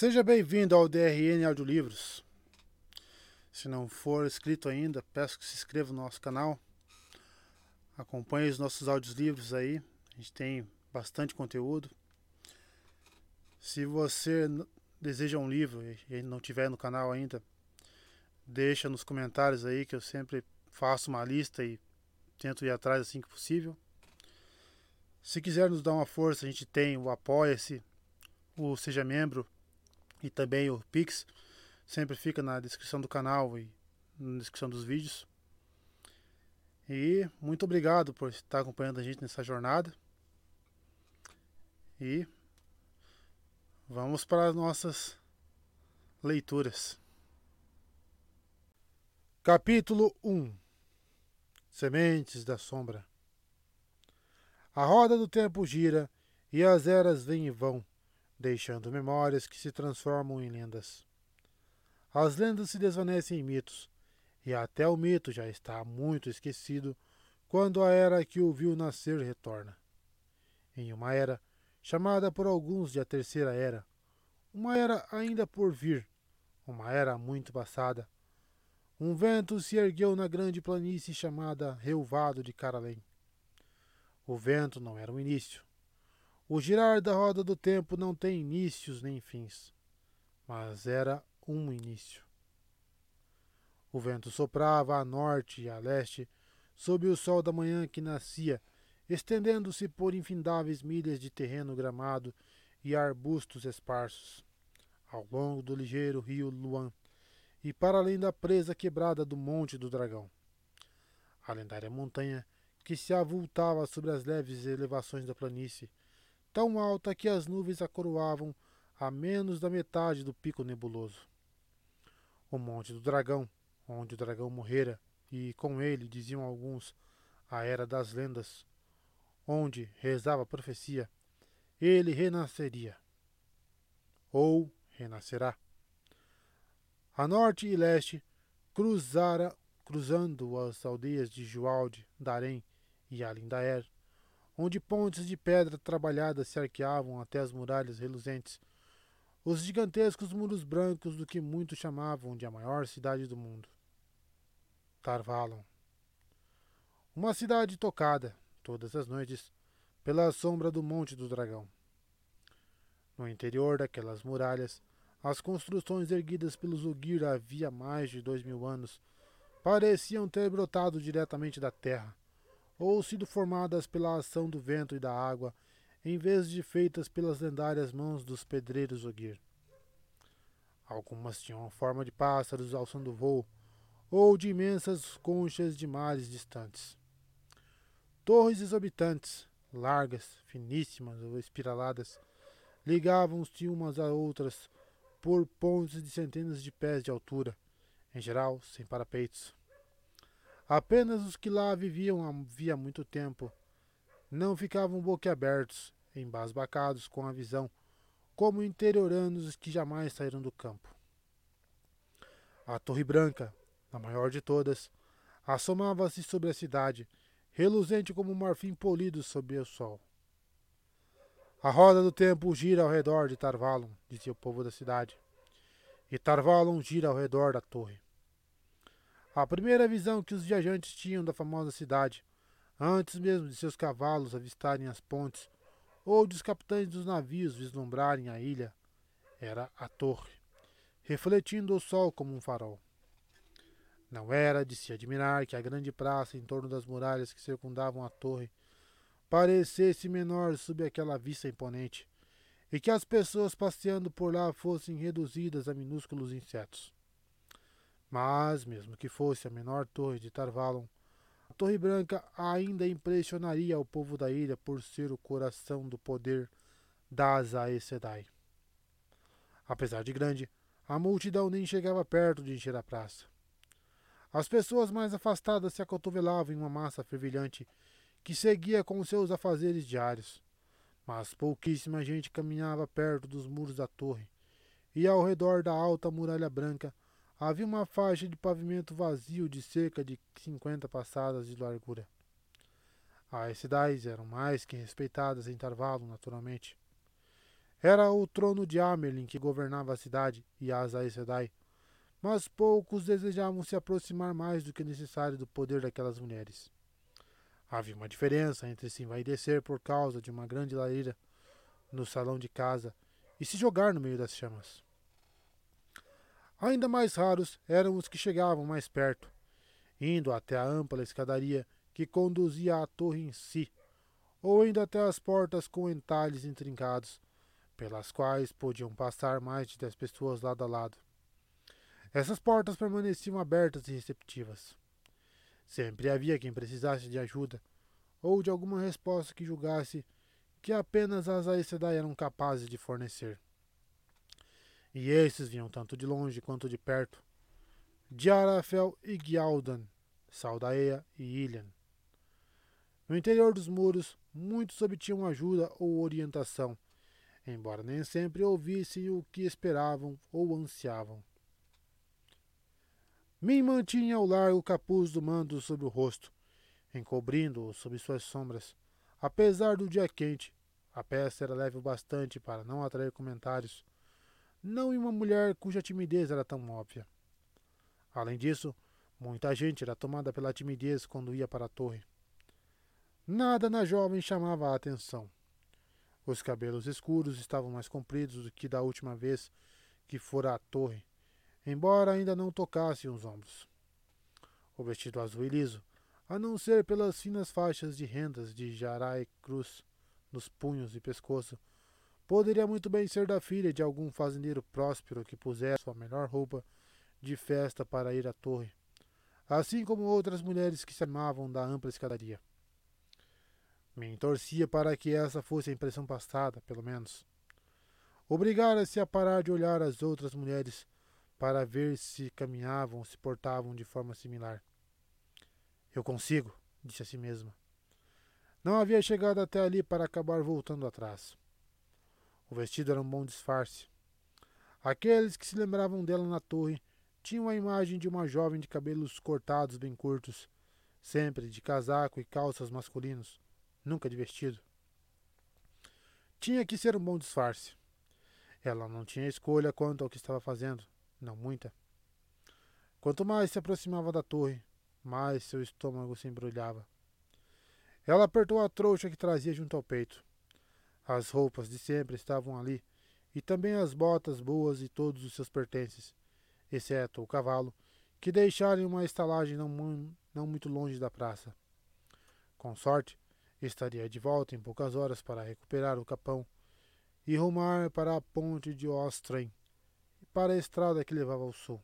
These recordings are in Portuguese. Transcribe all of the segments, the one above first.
Seja bem-vindo ao DRN Audiolivros. Se não for inscrito ainda, peço que se inscreva no nosso canal. Acompanhe os nossos audiolivros aí. A gente tem bastante conteúdo. Se você deseja um livro e não tiver no canal ainda, deixa nos comentários aí que eu sempre faço uma lista e tento ir atrás assim que possível. Se quiser nos dar uma força, a gente tem o Apoia-se, o Seja Membro e também o Pix. Sempre fica na descrição do canal e na descrição dos vídeos. E muito obrigado por estar acompanhando a gente nessa jornada. E vamos para as nossas leituras. Capítulo 1 Sementes da Sombra A roda do tempo gira e as eras vêm e vão deixando memórias que se transformam em lendas. As lendas se desvanecem em mitos, e até o mito já está muito esquecido quando a era que o viu nascer retorna. Em uma era, chamada por alguns de a Terceira Era, uma era ainda por vir, uma era muito passada, um vento se ergueu na grande planície chamada Reuvado de Caralém. O vento não era um início, o girar da roda do tempo não tem inícios nem fins, mas era um início. O vento soprava a norte e a leste, sob o sol da manhã que nascia, estendendo-se por infindáveis milhas de terreno gramado e arbustos esparsos, ao longo do ligeiro rio Luan, e para além da presa quebrada do Monte do Dragão. A lendária montanha que se avultava sobre as leves elevações da planície, tão alta que as nuvens a coroavam a menos da metade do pico nebuloso. O Monte do Dragão, onde o dragão morrera, e com ele, diziam alguns, a era das lendas, onde rezava a profecia, ele renasceria. Ou renascerá. A norte e leste, cruzara, cruzando as aldeias de Jualde, Darém e Alindaer, onde pontes de pedra trabalhada se arqueavam até as muralhas reluzentes, os gigantescos muros brancos do que muitos chamavam de a maior cidade do mundo. Tarvalon. Uma cidade tocada, todas as noites, pela sombra do Monte do Dragão. No interior daquelas muralhas, as construções erguidas pelos Ugir havia mais de dois mil anos pareciam ter brotado diretamente da terra, ou sido formadas pela ação do vento e da água, em vez de feitas pelas lendárias mãos dos pedreiros Ogir. Algumas tinham forma de pássaros alçando voo, ou de imensas conchas de mares distantes. Torres exorbitantes, largas, finíssimas ou espiraladas, ligavam-se umas a outras por pontes de centenas de pés de altura, em geral sem parapeitos. Apenas os que lá viviam havia muito tempo não ficavam boquiabertos, embasbacados com a visão, como interioranos que jamais saíram do campo. A Torre Branca, a maior de todas, assomava-se sobre a cidade, reluzente como um marfim polido sob o sol. A roda do tempo gira ao redor de Tarvalon, dizia o povo da cidade, e Tarvalon gira ao redor da torre. A primeira visão que os viajantes tinham da famosa cidade, antes mesmo de seus cavalos avistarem as pontes ou de os capitães dos navios vislumbrarem a ilha, era a torre, refletindo o sol como um farol. Não era de se admirar que a grande praça em torno das muralhas que circundavam a torre parecesse menor sob aquela vista imponente, e que as pessoas passeando por lá fossem reduzidas a minúsculos insetos. Mas, mesmo que fosse a menor torre de Tarvalon, a Torre Branca ainda impressionaria o povo da ilha por ser o coração do poder das Aes Sedai. Apesar de grande, a multidão nem chegava perto de encher a praça. As pessoas mais afastadas se acotovelavam em uma massa fervilhante que seguia com seus afazeres diários. Mas pouquíssima gente caminhava perto dos muros da torre, e ao redor da alta muralha branca Havia uma faixa de pavimento vazio de cerca de cinquenta passadas de largura. As cidades eram mais que respeitadas em Tarvalo, naturalmente. Era o trono de Amerlin que governava a cidade e as Aes Sedai, mas poucos desejavam se aproximar mais do que necessário do poder daquelas mulheres. Havia uma diferença entre se envaidecer por causa de uma grande lareira no salão de casa e se jogar no meio das chamas. Ainda mais raros eram os que chegavam mais perto, indo até a ampla escadaria que conduzia à torre em si, ou indo até as portas com entalhes intrincados, pelas quais podiam passar mais de dez pessoas lado a lado. Essas portas permaneciam abertas e receptivas. Sempre havia quem precisasse de ajuda, ou de alguma resposta que julgasse que apenas as Aes eram capazes de fornecer. E esses vinham tanto de longe quanto de perto, de Arafel e Gialdan, Saldaea e Ilian. No interior dos muros, muitos obtinham ajuda ou orientação, embora nem sempre ouvissem o que esperavam ou ansiavam. Min mantinha o largo capuz do mando sobre o rosto, encobrindo-o sob suas sombras. Apesar do dia quente, a peça era leve o bastante para não atrair comentários, não em uma mulher cuja timidez era tão óbvia. Além disso, muita gente era tomada pela timidez quando ia para a torre. Nada na jovem chamava a atenção. Os cabelos escuros estavam mais compridos do que da última vez que fora à torre, embora ainda não tocassem os ombros. O vestido azul e liso, a não ser pelas finas faixas de rendas de jará e cruz nos punhos e pescoço, poderia muito bem ser da filha de algum fazendeiro próspero que pusesse sua melhor roupa de festa para ir à torre, assim como outras mulheres que se amavam da ampla escadaria. Me torcia para que essa fosse a impressão passada, pelo menos. Obrigara-se a parar de olhar as outras mulheres para ver se caminhavam ou se portavam de forma similar. Eu consigo, disse a si mesma. Não havia chegado até ali para acabar voltando atrás. O vestido era um bom disfarce. Aqueles que se lembravam dela na torre tinham a imagem de uma jovem de cabelos cortados bem curtos, sempre de casaco e calças masculinos, nunca de vestido. Tinha que ser um bom disfarce. Ela não tinha escolha quanto ao que estava fazendo, não muita. Quanto mais se aproximava da torre, mais seu estômago se embrulhava. Ela apertou a trouxa que trazia junto ao peito. As roupas de sempre estavam ali, e também as botas boas e todos os seus pertences, exceto o cavalo, que deixaram uma estalagem não, não muito longe da praça. Com sorte, estaria de volta em poucas horas para recuperar o capão e rumar para a ponte de Ostren e para a estrada que levava ao sul.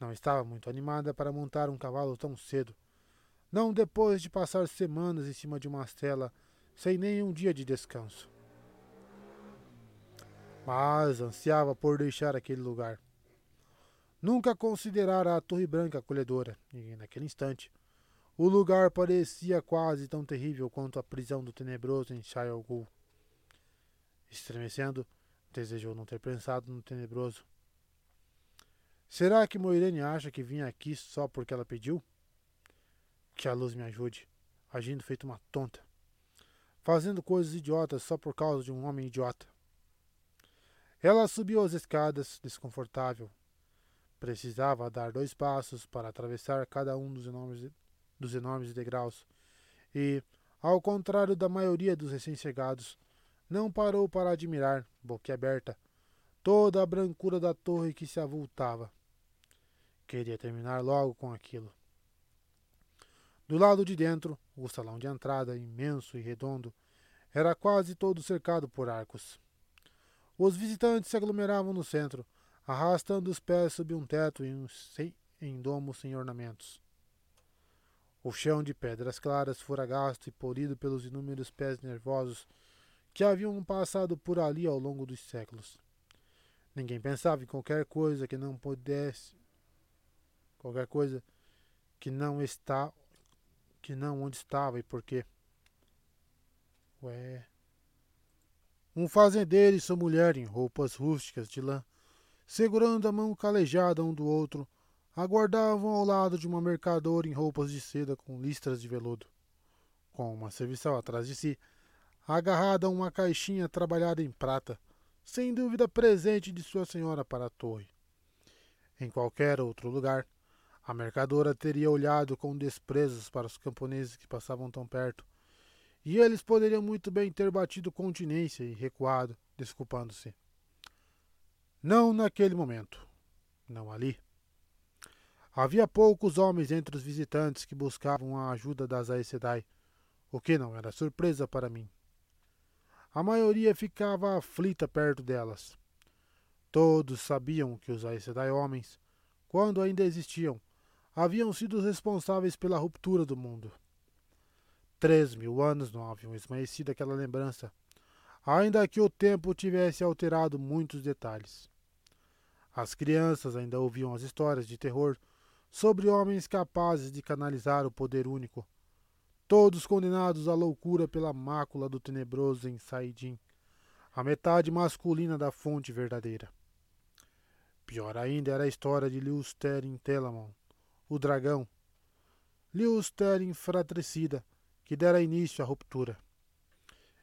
Não estava muito animada para montar um cavalo tão cedo, não depois de passar semanas em cima de uma cela sem nenhum dia de descanso. Mas ansiava por deixar aquele lugar. Nunca considerara a Torre Branca acolhedora, e naquele instante o lugar parecia quase tão terrível quanto a prisão do tenebroso em Ghul. Estremecendo, desejou não ter pensado no tenebroso. Será que Moirene acha que vim aqui só porque ela pediu? Que a luz me ajude, agindo feito uma tonta, fazendo coisas idiotas só por causa de um homem idiota. Ela subiu as escadas, desconfortável. Precisava dar dois passos para atravessar cada um dos enormes dos enormes degraus, e, ao contrário da maioria dos recém-chegados, não parou para admirar, boquiaberta, toda a brancura da torre que se avultava. Queria terminar logo com aquilo. Do lado de dentro, o salão de entrada, imenso e redondo, era quase todo cercado por arcos. Os visitantes se aglomeravam no centro, arrastando os pés sob um teto em, em domos sem ornamentos. O chão de pedras claras fora gasto e polido pelos inúmeros pés nervosos que haviam passado por ali ao longo dos séculos. Ninguém pensava em qualquer coisa que não pudesse, qualquer coisa que não está, que não onde estava e por quê. Ué. Um fazendeiro e sua mulher em roupas rústicas de lã, segurando a mão calejada um do outro, aguardavam ao lado de uma mercadora em roupas de seda com listras de veludo. Com uma serviçal atrás de si, agarrada a uma caixinha trabalhada em prata, sem dúvida presente de sua senhora para a torre. Em qualquer outro lugar, a mercadora teria olhado com desprezo para os camponeses que passavam tão perto, e eles poderiam muito bem ter batido continência e recuado, desculpando-se. Não naquele momento. Não ali. Havia poucos homens entre os visitantes que buscavam a ajuda das Aes Sedai, o que não era surpresa para mim. A maioria ficava aflita perto delas. Todos sabiam que os Aes Sedai homens, quando ainda existiam, haviam sido responsáveis pela ruptura do mundo. Três mil anos não haviam esmaecido aquela lembrança, ainda que o tempo tivesse alterado muitos detalhes. As crianças ainda ouviam as histórias de terror sobre homens capazes de canalizar o poder único, todos condenados à loucura pela mácula do tenebroso em Saidin, a metade masculina da fonte verdadeira. Pior ainda era a história de Liuster Telamon, o dragão. Liuster enfratricida, que dera início à ruptura.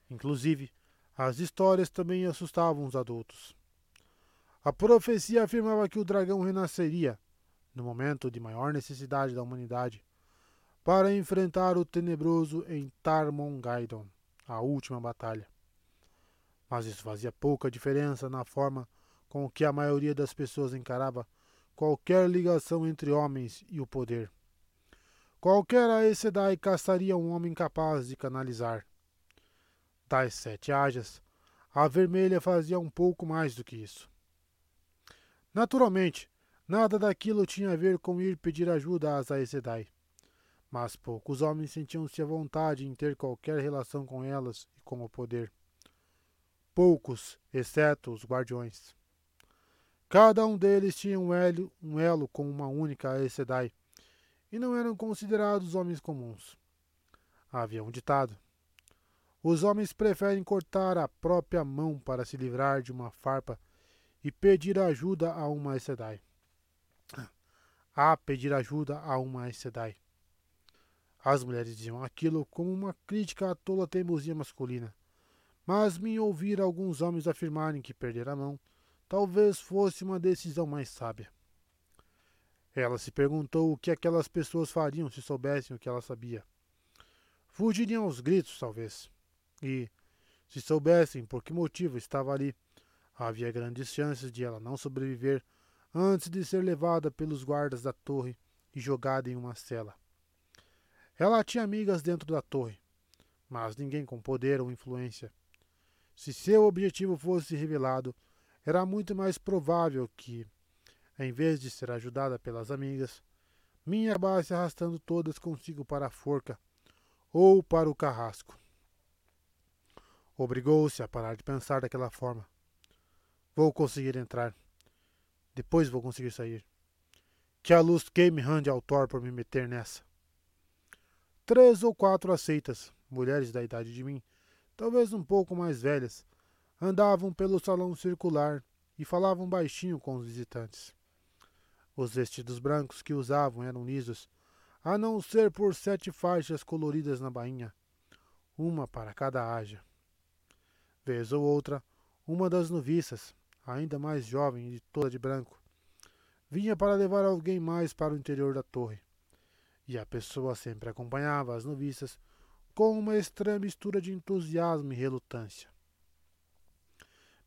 Inclusive, as histórias também assustavam os adultos. A profecia afirmava que o dragão renasceria, no momento de maior necessidade da humanidade, para enfrentar o tenebroso em Tarmongaidon, a última batalha. Mas isso fazia pouca diferença na forma com que a maioria das pessoas encarava qualquer ligação entre homens e o poder. Qualquer Aes Sedai caçaria um homem capaz de canalizar. Das sete ajas, a vermelha fazia um pouco mais do que isso. Naturalmente, nada daquilo tinha a ver com ir pedir ajuda às Aes Sedai. Mas poucos homens sentiam-se à vontade em ter qualquer relação com elas e com o poder. Poucos, exceto os guardiões. Cada um deles tinha um elo, um elo com uma única Aes Sedai, e não eram considerados homens comuns. Havia um ditado. Os homens preferem cortar a própria mão para se livrar de uma farpa e pedir ajuda a uma Aes Sedai. A pedir ajuda a uma Aes Sedai. As mulheres diziam aquilo como uma crítica à tola teimosia masculina. Mas me ouvir alguns homens afirmarem que perder a mão talvez fosse uma decisão mais sábia. Ela se perguntou o que aquelas pessoas fariam se soubessem o que ela sabia. Fugiriam aos gritos, talvez. E, se soubessem por que motivo estava ali, havia grandes chances de ela não sobreviver antes de ser levada pelos guardas da torre e jogada em uma cela. Ela tinha amigas dentro da torre, mas ninguém com poder ou influência. Se seu objetivo fosse revelado, era muito mais provável que, em vez de ser ajudada pelas amigas, minha acabasse arrastando todas consigo para a forca ou para o carrasco. Obrigou-se a parar de pensar daquela forma. Vou conseguir entrar. Depois vou conseguir sair. Que a luz queime Rand ao Thor por me meter nessa. Três ou quatro aceitas, mulheres da idade de mim, talvez um pouco mais velhas, andavam pelo salão circular e falavam baixinho com os visitantes. Os vestidos brancos que usavam eram lisos, a não ser por sete faixas coloridas na bainha, uma para cada haja. Vez ou outra, uma das noviças, ainda mais jovem e toda de branco, vinha para levar alguém mais para o interior da torre e a pessoa sempre acompanhava as noviças com uma estranha mistura de entusiasmo e relutância.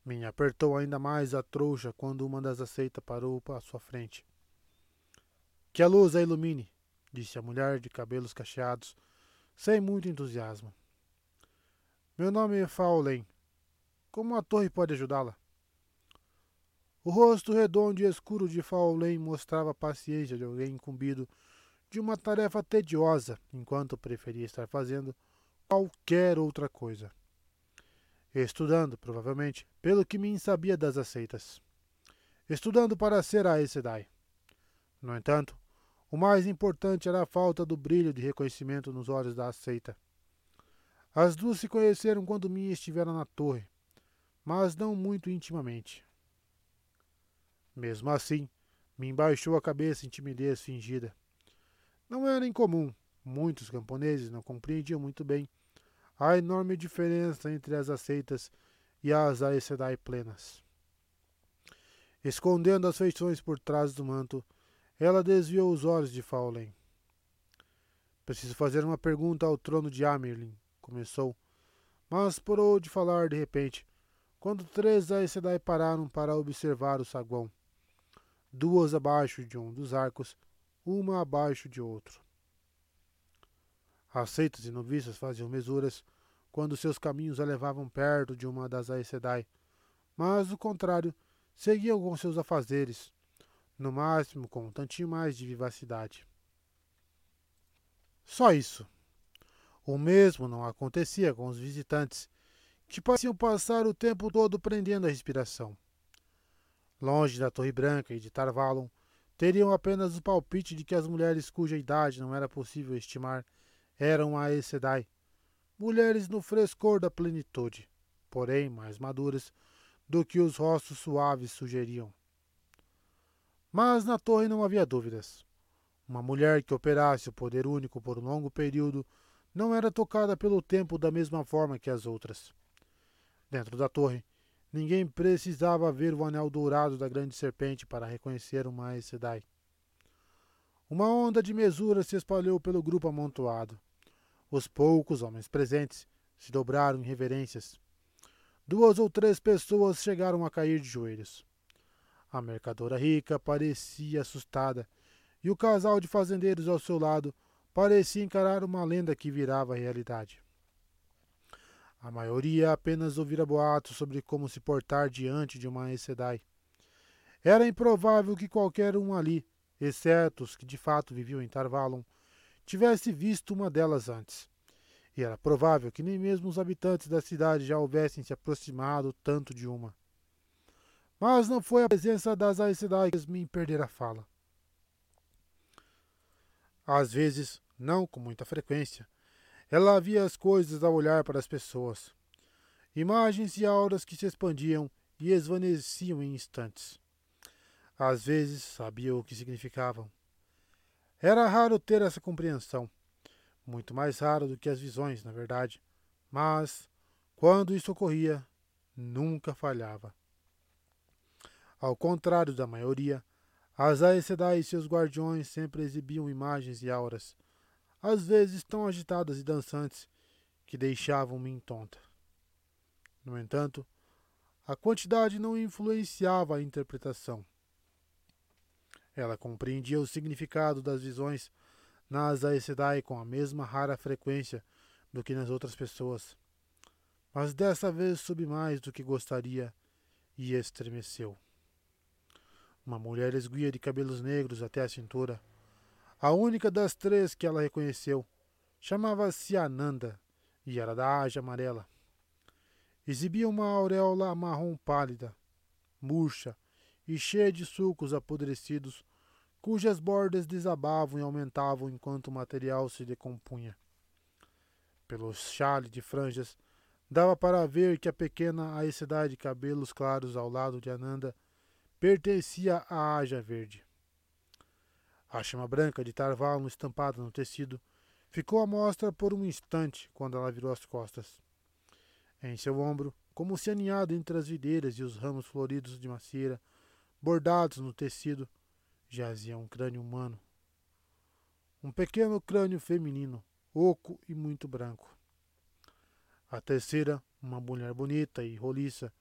Minha apertou ainda mais a trouxa quando uma das aceitas parou à sua frente. Que a luz a ilumine, disse a mulher de cabelos cacheados, sem muito entusiasmo. Meu nome é Faulen. Como a torre pode ajudá-la? O rosto redondo e escuro de Faulen mostrava a paciência de alguém incumbido de uma tarefa tediosa, enquanto preferia estar fazendo qualquer outra coisa. Estudando, provavelmente, pelo que me sabia das aceitas. Estudando para ser a Sedai. No entanto, o mais importante era a falta do brilho de reconhecimento nos olhos da aceita. As duas se conheceram quando Minha estivera na torre, mas não muito intimamente. Mesmo assim, me embaixou a cabeça em timidez fingida. Não era incomum. Muitos camponeses não compreendiam muito bem a enorme diferença entre as aceitas e as Aes Sedai plenas. Escondendo as feições por trás do manto, ela desviou os olhos de Faulen. Preciso fazer uma pergunta ao trono de Amerlin, começou, mas parou de falar de repente, quando três Aes Sedai pararam para observar o saguão. Duas abaixo de um dos arcos, uma abaixo de outro. Aceitas e noviças faziam mesuras quando seus caminhos a levavam perto de uma das Aes Sedai, mas, do contrário, seguiam com seus afazeres, no máximo com um tantinho mais de vivacidade. Só isso. O mesmo não acontecia com os visitantes, que pareciam passar o tempo todo prendendo a respiração. Longe da Torre Branca e de Tarvalon, teriam apenas o palpite de que as mulheres cuja idade não era possível estimar eram a Sedai, mulheres no frescor da plenitude, porém mais maduras do que os rostos suaves sugeriam. Mas na torre não havia dúvidas. Uma mulher que operasse o poder único por um longo período não era tocada pelo tempo da mesma forma que as outras. Dentro da torre, ninguém precisava ver o anel dourado da grande serpente para reconhecer uma Sedai. Uma onda de mesura se espalhou pelo grupo amontoado. Os poucos homens presentes se dobraram em reverências. Duas ou três pessoas chegaram a cair de joelhos. A mercadora rica parecia assustada, e o casal de fazendeiros ao seu lado parecia encarar uma lenda que virava realidade. A maioria apenas ouvira boatos sobre como se portar diante de uma Sedai. Era improvável que qualquer um ali, exceto os que de fato viviam em Tarvalon, tivesse visto uma delas antes e era provável que nem mesmo os habitantes da cidade já houvessem se aproximado tanto de uma. Mas não foi a presença das Sedai que me perder a fala. Às vezes, não com muita frequência, ela via as coisas ao olhar para as pessoas. Imagens e auras que se expandiam e esvaneciam em instantes. Às vezes sabia o que significavam. Era raro ter essa compreensão muito mais raro do que as visões, na verdade, mas, quando isso ocorria, nunca falhava. Ao contrário da maioria, as Aes e seus guardiões sempre exibiam imagens e auras, às vezes tão agitadas e dançantes que deixavam-me tonta. No entanto, a quantidade não influenciava a interpretação. Ela compreendia o significado das visões nas Aes com a mesma rara frequência do que nas outras pessoas. Mas dessa vez soube mais do que gostaria e estremeceu. Uma mulher esguia de cabelos negros até a cintura, a única das três que ela reconheceu, chamava-se Ananda e era da Aja amarela. Exibia uma auréola marrom pálida, murcha e cheia de sulcos apodrecidos cujas bordas desabavam e aumentavam enquanto o material se decompunha. Pelo chale de franjas, dava para ver que a pequena Aecidade de cabelos claros ao lado de Ananda pertencia à Aja Verde. A chama branca de Tarvalon estampada no tecido ficou à mostra por um instante quando ela virou as costas. Em seu ombro, como se aninhado entre as videiras e os ramos floridos de macieira, bordados no tecido, jazia um crânio humano. Um pequeno crânio feminino, oco e muito branco. A terceira, uma mulher bonita e roliça,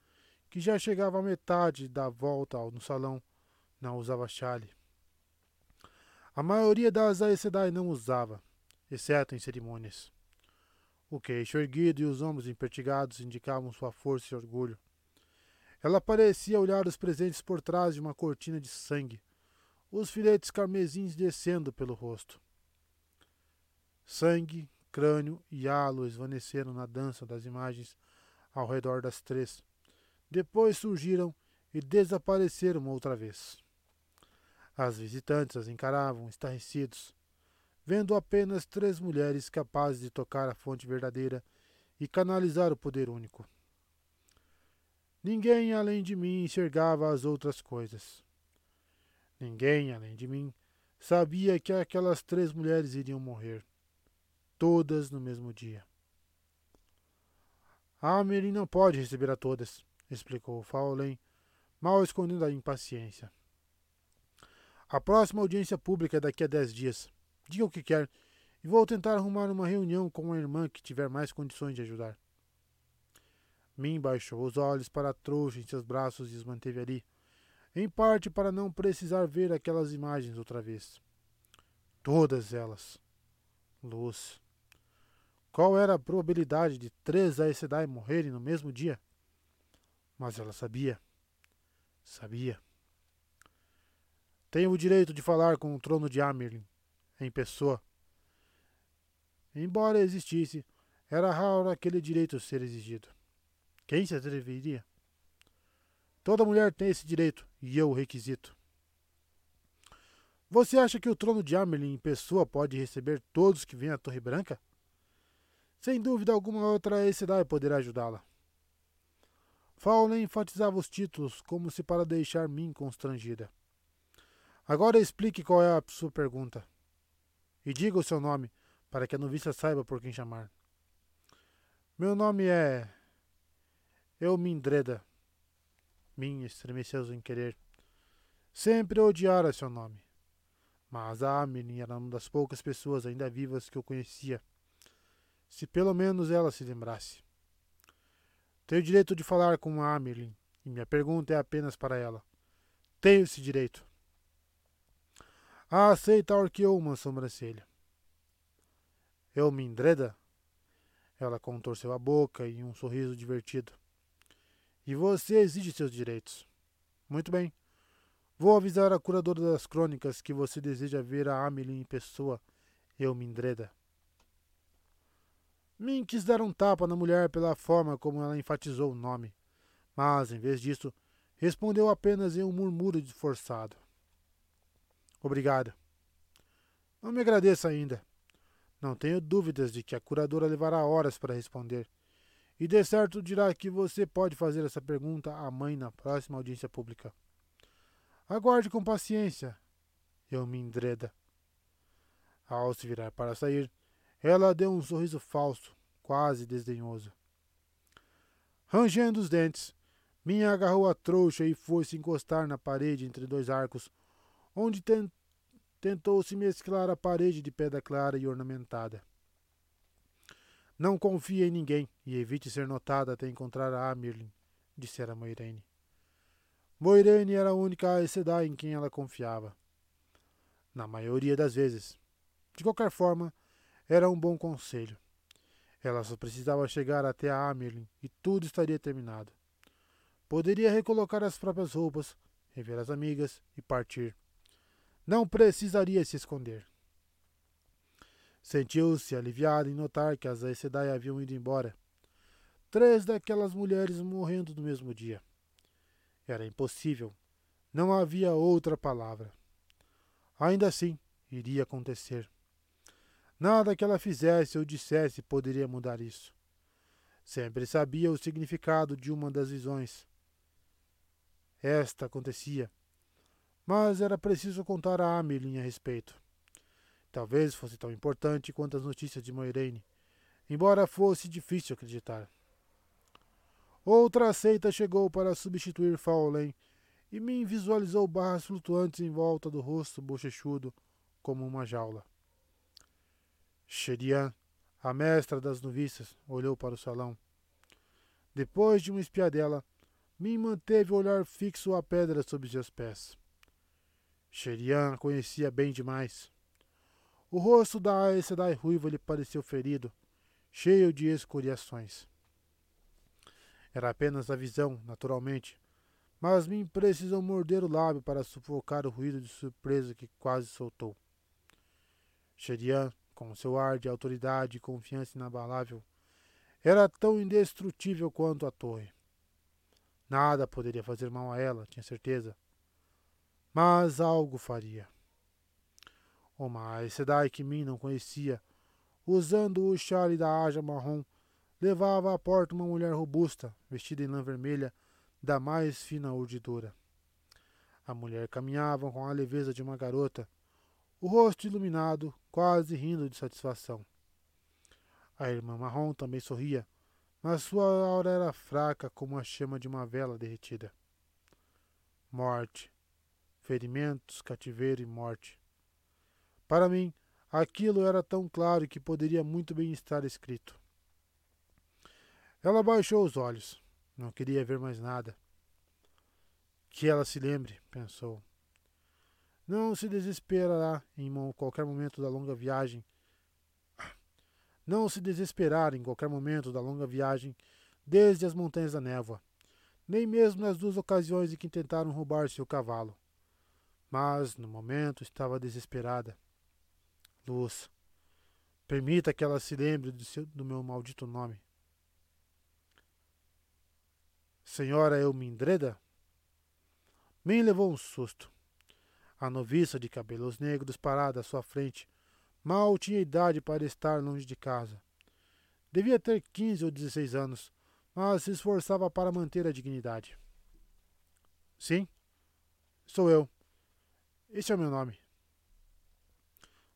que já chegava à metade da volta no salão, não usava chale. A maioria das Aes não usava, exceto em cerimônias. O queixo erguido e os ombros empertigados indicavam sua força e orgulho. Ela parecia olhar os presentes por trás de uma cortina de sangue, os filetes carmesins descendo pelo rosto. Sangue, crânio e halo esvaneceram na dança das imagens ao redor das três. Depois surgiram e desapareceram outra vez. As visitantes as encaravam estarrecidos, vendo apenas três mulheres capazes de tocar a fonte verdadeira e canalizar o poder único. Ninguém além de mim enxergava as outras coisas. Ninguém, além de mim, sabia que aquelas três mulheres iriam morrer, todas no mesmo dia. A Amelie não pode receber a todas, explicou Faulen, mal escondendo a impaciência. A próxima audiência pública é daqui a dez dias. Diga o que quer e vou tentar arrumar uma reunião com uma irmã que tiver mais condições de ajudar. Min baixou os olhos para a trouxa em seus braços e os manteve ali, em parte para não precisar ver aquelas imagens outra vez. Todas elas. Luz. Qual era a probabilidade de três Aes Sedai morrerem no mesmo dia? Mas ela sabia. Sabia. Tenho o direito de falar com o trono de Amerlin, em pessoa. Embora existisse, era raro aquele direito ser exigido. Quem se atreveria? Toda mulher tem esse direito, e eu o requisito. Você acha que o trono de Amerlin em pessoa pode receber todos que vêm à Torre Branca? Sem dúvida alguma outra Sedai poderá ajudá-la. Faulen enfatizava os títulos como se para deixar mim constrangida. Agora explique qual é a sua pergunta. E diga o seu nome, para que a noviça saiba por quem chamar. Meu nome é. Eu Mindreda. Min estremeceu em querer. Sempre odiara seu nome. Mas a Amelie era uma das poucas pessoas ainda vivas que eu conhecia. Se pelo menos ela se lembrasse. Tenho o direito de falar com a Amelie, e minha pergunta é apenas para ela. Tenho esse direito. A aceita arqueou uma sobrancelha. Eu me endreda? Ela contorceu a boca em um sorriso divertido. E você exige seus direitos. Muito bem. Vou avisar a curadora das crônicas que você deseja ver a Amelie em pessoa. Eu me endreda. Min quis dar um tapa na mulher pela forma como ela enfatizou o nome, mas, em vez disso, respondeu apenas em um murmúrio forçado. Obrigada. Não me agradeça ainda. Não tenho dúvidas de que a curadora levará horas para responder e de certo dirá que você pode fazer essa pergunta à mãe na próxima audiência pública. Aguarde com paciência, eu me endreda. Ao se virar para sair, ela deu um sorriso falso, quase desdenhoso. Rangendo os dentes, Minha agarrou a trouxa e foi se encostar na parede entre dois arcos, onde tentou se mesclar a parede de pedra clara e ornamentada. Não confie em ninguém e evite ser notada até encontrar a Amirlin, dissera Moirene. Moirene era a única Aes em quem ela confiava. Na maioria das vezes. De qualquer forma, era um bom conselho. Ela só precisava chegar até a Amirlin e tudo estaria terminado. Poderia recolocar as próprias roupas, rever as amigas e partir. Não precisaria se esconder. Sentiu-se aliviado em notar que as Sedai haviam ido embora. Três daquelas mulheres morrendo no mesmo dia. Era impossível. Não havia outra palavra. Ainda assim, iria acontecer. Nada que ela fizesse ou dissesse poderia mudar isso. Sempre sabia o significado de uma das visões. Esta acontecia. Mas era preciso contar a Amelie a respeito. Talvez fosse tão importante quanto as notícias de Moiraine, embora fosse difícil acreditar. Outra seita chegou para substituir Faulen e me visualizou barras flutuantes em volta do rosto bochechudo como uma jaula. Sherian, a mestra das noviças, olhou para o salão. Depois de uma espiadela, Min manteve o olhar fixo à pedra sob seus pés. Sherian a conhecia bem demais. O rosto da Aes Sedai ruiva lhe pareceu ferido, cheio de escoriações. Era apenas a visão, naturalmente, mas me precisou morder o lábio para sufocar o ruído de surpresa que quase soltou. Sherian, com seu ar de autoridade e confiança inabalável, era tão indestrutível quanto a torre. Nada poderia fazer mal a ela, tinha certeza. Mas algo faria. Uma Aes Sedai que Min não conhecia, usando o chale da aja marrom, levava à porta uma mulher robusta, vestida em lã vermelha, da mais fina urdidura. A mulher caminhava com a leveza de uma garota, o rosto iluminado, quase rindo de satisfação. A irmã marrom também sorria, mas sua aura era fraca como a chama de uma vela derretida. Morte, ferimentos, cativeiro e morte. Para mim, aquilo era tão claro que poderia muito bem estar escrito. Ela baixou os olhos. Não queria ver mais nada. Que ela se lembre, pensou. Não se desesperará em qualquer momento da longa viagem. Não se desesperar em qualquer momento da longa viagem desde as montanhas da névoa, nem mesmo nas duas ocasiões em que tentaram roubar seu cavalo. Mas, no momento, estava desesperada. Luz, permita que ela se lembre do, seu, do meu maldito nome. Senhora Elmindreda? Min levou um susto. A noviça de cabelos negros parada à sua frente mal tinha idade para estar longe de casa. Devia ter quinze ou dezesseis anos, mas se esforçava para manter a dignidade. Sim, sou eu. Este é o meu nome.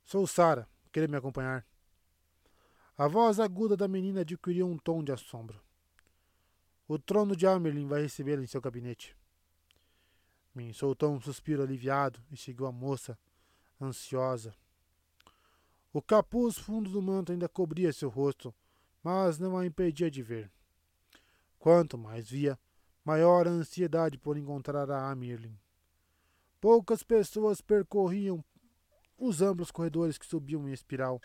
Sou Sara. Querer me acompanhar? A voz aguda da menina adquiriu um tom de assombro. O trono de Amerlin vai recebê-la em seu gabinete. Min soltou um suspiro aliviado e seguiu a moça, ansiosa. O capuz fundo do manto ainda cobria seu rosto, mas não a impedia de ver. Quanto mais via, maior a ansiedade por encontrar a Amirlin. Poucas pessoas percorriam os amplos corredores que subiam em espiral,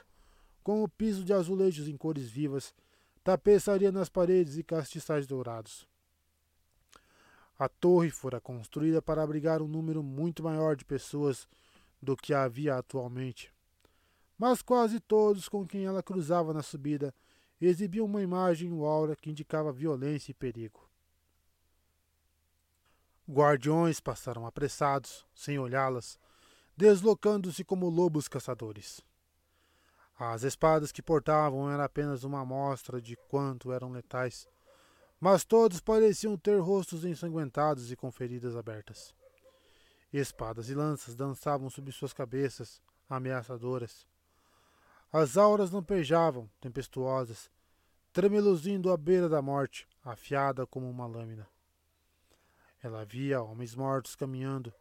com o piso de azulejos em cores vivas, tapeçaria nas paredes e castiçais dourados. A torre fora construída para abrigar um número muito maior de pessoas do que havia atualmente. Mas quase todos com quem ela cruzava na subida exibiam uma imagem ou aura que indicava violência e perigo. Guardiões passaram apressados, sem olhá-las, deslocando-se como lobos caçadores. As espadas que portavam eram apenas uma amostra de quanto eram letais, mas todos pareciam ter rostos ensanguentados e com feridas abertas. Espadas e lanças dançavam sobre suas cabeças, ameaçadoras. As auras lampejavam, tempestuosas, tremeluzindo à beira da morte, afiada como uma lâmina. Ela via homens mortos caminhando,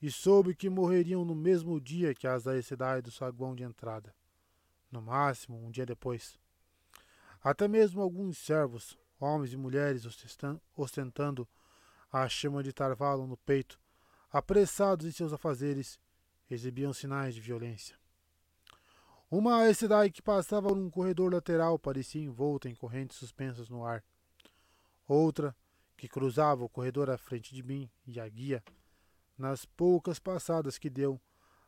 e soube que morreriam no mesmo dia que as da do saguão de entrada. No máximo, um dia depois. Até mesmo alguns servos, homens e mulheres ostentando a chama de tarvalo no peito, apressados em seus afazeres, exibiam sinais de violência. Uma cidade que passava por um corredor lateral parecia envolta em correntes suspensas no ar. Outra, que cruzava o corredor à frente de mim e a guia, nas poucas passadas que deu,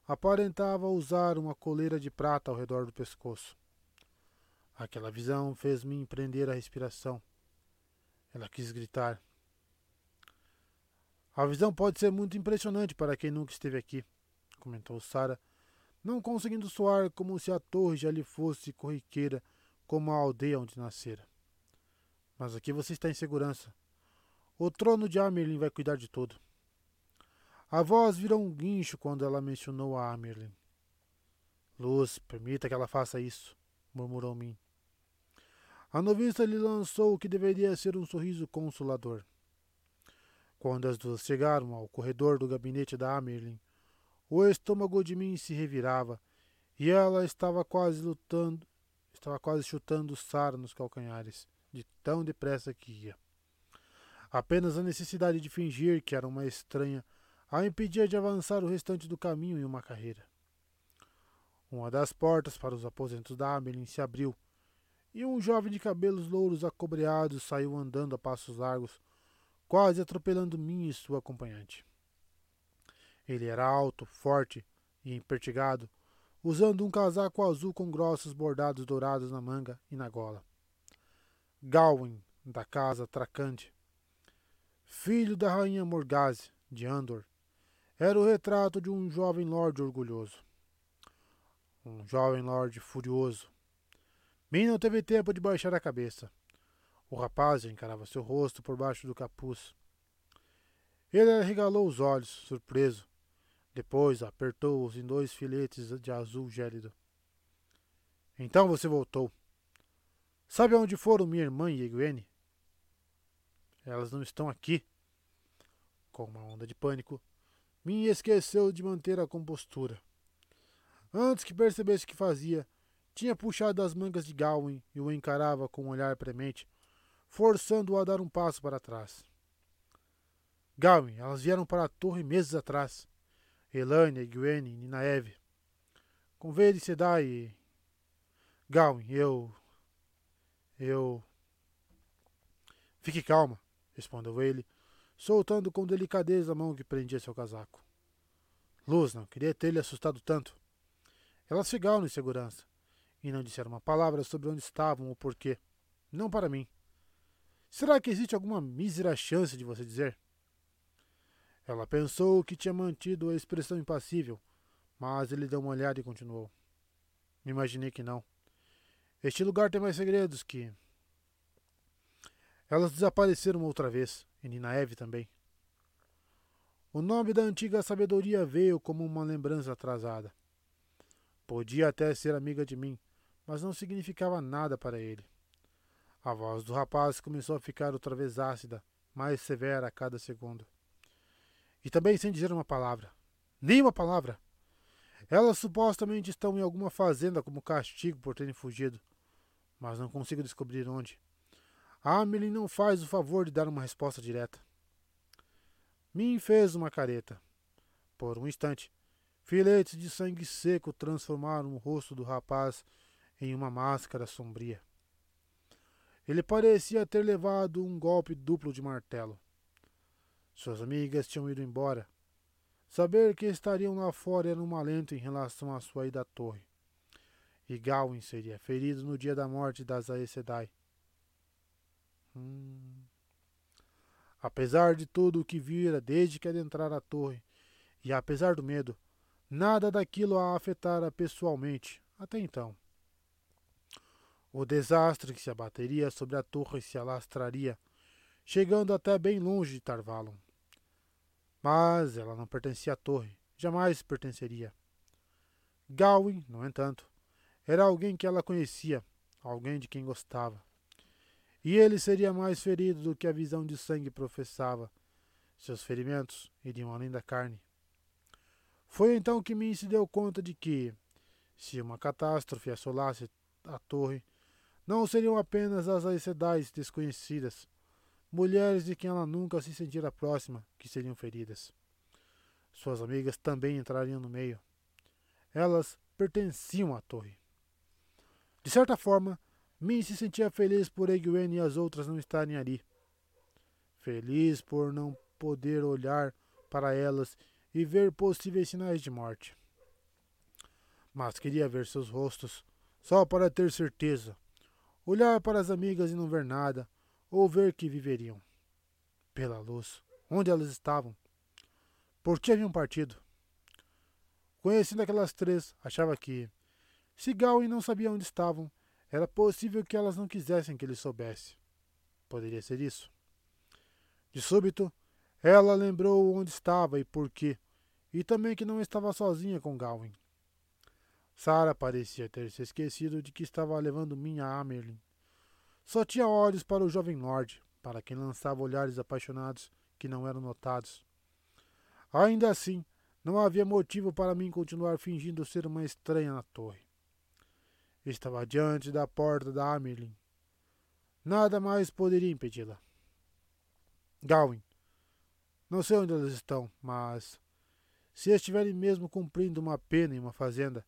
aparentava usar uma coleira de prata ao redor do pescoço. Aquela visão fez-me empreender a respiração. Ela quis gritar. A visão pode ser muito impressionante para quem nunca esteve aqui, comentou Sara, não conseguindo soar como se a torre já lhe fosse corriqueira como a aldeia onde nascera. Mas aqui você está em segurança. O trono de Amerlin vai cuidar de tudo. A voz virou um guincho quando ela mencionou a Amerlin. Luz, permita que ela faça isso, murmurou Min. A noviça lhe lançou o que deveria ser um sorriso consolador. Quando as duas chegaram ao corredor do gabinete da Amerlin, o estômago de Min se revirava e ela estava quase lutando, estava quase chutando Sara nos calcanhares, de tão depressa que ia. Apenas a necessidade de fingir que era uma estranha a impedia de avançar o restante do caminho em uma carreira. Uma das portas para os aposentos da Amelin se abriu, e um jovem de cabelos louros acobreados saiu andando a passos largos, quase atropelando mim e sua acompanhante. Ele era alto, forte e empertigado, usando um casaco azul com grossos bordados dourados na manga e na gola. Gawain, da casa Tracante, filho da rainha Morgase, de Andor, era o retrato de um jovem lord orgulhoso. Um jovem lord furioso. Min não teve tempo de baixar a cabeça. O rapaz encarava seu rosto por baixo do capuz. Ele arregalou os olhos, surpreso. Depois apertou-os em dois filetes de azul gélido. Então você voltou. Sabe onde foram minha irmã e Egwene? Elas não estão aqui. Com uma onda de pânico, Min esqueceu de manter a compostura. Antes que percebesse o que fazia, tinha puxado as mangas de Gawain e o encarava com um olhar premente, forçando-o a dar um passo para trás. Gawain, elas vieram para a torre meses atrás. Elânia, Gwen, Ninaeve. Com Vede Sedai e... Gawain, eu... Eu... Fique calma, respondeu ele, soltando com delicadeza a mão que prendia seu casaco. Luz não queria ter lhe assustado tanto. Elas ficaram em segurança e não disseram uma palavra sobre onde estavam ou porquê. Não para mim. Será que existe alguma mísera chance de você dizer? Ela pensou que tinha mantido a expressão impassível, mas ele deu uma olhada e continuou. Imaginei que não. Este lugar tem mais segredos que. Elas desapareceram outra vez, e Ninaeve também. O nome da antiga sabedoria veio como uma lembrança atrasada. Podia até ser amiga de mim, mas não significava nada para ele. A voz do rapaz começou a ficar outra vez ácida, mais severa a cada segundo. E também sem dizer uma palavra. Nem uma palavra. Elas supostamente estão em alguma fazenda como castigo por terem fugido, mas não consigo descobrir onde. A Amelie não faz o favor de dar uma resposta direta. Min fez uma careta. Por um instante, filetes de sangue seco transformaram o rosto do rapaz em uma máscara sombria. Ele parecia ter levado um golpe duplo de martelo. Suas amigas tinham ido embora. Saber que estariam lá fora era um alento em relação à sua ida à torre. E Gawain seria ferido no dia da morte das Aes Sedai. Hum. Apesar de tudo o que vira desde que adentrara a torre, e apesar do medo, nada daquilo a afetara pessoalmente até então. O desastre que se abateria sobre a torre se alastraria, chegando até bem longe de Tarvalon. Mas ela não pertencia à torre, jamais pertenceria. Gawain, no entanto, era alguém que ela conhecia, alguém de quem gostava. E ele seria mais ferido do que a visão de sangue professava. Seus ferimentos iriam além da carne. Foi então que Min se deu conta de que, se uma catástrofe assolasse a torre, não seriam apenas as Aes desconhecidas, mulheres de quem ela nunca se sentira próxima, que seriam feridas. Suas amigas também entrariam no meio. Elas pertenciam à torre. De certa forma, Min se sentia feliz por Egwene e as outras não estarem ali. Feliz por não poder olhar para elas e ver possíveis sinais de morte. Mas queria ver seus rostos, só para ter certeza. Olhar para as amigas e não ver nada, ou ver que viveriam. Pela luz, onde elas estavam? Por que haviam partido? Conhecendo aquelas três, achava que, se Gawain não sabia onde estavam, era possível que elas não quisessem que ele soubesse. Poderia ser isso. De súbito, ela lembrou onde estava e por quê, e também que não estava sozinha com Gawain. Sara parecia ter se esquecido de que estava levando minha a Amerlin. Só tinha olhos para o jovem Lorde, para quem lançava olhares apaixonados que não eram notados. Ainda assim, não havia motivo para mim continuar fingindo ser uma estranha na torre. Estava diante da porta da Amerlin. Nada mais poderia impedi-la. Gawain. Não sei onde elas estão, mas se estiverem mesmo cumprindo uma pena em uma fazenda,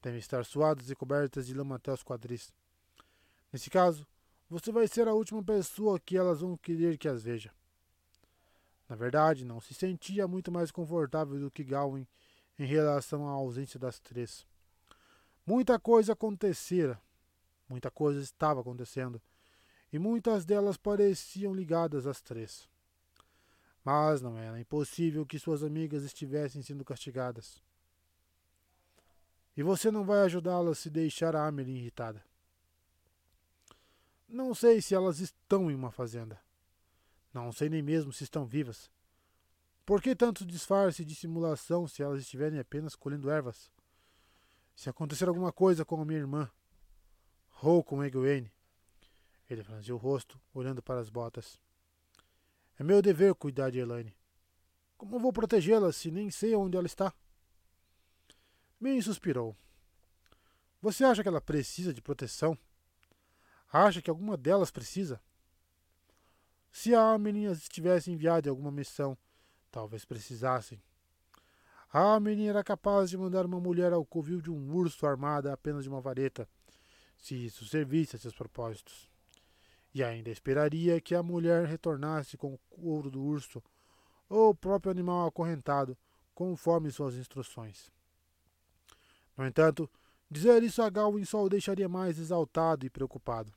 devem estar suadas e cobertas de lama até os quadris. Nesse caso, você vai ser a última pessoa que elas vão querer que as veja. Na verdade, não se sentia muito mais confortável do que Gawain em relação à ausência das três. Muita coisa acontecera, muita coisa estava acontecendo, e muitas delas pareciam ligadas às três. Mas não era impossível que suas amigas estivessem sendo castigadas. E você não vai ajudá-las se deixar a Amelie irritada. Não sei se elas estão em uma fazenda. Não sei nem mesmo se estão vivas. Por que tanto disfarce e dissimulação se elas estiverem apenas colhendo ervas? Se acontecer alguma coisa com a minha irmã, ou com Egwene, Ele franziu o rosto, olhando para as botas. É meu dever cuidar de Elaine. Como vou protegê-la se nem sei onde ela está? Min suspirou. Você acha que ela precisa de proteção? Acha que alguma delas precisa? Se a menina estivesse enviada em alguma missão, talvez precisassem. A menina era capaz de mandar uma mulher ao covil de um urso armada apenas de uma vareta, se isso servisse a seus propósitos. E ainda esperaria que a mulher retornasse com o couro do urso ou o próprio animal acorrentado, conforme suas instruções. No entanto, dizer isso a Gawain só o deixaria mais exaltado e preocupado.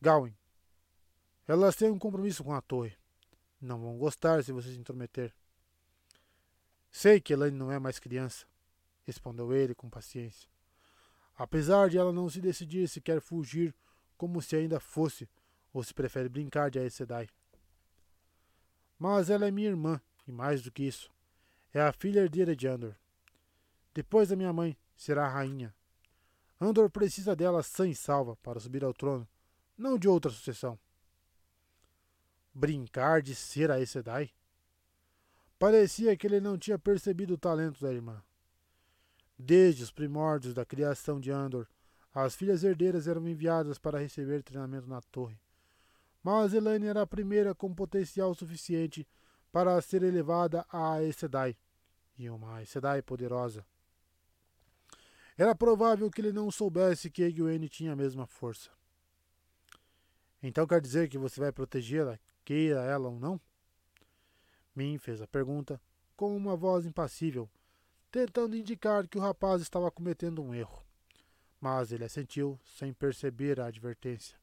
Gawain, elas têm um compromisso com a torre. Não vão gostar se você se intrometer. Sei que Elaine não é mais criança, respondeu ele com paciência. Apesar de ela não se decidir se quer fugir como se ainda fosse, ou se prefere brincar de Aes Sedai. Mas ela é minha irmã, e mais do que isso, é a filha herdeira de Andor. Depois da minha mãe, será a rainha. Andor precisa dela sã e salva para subir ao trono, não de outra sucessão. Brincar de ser Aes Sedai? Parecia que ele não tinha percebido o talento da irmã. Desde os primórdios da criação de Andor, as filhas herdeiras eram enviadas para receber treinamento na torre. Mas Elaine era a primeira com potencial suficiente para ser elevada a Aes Sedai, e uma Aes Sedai poderosa. Era provável que ele não soubesse que Egwene tinha a mesma força. Então quer dizer que você vai protegê-la, queira ela ou não? Min fez a pergunta com uma voz impassível, tentando indicar que o rapaz estava cometendo um erro. Mas ele assentiu, sem perceber a advertência.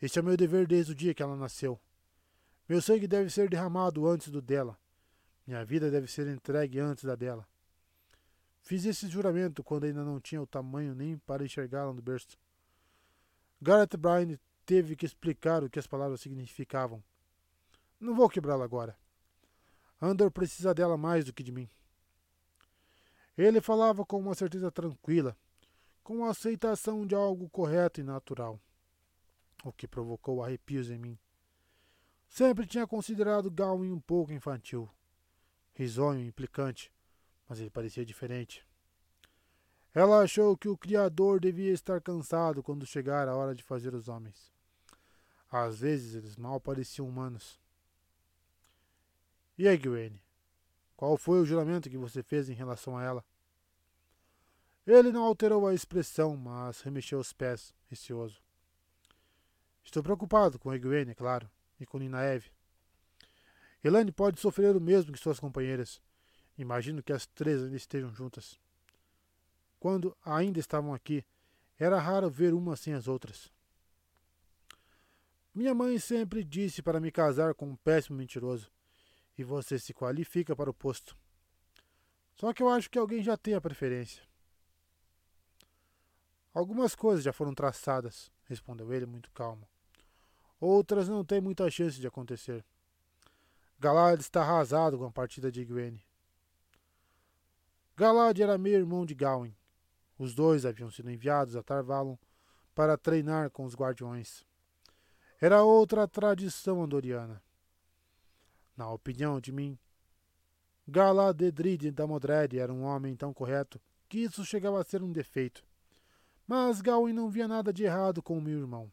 Este é meu dever desde o dia que ela nasceu. Meu sangue deve ser derramado antes do dela. Minha vida deve ser entregue antes da dela. Fiz esse juramento quando ainda não tinha o tamanho nem para enxergá-la no berço. Gareth Bryan teve que explicar o que as palavras significavam. Não vou quebrá-la agora. Andor precisa dela mais do que de mim. Ele falava com uma certeza tranquila, com a aceitação de algo correto e natural, o que provocou arrepios em mim. Sempre tinha considerado Gawain um pouco infantil, risonho e implicante, mas ele parecia diferente. Ela achou que o Criador devia estar cansado quando chegar a hora de fazer os homens. Às vezes eles mal pareciam humanos. E aí, Gwen? Qual foi o juramento que você fez em relação a ela? Ele não alterou a expressão, mas remexeu os pés, receoso. Estou preocupado com Egwene, é claro, e com Ninaeve. Elane pode sofrer o mesmo que suas companheiras. Imagino que as três ainda estejam juntas. Quando ainda estavam aqui, era raro ver uma sem as outras. Minha mãe sempre disse para me casar com um péssimo mentiroso e você se qualifica para o posto. Só que eu acho que alguém já tem a preferência. Algumas coisas já foram traçadas, respondeu ele muito calmo. Outras não têm muita chance de acontecer. Galad está arrasado com a partida de Gwen. Galad era meio irmão de Gawain. Os dois haviam sido enviados a Tarvalon para treinar com os guardiões. Era outra tradição andoriana. Na opinião de mim, Galadedrid da Modred era um homem tão correto que isso chegava a ser um defeito. Mas Gawain não via nada de errado com o meu irmão.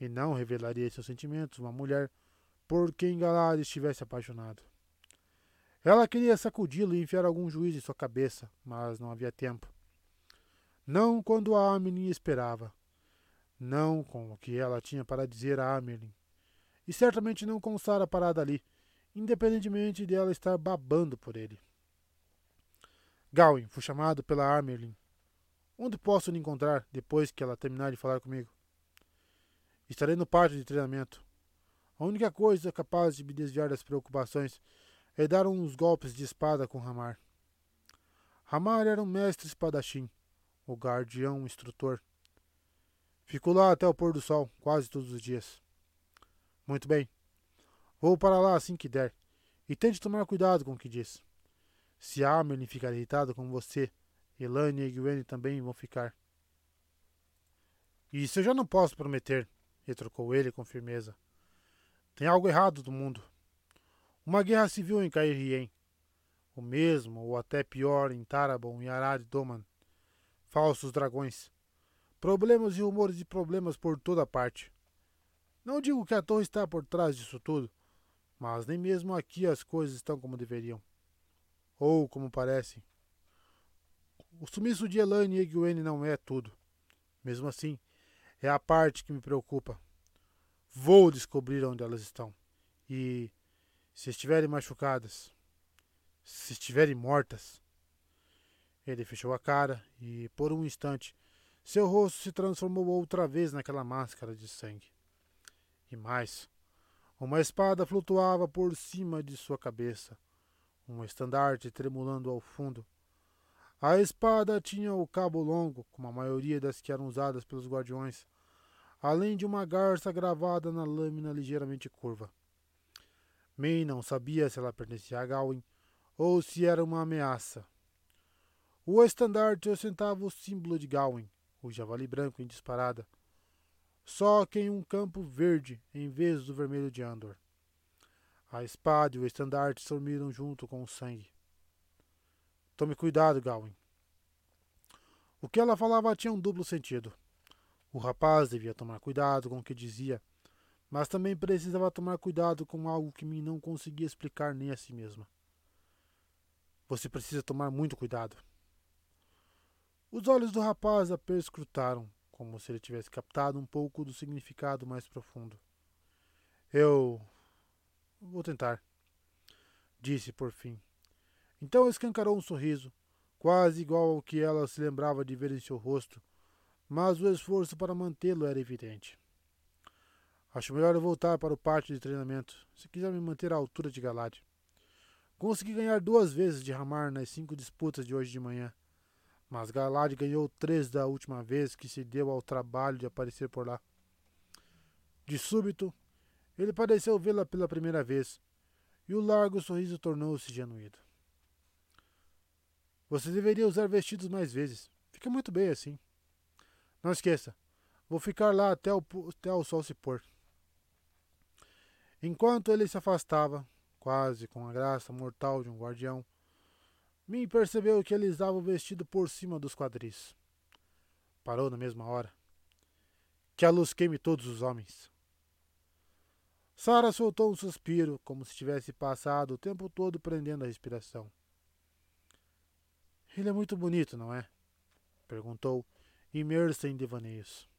E não revelaria seus sentimentos a uma mulher por quem Galad estivesse apaixonado. Ela queria sacudi-lo e enfiar algum juízo em sua cabeça, mas não havia tempo. Não quando a Amelin esperava. Não com o que ela tinha para dizer a Amelin e certamente não com Sara parada ali, independentemente de ela estar babando por ele. Gawain foi chamado pela Armerlin. Onde posso lhe encontrar depois que ela terminar de falar comigo? Estarei no pátio de treinamento. A única coisa capaz de me desviar das preocupações é dar uns golpes de espada com Ramar. Ramar era um mestre espadachim, o guardião instrutor. Fico lá até o pôr do sol, quase todos os dias. Muito bem. Vou para lá assim que der. E tente tomar cuidado com o que diz. Se a Amelie ficar irritada com você, Elane e Gwen também vão ficar. Isso eu já não posso prometer, retrucou ele com firmeza. Tem algo errado no mundo. Uma guerra civil em Cairien. O mesmo, ou até pior, em Tarabon e Arad Doman. Falsos dragões. Problemas e rumores de problemas por toda parte. Não digo que a torre está por trás disso tudo, mas nem mesmo aqui as coisas estão como deveriam. Ou como parecem. O sumiço de Elaine e Egwene não é tudo. Mesmo assim, é a parte que me preocupa. Vou descobrir onde elas estão. E se estiverem machucadas, se estiverem mortas. Ele fechou a cara e, por um instante, seu rosto se transformou outra vez naquela máscara de sangue. E mais, uma espada flutuava por cima de sua cabeça, um estandarte tremulando ao fundo. A espada tinha o cabo longo, como a maioria das que eram usadas pelos guardiões, além de uma garça gravada na lâmina ligeiramente curva. May não sabia se ela pertencia a Gawain ou se era uma ameaça. O estandarte ostentava o símbolo de Gawain, o javali branco em disparada, só que em um campo verde em vez do vermelho de Andor. A espada e o estandarte sumiram junto com o sangue. Tome cuidado, Gawain. O que ela falava tinha um duplo sentido. O rapaz devia tomar cuidado com o que dizia, mas também precisava tomar cuidado com algo que me não conseguia explicar nem a si mesma. Você precisa tomar muito cuidado. Os olhos do rapaz a perscrutaram, como se ele tivesse captado um pouco do significado mais profundo. Eu. vou tentar, disse por fim. Então escancarou um sorriso, quase igual ao que ela se lembrava de ver em seu rosto, mas o esforço para mantê-lo era evidente. Acho melhor eu voltar para o pátio de treinamento, se quiser me manter à altura de Galad. Consegui ganhar duas vezes de Ramar nas cinco disputas de hoje de manhã mas Galad ganhou três da última vez que se deu ao trabalho de aparecer por lá. De súbito, ele pareceu vê-la pela primeira vez, e o largo sorriso tornou-se genuíno. Você deveria usar vestidos mais vezes. Fica muito bem assim. Não esqueça, vou ficar lá até o, até o sol se pôr. Enquanto ele se afastava, quase com a graça mortal de um guardião, Min percebeu que ele usava o vestido por cima dos quadris. Parou na mesma hora. Que a luz queime todos os homens. Sara soltou um suspiro, como se tivesse passado o tempo todo prendendo a respiração. Ele é muito bonito, não é? perguntou, imersa em devaneios.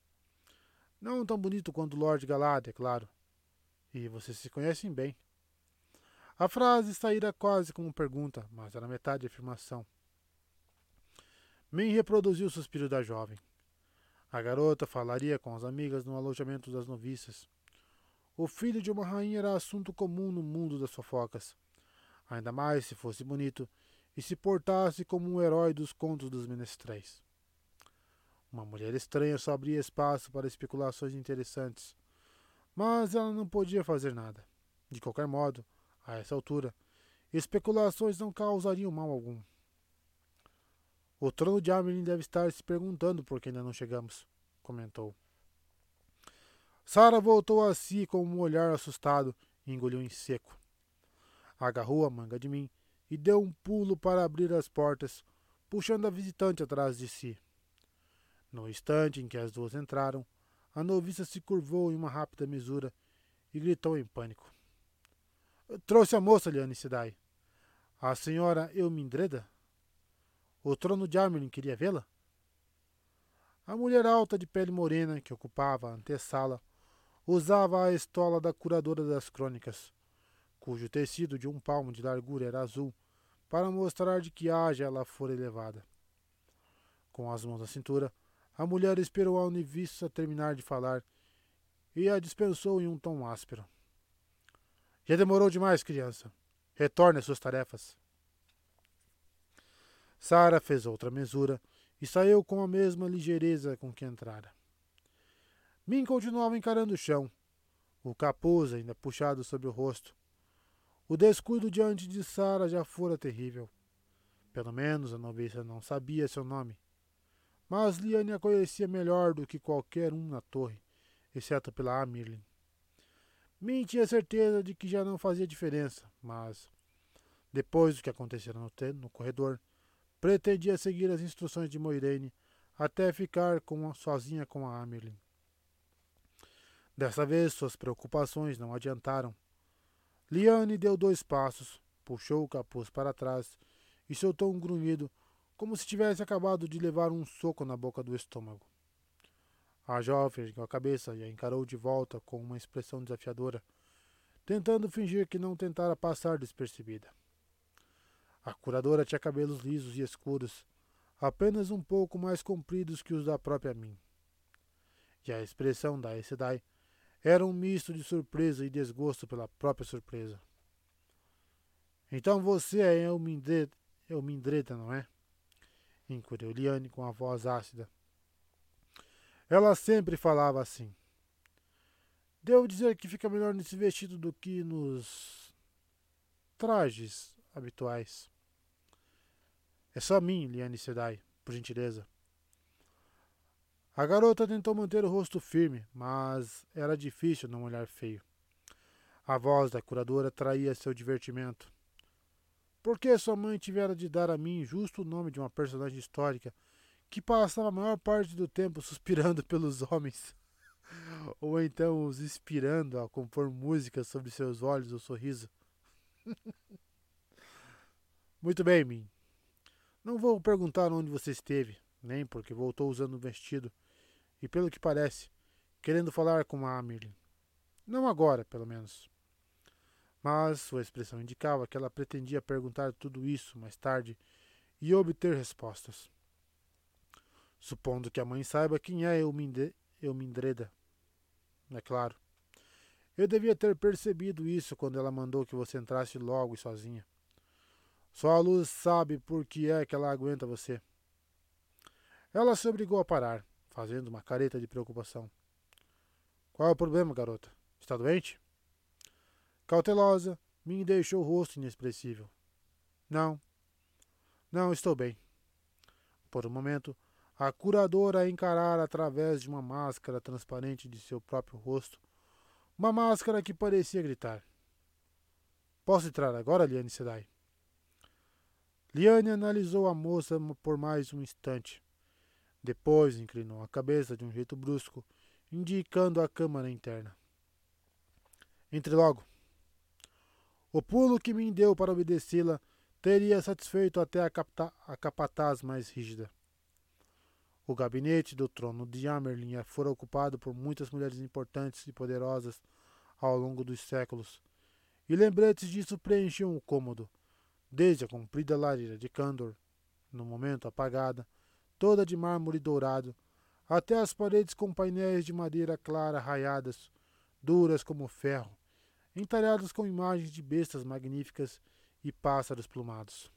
Não tão bonito quanto Lord Galad, é claro. E vocês se conhecem bem. A frase saíra quase como pergunta, mas era metade afirmação. Min reproduziu o suspiro da jovem. A garota falaria com as amigas no alojamento das noviças. O filho de uma rainha era assunto comum no mundo das fofocas, ainda mais se fosse bonito e se portasse como um herói dos contos dos menestréis. Uma mulher estranha só abria espaço para especulações interessantes, mas ela não podia fazer nada. De qualquer modo, a essa altura, especulações não causariam mal algum. O trono de Amelin deve estar se perguntando por que ainda não chegamos, comentou. Sara voltou a si com um olhar assustado e engoliu em seco. Agarrou a manga de mim e deu um pulo para abrir as portas, puxando a visitante atrás de si. No instante em que as duas entraram, a noviça se curvou em uma rápida mesura e gritou em pânico. Trouxe a moça, Liane Sidai. A senhora Eumindreda? O trono de Armelin queria vê-la? A mulher alta de pele morena, que ocupava a antessala, usava a estola da curadora das crônicas, cujo tecido de um palmo de largura era azul, para mostrar de que haja ela fora elevada. Com as mãos na cintura, a mulher esperou a Univissa terminar de falar e a dispensou em um tom áspero. Já demorou demais, criança. Retorne às suas tarefas. Sara fez outra mesura e saiu com a mesma ligeireza com que entrara. Min continuava encarando o chão, o capuz ainda puxado sobre o rosto. O descuido diante de Sara já fora terrível. Pelo menos a noviça não sabia seu nome. mas Liane a conhecia melhor do que qualquer um na torre, exceto pela Amirlin. Min tinha certeza de que já não fazia diferença, mas, depois do que acontecera no, no corredor, pretendia seguir as instruções de Moiraine até ficar com, sozinha com a Amerlin. Dessa vez, suas preocupações não adiantaram. Liane deu dois passos, puxou o capuz para trás e soltou um grunhido como se tivesse acabado de levar um soco na boca do estômago. A jovem ergueu a cabeça e a encarou de volta com uma expressão desafiadora, tentando fingir que não tentara passar despercebida. A curadora tinha cabelos lisos e escuros, apenas um pouco mais compridos que os da própria mim. E a expressão da Sedai era um misto de surpresa e desgosto pela própria surpresa. Então você é Elmindreda, não é? inquiriu Liane com a voz ácida. Ela sempre falava assim. Devo dizer que fica melhor nesse vestido do que nos trajes habituais. É só mim, Liane Sedai, por gentileza. A garota tentou manter o rosto firme, mas era difícil não olhar feio. A voz da curadora traía seu divertimento. Por que sua mãe tivera de dar a mim justo o nome de uma personagem histórica que passava a maior parte do tempo suspirando pelos homens? Ou então os inspirando a compor música sobre seus olhos ou sorriso? Muito bem, Min. Não vou perguntar onde você esteve, nem porque voltou usando o vestido, e pelo que parece, querendo falar com a Amelie. Não agora, pelo menos mas sua expressão indicava que ela pretendia perguntar tudo isso mais tarde e obter respostas. Supondo que a mãe saiba quem é Eumindreda. É claro. Eu devia ter percebido isso quando ela mandou que você entrasse logo e sozinha. Só a luz sabe por que é que ela aguenta você. Ela se obrigou a parar, fazendo uma careta de preocupação. Qual é o problema, garota? Está doente? Cautelosa, me deixou o rosto inexpressível. Não. Não, estou bem. Por um momento, a curadora encarara através de uma máscara transparente de seu próprio rosto, uma máscara que parecia gritar. Posso entrar agora, Liane Sedai? Liane analisou a moça por mais um instante. Depois inclinou a cabeça de um jeito brusco, indicando a câmara interna. Entre logo. O pulo que me deu para obedecê-la teria satisfeito até a, capta, a capataz mais rígida. O gabinete do trono de Amerlin fora ocupado por muitas mulheres importantes e poderosas ao longo dos séculos, e lembretes disso preenchiam o cômodo, desde a comprida lareira de Candor, no momento apagada, toda de mármore dourado, até as paredes com painéis de madeira clara raiadas, duras como ferro, entalhados com imagens de bestas magníficas e pássaros plumados.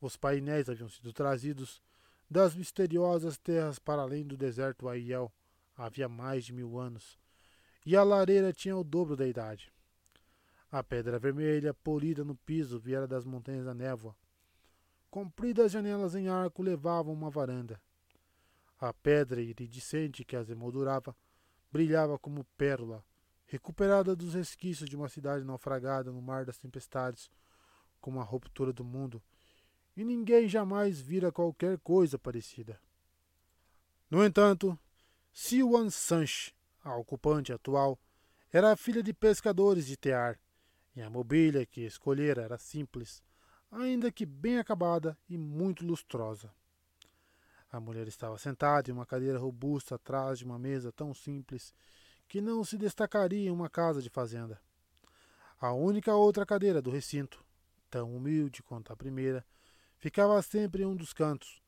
Os painéis haviam sido trazidos das misteriosas terras para além do deserto Aiel havia mais de mil anos, e a lareira tinha o dobro da idade. A pedra vermelha polida no piso viera das montanhas da névoa. Compridas janelas em arco levavam uma varanda. A pedra iridescente que as emoldurava brilhava como pérola recuperada dos resquícios de uma cidade naufragada no mar das tempestades, como a ruptura do mundo, e ninguém jamais vira qualquer coisa parecida. No entanto, Siwan Sanch, a ocupante atual, era a filha de pescadores de Tear, e a mobília que escolhera era simples, ainda que bem acabada e muito lustrosa. A mulher estava sentada em uma cadeira robusta atrás de uma mesa tão simples que não se destacaria em uma casa de fazenda. A única outra cadeira do recinto, tão humilde quanto a primeira, ficava sempre em um dos cantos,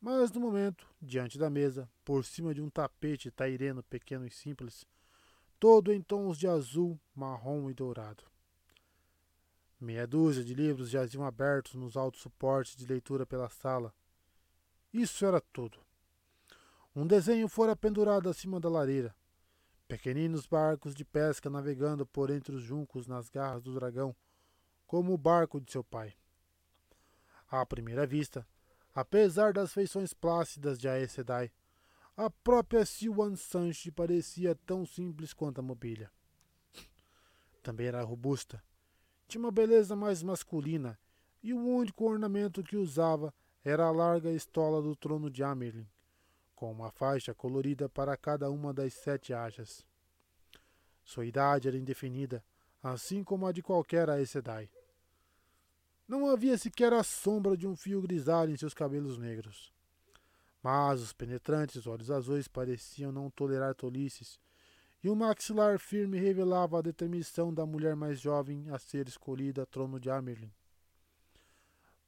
mas no momento, diante da mesa, por cima de um tapete taireno pequeno e simples, todo em tons de azul, marrom e dourado. Meia dúzia de livros jaziam abertos nos altos suportes de leitura pela sala. Isso era tudo. Um desenho fora pendurado acima da lareira, Pequeninos barcos de pesca navegando por entre os juncos nas garras do dragão, como o barco de seu pai. À primeira vista, Apesar das feições plácidas de Aes Sedai, a própria Siwan Sanchi parecia tão simples quanto a mobília. Também era robusta. Tinha uma beleza mais masculina, e o único ornamento que usava era a larga estola do trono de Amerlin, com uma faixa colorida para cada uma das sete ajas. Sua idade era indefinida, assim como a de qualquer Aes Sedai. Não havia sequer a sombra de um fio grisalho em seus cabelos negros. Mas os penetrantes olhos azuis pareciam não tolerar tolices, e o maxilar firme revelava a determinação da mulher mais jovem a ser escolhida a trono de Amerlin.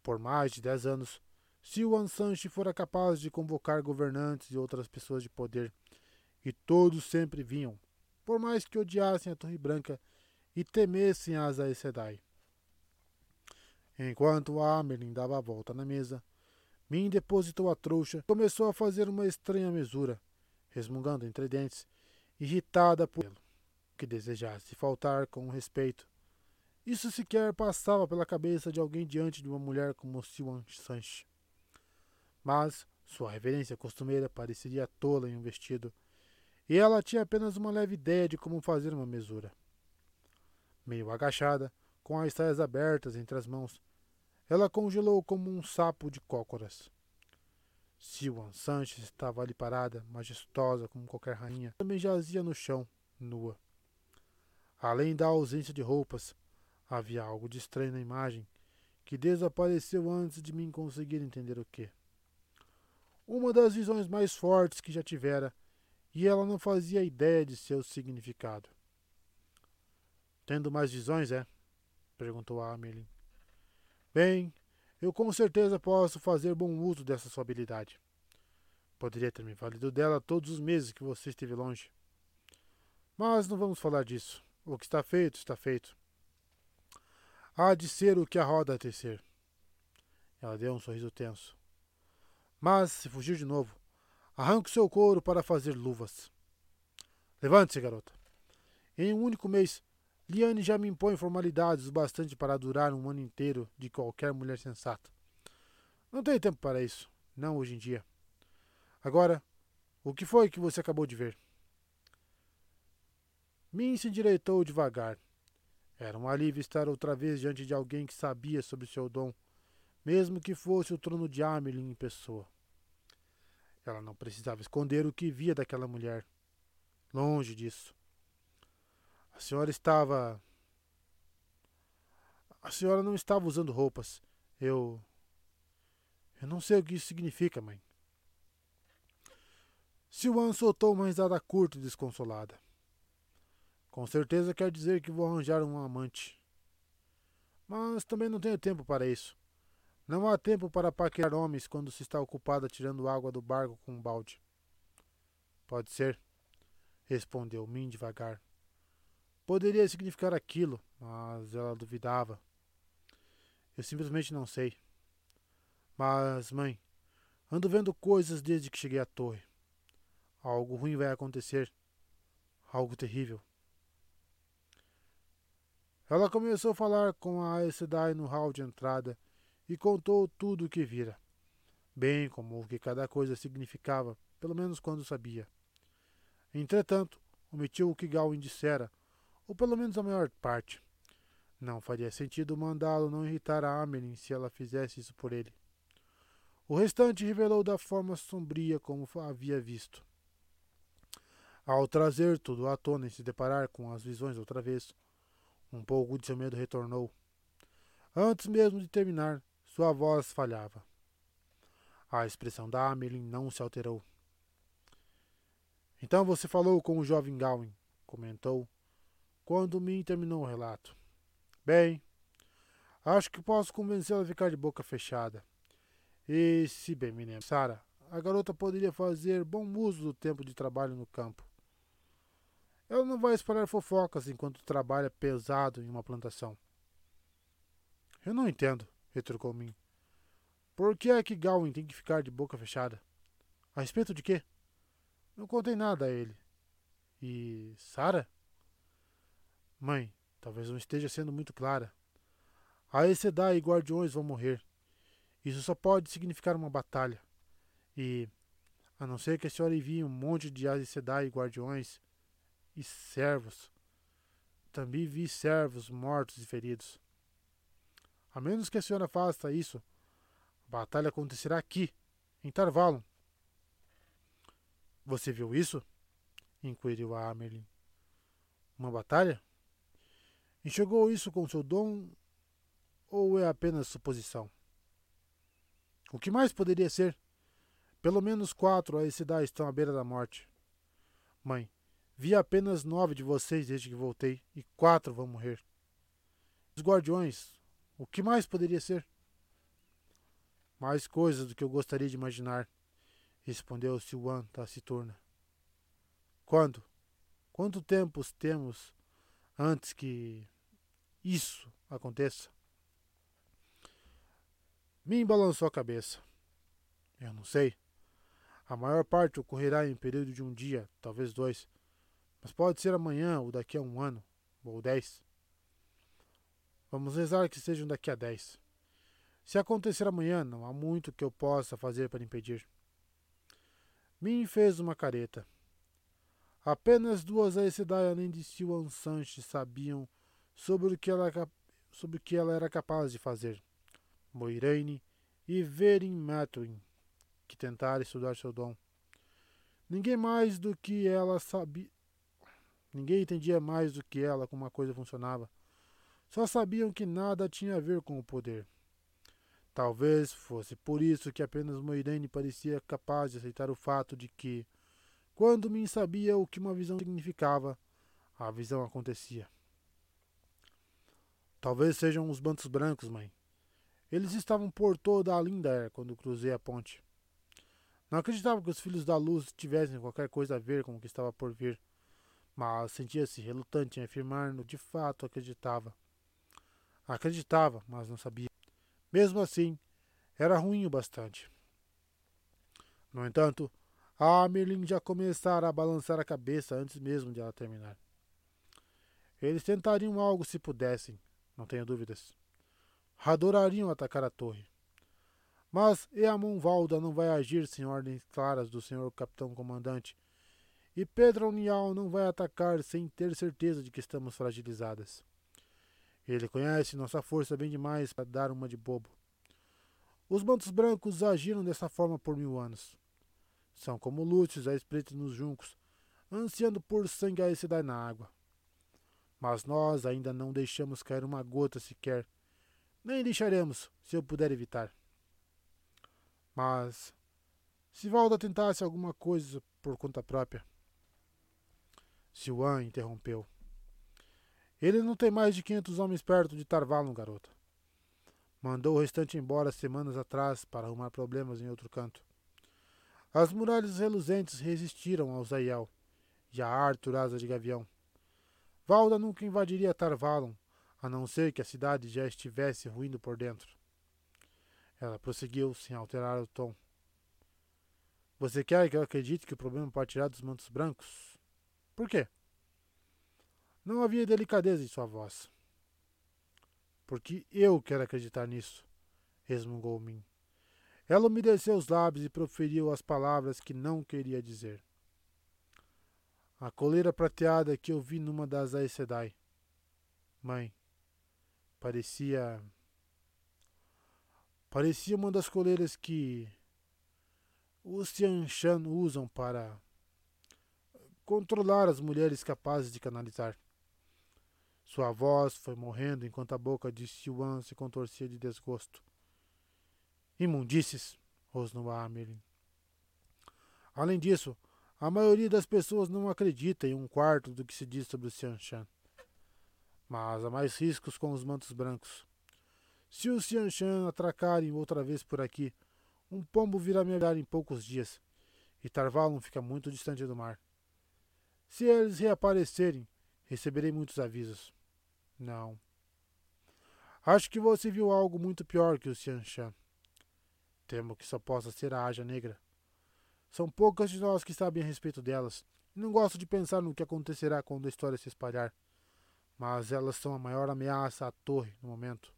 Por mais de dez anos, Siwan Sanchi fora capaz de convocar governantes e outras pessoas de poder, e todos sempre vinham, por mais que odiassem a Torre Branca e temessem as Aes Sedai. Enquanto Amerlin dava a volta na mesa, Min depositou a trouxa e começou a fazer uma estranha mesura, resmungando entre dentes, irritada por ele, que desejasse faltar com respeito. Isso sequer passava pela cabeça de alguém diante de uma mulher como Siwan Sanche. Mas sua reverência costumeira pareceria tola em um vestido, e ela tinha apenas uma leve ideia de como fazer uma mesura. Meio agachada, com as saias abertas entre as mãos, ela congelou como um sapo de cócoras. Siwan Sanches estava ali parada, majestosa como qualquer rainha. Também jazia no chão, nua. Além da ausência de roupas, havia algo de estranho na imagem, que desapareceu antes de mim conseguir entender o que. Uma das visões mais fortes que já tivera, e ela não fazia ideia de seu significado. Tendo mais visões, é? perguntou a Amelie. Bem, eu com certeza posso fazer bom uso dessa sua habilidade. Poderia ter me valido dela todos os meses que você esteve longe. Mas não vamos falar disso. O que está feito, está feito. Há de ser o que a roda de ser. Ela deu um sorriso tenso. Mas, se fugir de novo, arranque seu couro para fazer luvas. Levante-se, garota. Em um único mês, Liane já me impõe formalidades o bastante para durar um ano inteiro de qualquer mulher sensata. Não tenho tempo para isso, não hoje em dia. Agora, o que foi que você acabou de ver? Min se endireitou devagar. Era um alívio estar outra vez diante de alguém que sabia sobre seu dom, mesmo que fosse o trono de Amelin em pessoa. Ela não precisava esconder o que via daquela mulher. Longe disso. A senhora estava. A senhora não estava usando roupas. Eu. Eu não sei o que isso significa, mãe. Silvan soltou uma risada curta e desconsolada. Com certeza quer dizer que vou arranjar um amante. Mas também não tenho tempo para isso. Não há tempo para paquerar homens quando se está ocupada tirando água do barco com um balde. Pode ser, respondeu Min devagar. Poderia significar aquilo, mas ela duvidava. Eu simplesmente não sei. Mas, mãe, ando vendo coisas desde que cheguei à torre. Algo ruim vai acontecer. Algo terrível. Ela começou a falar com a Sedai no hall de entrada e contou tudo o que vira, bem como o que cada coisa significava, pelo menos quando sabia. Entretanto, omitiu o que Gawain dissera ou pelo menos a maior parte. Não faria sentido mandá-lo não irritar a Amelin se ela fizesse isso por ele. O restante revelou da forma sombria como havia visto. Ao trazer tudo à tona e se deparar com as visões outra vez, um pouco de seu medo retornou. Antes mesmo de terminar, sua voz falhava. A expressão da Amelin não se alterou. Então você falou com o jovem Gawain, comentou, quando Min terminou o relato. Bem, acho que posso convencê-la a ficar de boca fechada. E, se bem me lembro, Sara, a garota poderia fazer bom uso do tempo de trabalho no campo. Ela não vai espalhar fofocas enquanto trabalha pesado em uma plantação. Eu não entendo, retrucou Min. Por que é que Gawain tem que ficar de boca fechada? A respeito de quê? Não contei nada a ele. E Sara? Mãe, talvez não esteja sendo muito clara. A Sedai e guardiões vão morrer. Isso só pode significar uma batalha. E, a não ser que a senhora envie um monte de Aes Sedai e guardiões e servos, também vi servos mortos e feridos. A menos que a senhora faça isso, a batalha acontecerá aqui, em Tarvalon. Você viu isso? inquiriu a Amerlin. Uma batalha? Enxergou isso com seu dom ou é apenas suposição? O que mais poderia ser? Pelo menos quatro a esse estão à beira da morte. Mãe, vi apenas nove de vocês desde que voltei e quatro vão morrer. Os guardiões, o que mais poderia ser? Mais coisas do que eu gostaria de imaginar, respondeu Silwan taciturna. Quando? Quanto tempo temos antes que isso aconteça? Min balançou a cabeça. Eu não sei. A maior parte ocorrerá em período de um dia, talvez dois. Mas pode ser amanhã ou daqui a um ano, ou dez. Vamos rezar que sejam daqui a dez. Se acontecer amanhã, não há muito que eu possa fazer para impedir. Min fez uma careta. Apenas duas Aes além de Siwan Sanche sabiam sobre o que ela, sobre o que ela era capaz de fazer. Moiraine e Verin Matwin, que tentaram estudar seu dom. Ninguém mais do que ela sabia. Ninguém entendia mais do que ela como a coisa funcionava. Só sabiam que nada tinha a ver com o poder. Talvez fosse por isso que apenas Moiraine parecia capaz de aceitar o fato de que, quando Min sabia o que uma visão significava, a visão acontecia. Talvez sejam os bantos brancos, mãe. Eles estavam por toda a Lindair quando cruzei a ponte. Não acreditava que os filhos da luz tivessem qualquer coisa a ver com o que estava por vir, mas sentia-se relutante em afirmar no de fato acreditava. Acreditava, mas não sabia. Mesmo assim, era ruim o bastante. No entanto, a Merlin já começara a balançar a cabeça antes mesmo de ela terminar. Eles tentariam algo se pudessem, não tenho dúvidas. Adorariam atacar a torre. Mas Eamon Valda não vai agir sem ordens claras do senhor capitão comandante. E Pedro Unial não vai atacar sem ter certeza de que estamos fragilizadas. Ele conhece nossa força bem demais para dar uma de bobo. Os mantos brancos agiram dessa forma por mil anos. São como lúcios a espreita nos juncos, ansiando por sangue a esse na água. Mas nós ainda não deixamos cair uma gota sequer. Nem deixaremos, se eu puder evitar. Mas, se Valda tentasse alguma coisa por conta própria. Siwan interrompeu. Ele não tem mais de quinhentos homens perto de Tarvalon, garota. Mandou o restante embora semanas atrás para arrumar problemas em outro canto. As muralhas reluzentes resistiram ao Zaiel e a Arthur Asa de Gavião. Valda nunca invadiria Tarvalon, a não ser que a cidade já estivesse ruindo por dentro. Ela prosseguiu sem alterar o tom. Você quer que eu acredite que o problema partirá dos mantos brancos? Por quê? Não havia delicadeza em sua voz. Porque eu quero acreditar nisso, resmungou Min. Ela umedeceu os lábios e proferiu as palavras que não queria dizer. A coleira prateada que eu vi numa das Aes Sedai. Mãe, parecia. Parecia uma das coleiras que os Tianshan usam para controlar as mulheres capazes de canalizar. Sua voz foi morrendo enquanto a boca de Siwan se contorcia de desgosto. Imundícies, rosnou a Amelin. Além disso, a maioria das pessoas não acredita em um quarto do que se diz sobre o Xianshan. Mas há mais riscos com os mantos brancos. Se os Xianshan atracarem outra vez por aqui, um pombo virá me olhar em poucos dias, e Tarvalon fica muito distante do mar. Se eles reaparecerem, receberei muitos avisos. Não. Acho que você viu algo muito pior que o Xianshan. Temo que só possa ser a Aja Negra. São poucas de nós que sabem a respeito delas, e não gosto de pensar no que acontecerá quando a história se espalhar. Mas elas são a maior ameaça à torre no momento.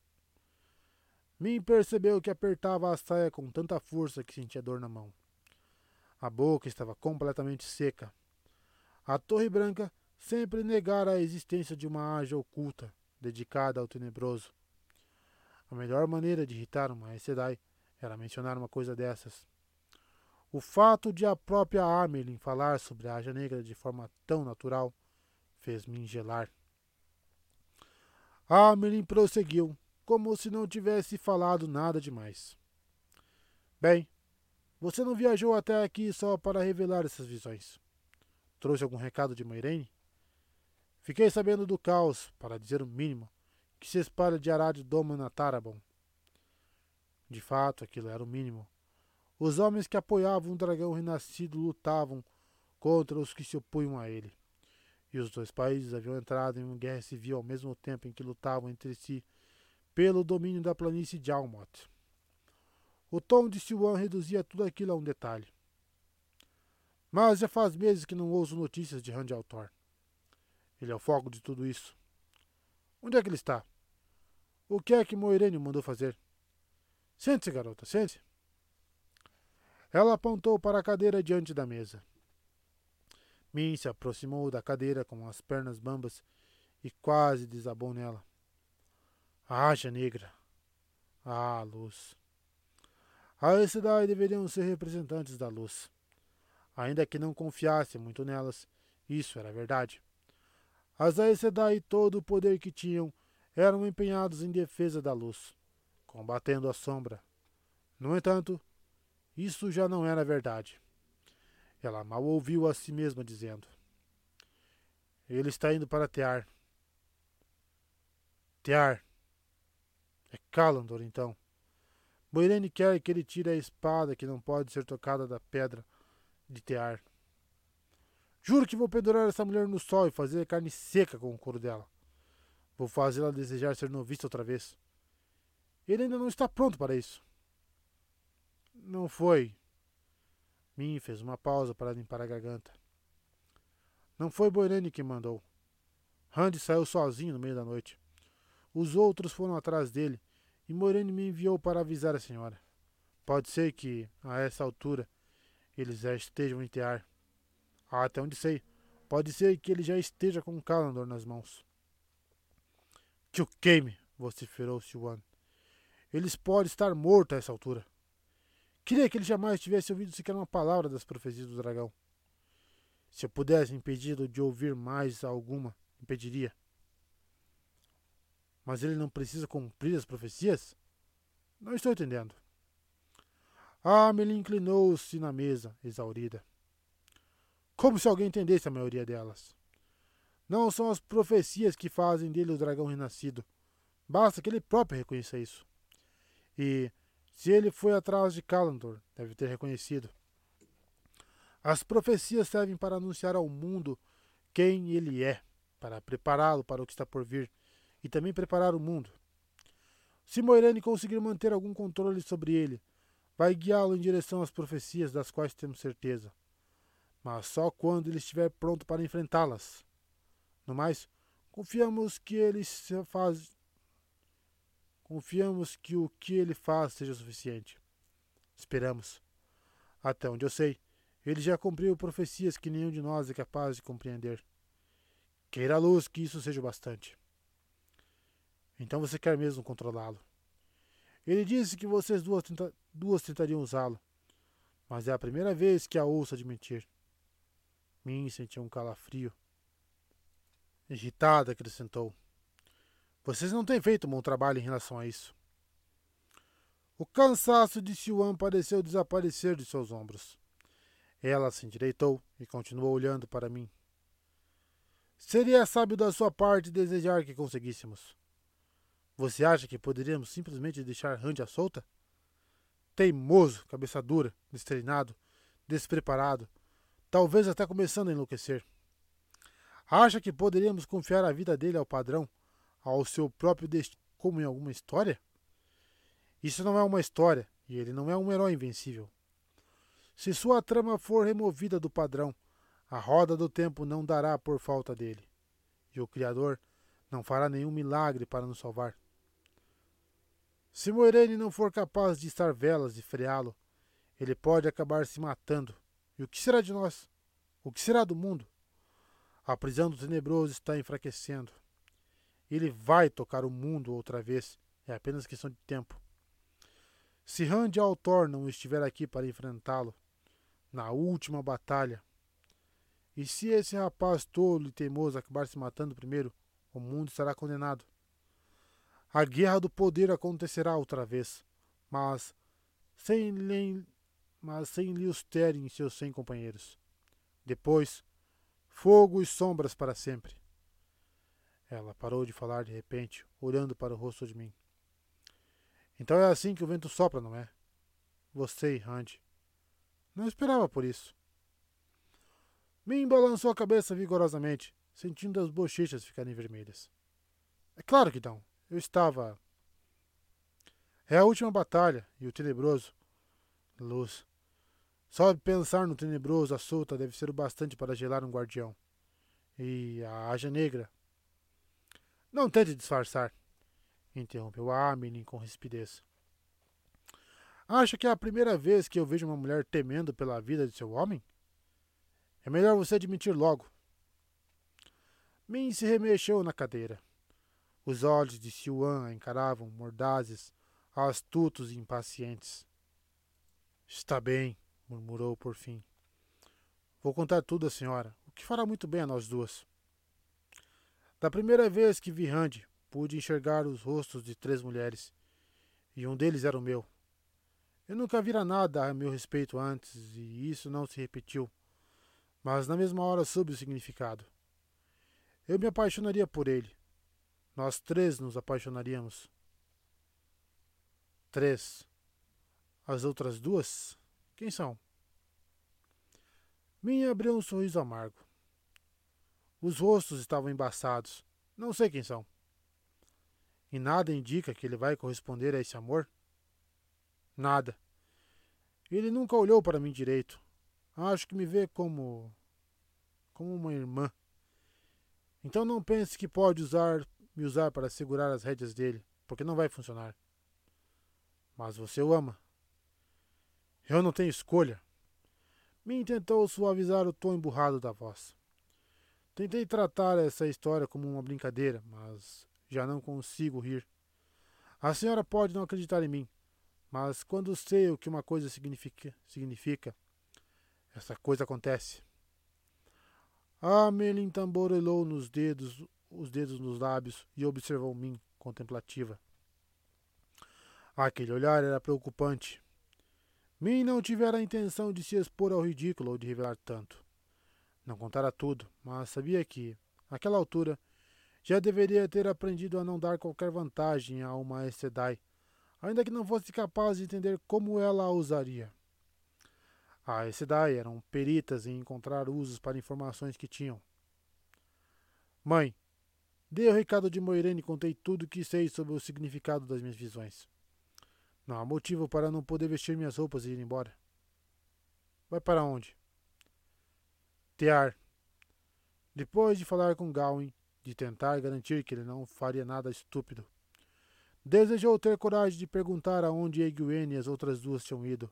Min percebeu que apertava a saia com tanta força que sentia dor na mão. A boca estava completamente seca. A Torre Branca sempre negara a existência de uma ágia oculta dedicada ao tenebroso. A melhor maneira de irritar uma Sedai era mencionar uma coisa dessas. O fato de a própria Amelin falar sobre a Ágia Negra de forma tão natural fez-me gelar. Amelin prosseguiu, como se não tivesse falado nada demais. Bem, você não viajou até aqui só para revelar essas visões. Trouxe algum recado de Moirene? Fiquei sabendo do caos, para dizer o mínimo, que se espalha de Arad Doma na Tarabon. De fato, aquilo era o mínimo. Os homens que apoiavam o dragão renascido lutavam contra os que se opunham a ele. E os dois países haviam entrado em uma guerra civil ao mesmo tempo em que lutavam entre si pelo domínio da planície de Almot. O tom de Siwan reduzia tudo aquilo a um detalhe. Mas já faz meses que não ouço notícias de Randy Altor. Ele é o foco de tudo isso. Onde é que ele está? O que é que Moirene mandou fazer? Sente-se, garota, sente-se. Ela apontou para a cadeira diante da mesa. Min se aproximou da cadeira com as pernas bambas e quase desabou nela. Haja negra. Ah, luz. A cidade deveriam ser representantes da luz. Ainda que não confiasse muito nelas, isso era verdade. As Aes Sedai e todo o poder que tinham eram empenhados em defesa da luz, combatendo a sombra. No entanto, isso já não era verdade. Ela mal ouviu a si mesma dizendo: Ele está indo para Tear. Tear. É Calandor, então. Moirene quer que ele tire a espada que não pode ser tocada da pedra de Tear. Juro que vou pendurar essa mulher no sol e fazer carne seca com o couro dela. Vou fazê-la desejar ser novista outra vez. Ele ainda não está pronto para isso. Não foi. Min fez uma pausa para limpar a garganta. Não foi Boirene que mandou. Randy saiu sozinho no meio da noite. Os outros foram atrás dele e Moirene me enviou para avisar a senhora. Pode ser que, a essa altura, eles já estejam em Tear. Ah, até onde sei. Pode ser que ele já esteja com o Calandor nas mãos. Que o queime, vociferou Siwan. Eles podem estar mortos a essa altura. Queria que ele jamais tivesse ouvido sequer uma palavra das profecias do dragão. Se eu pudesse impedi-lo de ouvir mais alguma, impediria. Mas ele não precisa cumprir as profecias? Não estou entendendo. Amelie inclinou-se na mesa, exaurida como se alguém entendesse a maioria delas. Não são as profecias que fazem dele o dragão renascido. Basta que ele próprio reconheça isso. E, se ele foi atrás de Kalandor, deve ter reconhecido. As profecias servem para anunciar ao mundo quem ele é, para prepará-lo para o que está por vir e também preparar o mundo. Se Moirane conseguir manter algum controle sobre ele, vai guiá-lo em direção às profecias das quais temos certeza mas só quando ele estiver pronto para enfrentá-las. No mais, confiamos que ele faz Confiamos que o que ele faz seja suficiente. Esperamos. Até onde eu sei, ele já cumpriu profecias que nenhum de nós é capaz de compreender. Queira a luz que isso seja bastante. Então você quer mesmo controlá-lo. Ele disse que vocês duas, tenta duas tentariam usá-lo, mas é a primeira vez que a ouço admitir. Min sentiu um calafrio. Irritada, acrescentou. Vocês não têm feito um bom trabalho em relação a isso. O cansaço de Siwan pareceu desaparecer de seus ombros. Ela se endireitou e continuou olhando para mim. Seria sábio da sua parte desejar que conseguíssemos. Você acha que poderíamos simplesmente deixar Randy à solta? Teimoso, cabeça dura, destreinado, despreparado, talvez até começando a enlouquecer. Acha que poderíamos confiar a vida dele ao padrão, ao seu próprio destino, como em alguma história? Isso não é uma história, e ele não é um herói invencível. Se sua trama for removida do padrão, a roda do tempo não dará por falta dele, e o Criador não fará nenhum milagre para nos salvar. Se Moirene não for capaz de estar velas e freá-lo, ele pode acabar se matando. E o que será de nós? O que será do mundo? A prisão do tenebroso está enfraquecendo. Ele vai tocar o mundo outra vez. É apenas questão de tempo. Se Rand Altor não estiver aqui para enfrentá-lo, na última batalha, e se esse rapaz tolo e teimoso acabar se matando primeiro, o mundo estará condenado. A guerra do poder acontecerá outra vez, mas sem, Len, mas sem e seus cem companheiros. Depois, fogo e sombras para sempre. Ela parou de falar de repente, olhando para o rosto de mim. Então é assim que o vento sopra, não é? Você, Randy. Não esperava por isso. Min balançou a cabeça vigorosamente, sentindo as bochechas ficarem vermelhas. É claro que não. Eu estava. É a última batalha e o tenebroso. Luz. Só pensar no tenebroso, a solta, deve ser o bastante para gelar um guardião. E a Aja Negra. Não tente disfarçar, interrompeu Amelin com rispidez. Acha que é a primeira vez que eu vejo uma mulher temendo pela vida de seu homem? É melhor você admitir logo. Min se remexeu na cadeira. Os olhos de Siuan a encaravam, mordazes, astutos e impacientes. Está bem, murmurou por fim. Vou contar tudo à senhora, o que fará muito bem a nós duas. Da primeira vez que vi Randy, pude enxergar os rostos de três mulheres, e um deles era o meu. Eu nunca vira nada a meu respeito antes, e isso não se repetiu, mas na mesma hora soube o significado. Eu me apaixonaria por ele, nós três nos apaixonaríamos. Três. As outras duas? Quem são? Minha abriu um sorriso amargo. Os rostos estavam embaçados. Não sei quem são. E nada indica que ele vai corresponder a esse amor? Nada. Ele nunca olhou para mim direito. Acho que me vê como. como uma irmã. Então não pense que pode usar me usar para segurar as rédeas dele, porque não vai funcionar. Mas você o ama. Eu não tenho escolha. Min tentou suavizar o tom emburrado da voz. Tentei tratar essa história como uma brincadeira, mas já não consigo rir. A senhora pode não acreditar em mim, mas quando sei o que uma coisa significa, significa essa coisa acontece. Amelin tamborilou nos dedos os dedos nos lábios e observou mim, contemplativa. Aquele olhar era preocupante. Min não tivera a intenção de se expor ao ridículo ou de revelar tanto. Não contara tudo, mas sabia que, naquela altura, já deveria ter aprendido a não dar qualquer vantagem a uma Sedai, ainda que não fosse capaz de entender como ela a usaria. As Sedai eram peritas em encontrar usos para informações que tinham. Mãe, Dei o recado de Moirene e contei tudo o que sei sobre o significado das minhas visões. Não há motivo para não poder vestir minhas roupas e ir embora. Vai para onde? Tear. Depois de falar com Gawain, de tentar garantir que ele não faria nada estúpido, desejou ter coragem de perguntar aonde Egwene e as outras duas tinham ido.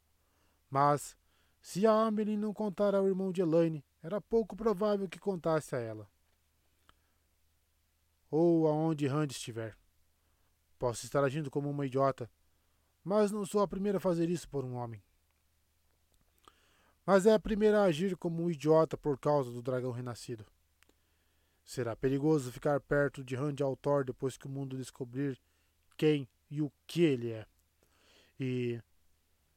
Mas, se a Amelie não contar ao irmão de Elaine, era pouco provável que contasse a ela ou aonde Rand estiver. Posso estar agindo como uma idiota, mas não sou a primeira a fazer isso por um homem. Mas é a primeira a agir como um idiota por causa do dragão renascido. Será perigoso ficar perto de Rand Altor depois que o mundo descobrir quem e o que ele é. E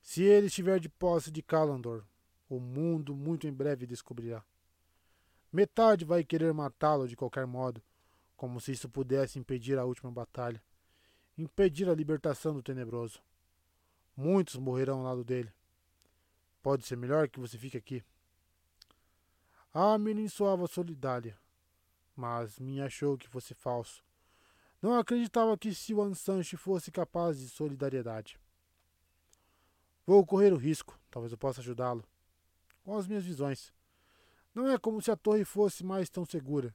se ele estiver de posse de Kalandor, o mundo muito em breve descobrirá. Metade vai querer matá-lo de qualquer modo, como se isso pudesse impedir a última batalha, impedir a libertação do tenebroso. Muitos morrerão ao lado dele. Pode ser melhor que você fique aqui. A menina soava solidária, mas me achou que fosse falso. Não acreditava que Siwan Sanchi fosse capaz de solidariedade. Vou correr o risco, talvez eu possa ajudá-lo. Com as minhas visões. Não é como se a torre fosse mais tão segura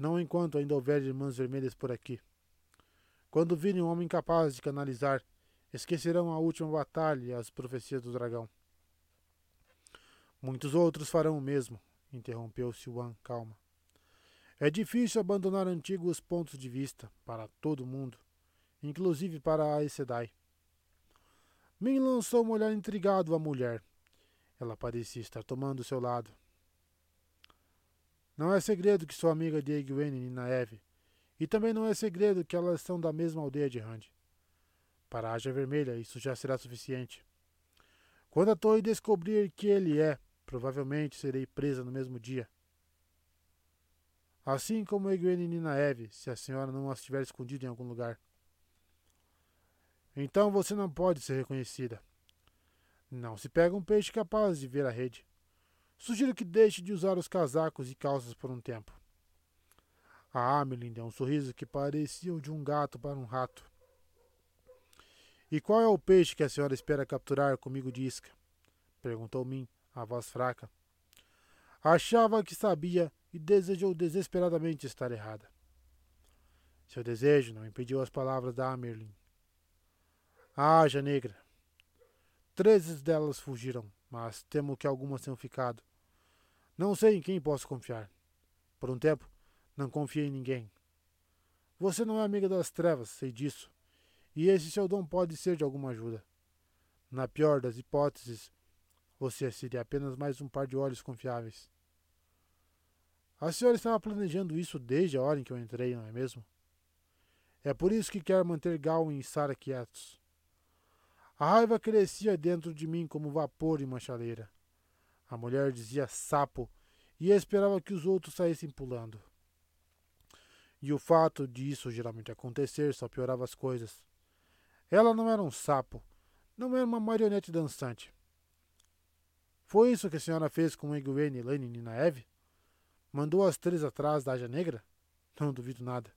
não enquanto ainda houver irmãs vermelhas por aqui. Quando virem um homem capaz de canalizar esquecerão a última batalha e as profecias do dragão. Muitos outros farão o mesmo, interrompeu Siwan calma. É difícil abandonar antigos pontos de vista para todo mundo, inclusive para a Sedai. Min lançou um olhar intrigado à mulher. Ela parecia estar tomando seu lado. Não é segredo que sou amiga de Egwene e Ninaeve, e também não é segredo que elas são da mesma aldeia de Rand. Para a Ágia Vermelha, isso já será suficiente. Quando a torre descobrir que ele é, provavelmente serei presa no mesmo dia. Assim como Egwene e Ninaeve, se a senhora não as tiver escondido em algum lugar. Então você não pode ser reconhecida. Não se pega um peixe capaz de ver a rede. Sugiro que deixe de usar os casacos e calças por um tempo. A Amelin deu um sorriso que parecia o de um gato para um rato. E qual é o peixe que a senhora espera capturar comigo de isca? perguntou Min, a voz fraca. Achava que sabia e desejou desesperadamente estar errada. Seu desejo não impediu as palavras da Amerlin. Haja negra. Treze delas fugiram, mas temo que algumas tenham ficado. Não sei em quem posso confiar. Por um tempo, não confiei em ninguém. Você não é amiga das trevas, sei disso. E esse seu dom pode ser de alguma ajuda. Na pior das hipóteses, você seria apenas mais um par de olhos confiáveis. A senhora estava planejando isso desde a hora em que eu entrei, não é mesmo? É por isso que quer manter Gal e Sara quietos. A raiva crescia dentro de mim como vapor em uma chaleira. A mulher dizia sapo e esperava que os outros saíssem pulando. E o fato disso geralmente acontecer só piorava as coisas. Ela não era um sapo, não era uma marionete dançante. Foi isso que a senhora fez com Egwene, Lenin e Naeve? Mandou as três atrás da Aja Negra? Não duvido nada.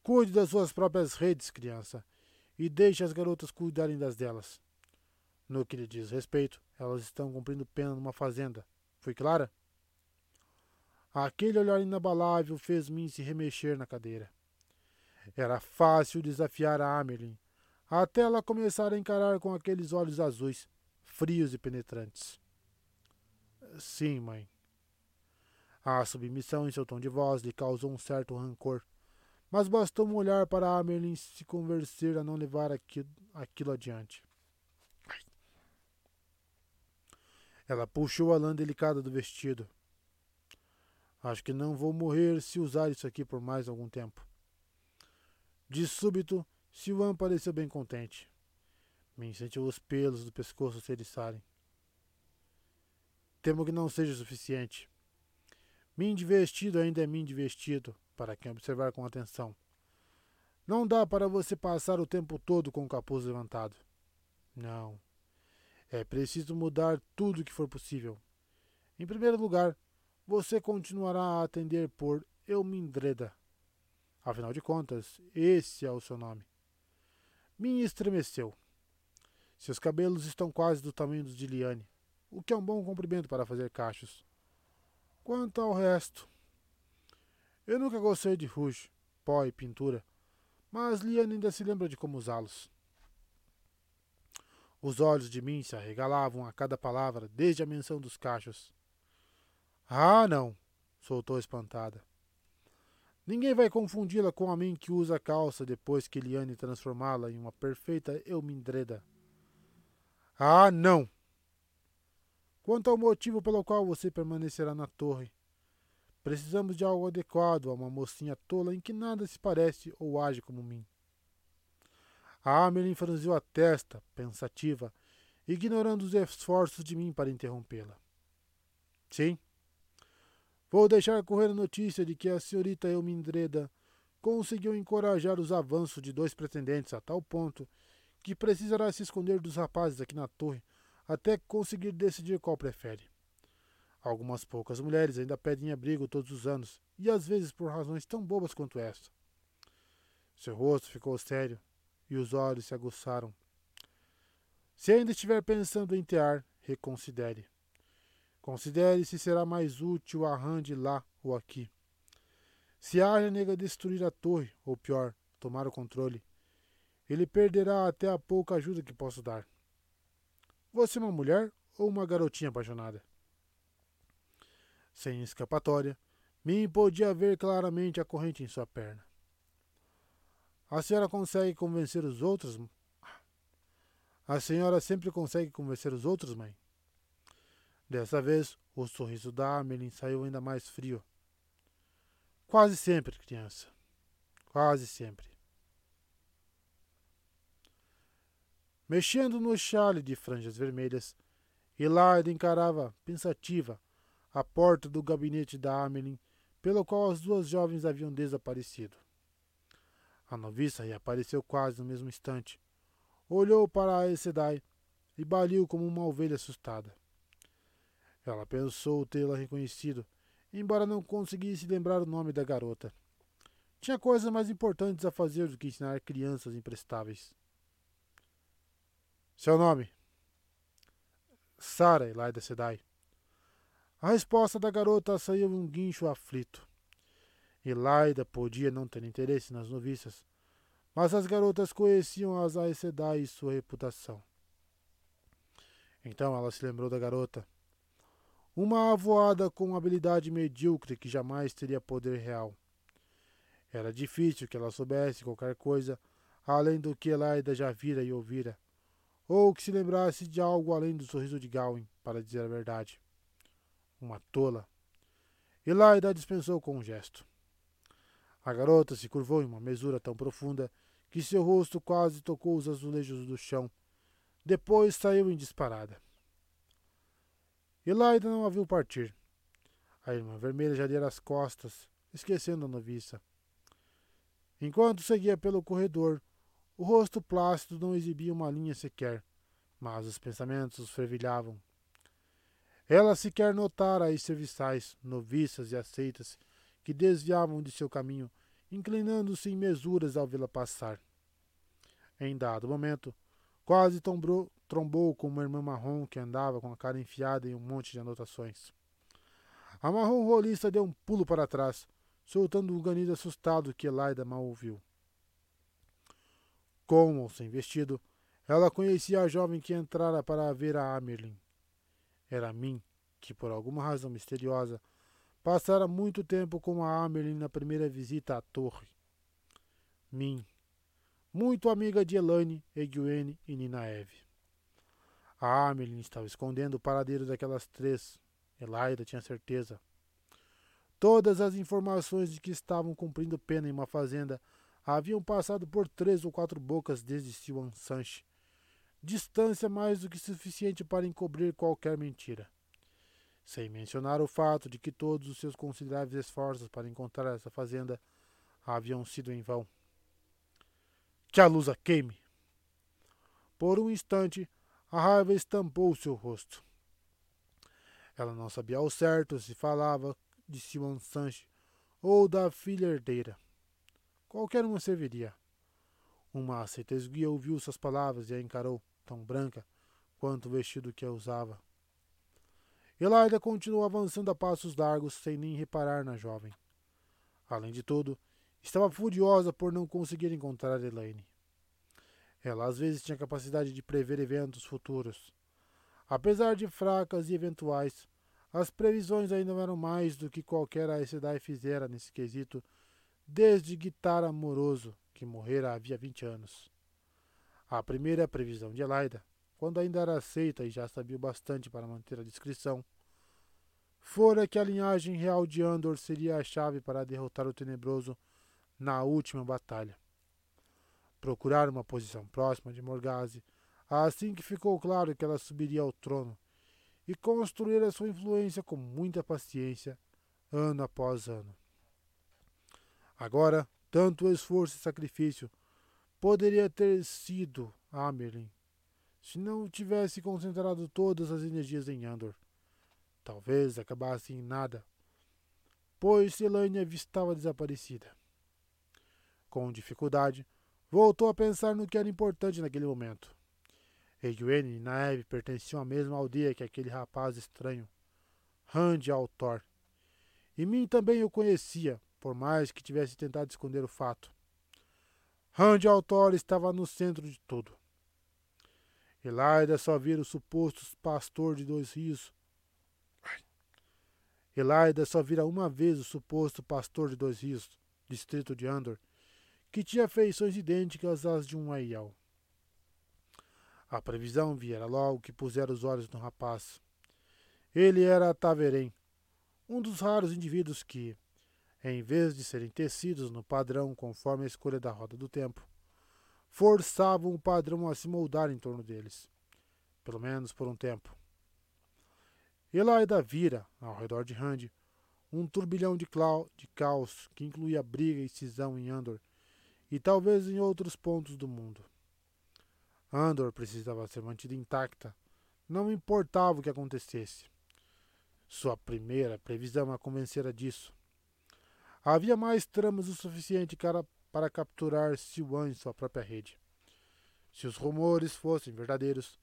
Cuide das suas próprias redes, criança, e deixe as garotas cuidarem das delas. No que lhe diz respeito, elas estão cumprindo pena numa fazenda. Foi clara? Aquele olhar inabalável fez-me se remexer na cadeira. Era fácil desafiar a Amerlin, até ela começar a encarar com aqueles olhos azuis, frios e penetrantes. Sim, mãe. A submissão em seu tom de voz lhe causou um certo rancor, mas bastou um olhar para Amerlin se convencer a não levar aquilo, aquilo adiante. Ela puxou a lã delicada do vestido. Acho que não vou morrer se usar isso aqui por mais algum tempo. De súbito, Siwan pareceu bem contente. Me sentiu os pelos do pescoço se eriçarem. Temo que não seja suficiente. Mim de vestido ainda é mim de vestido, para quem observar com atenção. Não dá para você passar o tempo todo com o capuz levantado. Não. É preciso mudar tudo o que for possível. Em primeiro lugar, você continuará a atender por Eumindreda. Afinal de contas, esse é o seu nome. Min estremeceu. Seus cabelos estão quase do tamanho dos de Liane, o que é um bom comprimento para fazer cachos. Quanto ao resto, eu nunca gostei de rouge, pó e pintura, mas Liane ainda se lembra de como usá-los. Os olhos de mim se arregalavam a cada palavra, desde a menção dos cachos. Ah, não! soltou espantada. Ninguém vai confundi-la com a mim que usa a calça depois que Liane transformá-la em uma perfeita Eumindreda. Ah, não! Quanto ao motivo pelo qual você permanecerá na torre, precisamos de algo adequado a uma mocinha tola em que nada se parece ou age como mim. A Amelie franziu a testa, pensativa, ignorando os esforços de mim para interrompê-la. Sim. Vou deixar correr a notícia de que a senhorita Elmindreda conseguiu encorajar os avanços de dois pretendentes a tal ponto que precisará se esconder dos rapazes aqui na torre até conseguir decidir qual prefere. Algumas poucas mulheres ainda pedem abrigo todos os anos, e às vezes por razões tão bobas quanto esta. Seu rosto ficou sério, e os olhos se aguçaram. Se ainda estiver pensando em tear, reconsidere. Considere se será mais útil a Rand lá ou aqui. Se a Arya nega destruir a torre, ou pior, tomar o controle, ele perderá até a pouca ajuda que posso dar. Você é uma mulher ou uma garotinha apaixonada? Sem escapatória, Min podia ver claramente a corrente em sua perna. A senhora consegue convencer os outros? A senhora sempre consegue convencer os outros, mãe? Dessa vez, o sorriso da Amelie saiu ainda mais frio. Quase sempre, criança. Quase sempre. Mexendo no chale de franjas vermelhas, Hilaida encarava, pensativa, a porta do gabinete da Amelie, pelo qual as duas jovens haviam desaparecido. A noviça reapareceu quase no mesmo instante. Olhou para a Sedai e baliu como uma ovelha assustada. Ela pensou tê-la reconhecido, embora não conseguisse lembrar o nome da garota. Tinha coisas mais importantes a fazer do que ensinar crianças imprestáveis. Seu nome? Sara Elaida Sedai. A resposta da garota saiu um guincho aflito. Elaida podia não ter interesse nas noviças, mas as garotas conheciam as Aes Sedai e sua reputação. Então ela se lembrou da garota uma avoada com habilidade medíocre que jamais teria poder real. Era difícil que ela soubesse qualquer coisa além do que Elaida já vira e ouvira, ou que se lembrasse de algo além do sorriso de Gawain, para dizer a verdade. Uma tola. Elaida dispensou com um gesto. A garota se curvou em uma mesura tão profunda que seu rosto quase tocou os azulejos do chão. Depois saiu em disparada. Elaida não a viu partir. A irmã vermelha já dera as costas, esquecendo a noviça. Enquanto seguia pelo corredor, o rosto plácido não exibia uma linha sequer, mas os pensamentos fervilhavam. Ela sequer notara as serviçais, noviças e aceitas que desviavam de seu caminho, inclinando-se em mesuras ao vê-la passar. Em dado momento, quase tombou, trombou com uma irmã marrom que andava com a cara enfiada em um monte de anotações. A marrom rolista deu um pulo para trás, soltando um ganido assustado que Elaida mal ouviu. Com ou sem vestido, ela conhecia a jovem que entrara para ver a Amerlin. Era mim, que por alguma razão misteriosa passara muito tempo com a Amerlin na primeira visita à torre. Mim, muito amiga de Elaine, Egwene e Ninaeve. A Amelie estava escondendo o paradeiro daquelas três. Elaida tinha certeza. Todas as informações de que estavam cumprindo pena em uma fazenda haviam passado por três ou quatro bocas desde Siwan Sanche. Distância mais do que suficiente para encobrir qualquer mentira. Sem mencionar o fato de que todos os seus consideráveis esforços para encontrar essa fazenda haviam sido em vão. Que a luz queime! Por um instante, a raiva estampou seu rosto. Ela não sabia ao certo se falava de Simon Sanche ou da filha herdeira. Qualquer uma serviria. Uma aceita esguia ouviu suas palavras e a encarou, tão branca quanto o vestido que a usava. Elaida continuou avançando a passos largos, sem nem reparar na jovem. Além de tudo, estava furiosa por não conseguir encontrar Elaine. Ela às vezes tinha capacidade de prever eventos futuros. Apesar de fracas e eventuais, as previsões ainda eram mais do que qualquer Aes fizera nesse quesito desde Guitar Amoroso, que morrera havia vinte anos. A primeira previsão de Elaida, quando ainda era aceita e já sabia bastante para manter a discrição, fora que a linhagem real de Andor seria a chave para derrotar o Tenebroso na última batalha procurar uma posição próxima de Morgase, assim que ficou claro que ela subiria ao trono, e construir a sua influência com muita paciência, ano após ano. Agora, tanto esforço e sacrifício poderia ter sido Amerlin, se não tivesse concentrado todas as energias em Andor. Talvez acabasse em nada, pois Selânia estava desaparecida. Com dificuldade, Voltou a pensar no que era importante naquele momento. Egwene e Naeve pertenciam à mesma aldeia que aquele rapaz estranho, Rand Altor. E mim também o conhecia, por mais que tivesse tentado esconder o fato. Rand Altor estava no centro de tudo. Elaida só vira o suposto pastor de dois rios. Elaida só vira uma vez o suposto pastor de dois rios, distrito de Andor, que tinha feições idênticas às de um Aiel. A previsão viera logo que pusera os olhos no rapaz. Ele era Taverém, um dos raros indivíduos que, em vez de serem tecidos no padrão conforme a escolha da roda do tempo, forçavam o padrão a se moldar em torno deles, pelo menos por um tempo. Elaida vira, ao redor de Rand, um turbilhão de, de caos que incluía briga e cisão em Andor e talvez em outros pontos do mundo. Andor precisava ser mantida intacta, não importava o que acontecesse. Sua primeira previsão a convencera disso. Havia mais tramas o suficiente para, para capturar Siwan em sua própria rede. Se os rumores fossem verdadeiros,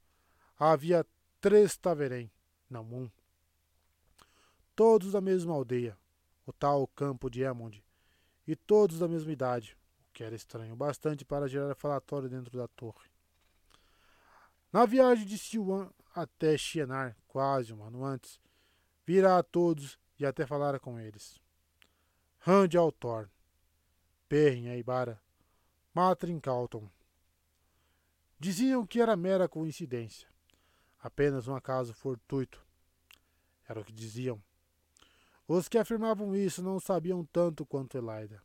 havia três Taverém, não um. Todos da mesma aldeia, o tal campo de Emond, e todos da mesma idade, o que era estranho bastante para gerar falatório dentro da torre. Na viagem de Siwan até Xienar, quase um ano antes, vira a todos e até falara com eles. Rand Altor, Perrin Aibara, Matrin Calton. Diziam que era mera coincidência, apenas um acaso fortuito. Era o que diziam. Os que afirmavam isso não sabiam tanto quanto Elaida.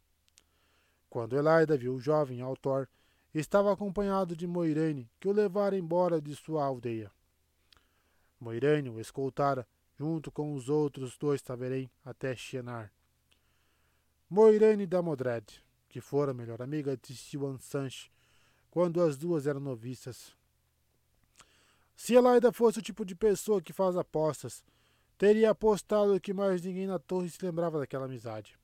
Quando Elaida viu o jovem Altor, estava acompanhado de Moirane, que o levara embora de sua aldeia. Moirane o escoltara junto com os outros dois Taverém até Xienar. Moirane da Modred, que fora melhor amiga de Siwan Sanche quando as duas eram noviças. Se Elaida fosse o tipo de pessoa que faz apostas, teria apostado que mais ninguém na torre se lembrava daquela amizade.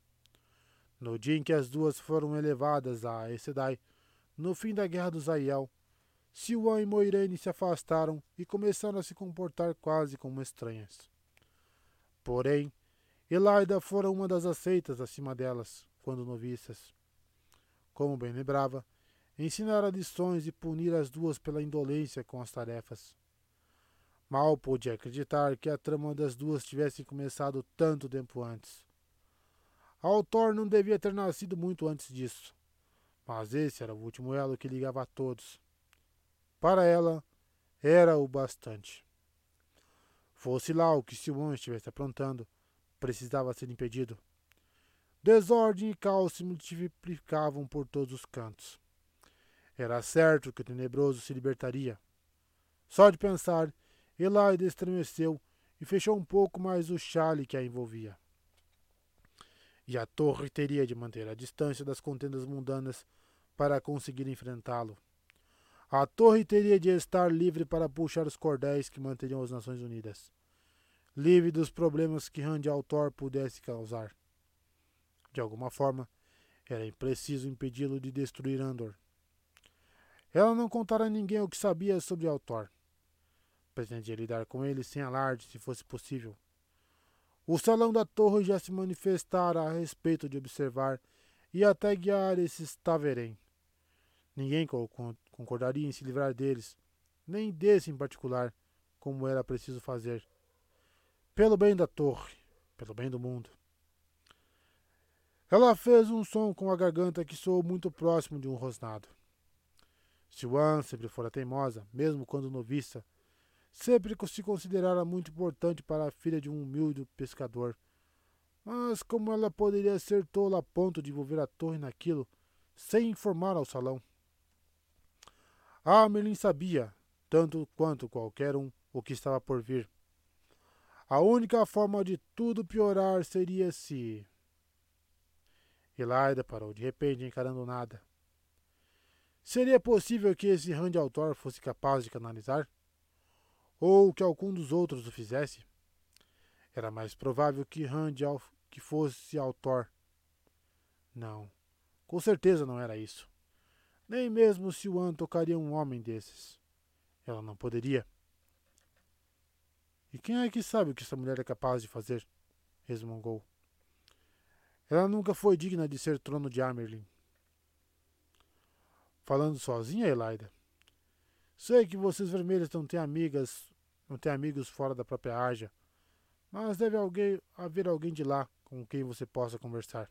No dia em que as duas foram elevadas a Esedai, no fim da Guerra dos Aiel, Siwan e Moirane se afastaram e começaram a se comportar quase como estranhas. Porém, Elaida fora uma das aceitas acima delas, quando noviças. Como bem lembrava, ensinara lições e punir as duas pela indolência com as tarefas. Mal podia acreditar que a trama das duas tivesse começado tanto tempo antes. Autor não devia ter nascido muito antes disso, mas esse era o último elo que ligava a todos. Para ela, era o bastante. Fosse lá o que Silvão estivesse aprontando, precisava ser impedido. Desordem e caos se multiplicavam por todos os cantos. Era certo que o tenebroso se libertaria. Só de pensar, Elaida estremeceu e fechou um pouco mais o chale que a envolvia. E a torre teria de manter a distância das contendas mundanas para conseguir enfrentá-lo. A torre teria de estar livre para puxar os cordéis que manteriam as Nações Unidas, livre dos problemas que Rand Altor pudesse causar. De alguma forma, era impreciso impedi-lo de destruir Andor. Ela não contara a ninguém o que sabia sobre Altor. Pretendia lidar com ele sem alarde, se fosse possível. O salão da torre já se manifestara a respeito de observar e até guiar esses Taverém. Ninguém concordaria em se livrar deles, nem desse em particular, como era preciso fazer. Pelo bem da torre, pelo bem do mundo. Ela fez um som com a garganta que soou muito próximo de um rosnado. Siwan sempre fora teimosa, mesmo quando noviça, sempre se considerara muito importante para a filha de um humilde pescador. Mas como ela poderia ser tola a ponto de envolver a torre naquilo, sem informar ao salão? Amelin sabia, tanto quanto qualquer um, o que estava por vir. A única forma de tudo piorar seria se. Elaida parou de repente, encarando nada. Seria possível que esse Rand Altor fosse capaz de canalizar? Ou que algum dos outros o fizesse? Era mais provável que Rand que fosse Altor. Não, com certeza não era isso. Nem mesmo Siwan tocaria um homem desses. Ela não poderia. E quem é que sabe o que essa mulher é capaz de fazer? resmungou. Ela nunca foi digna de ser trono de Amerlin. Falando sozinha, Elaida? Sei que vocês vermelhos não têm amigas, não têm amigos fora da própria Ágia, mas deve alguém, haver alguém de lá com quem você possa conversar.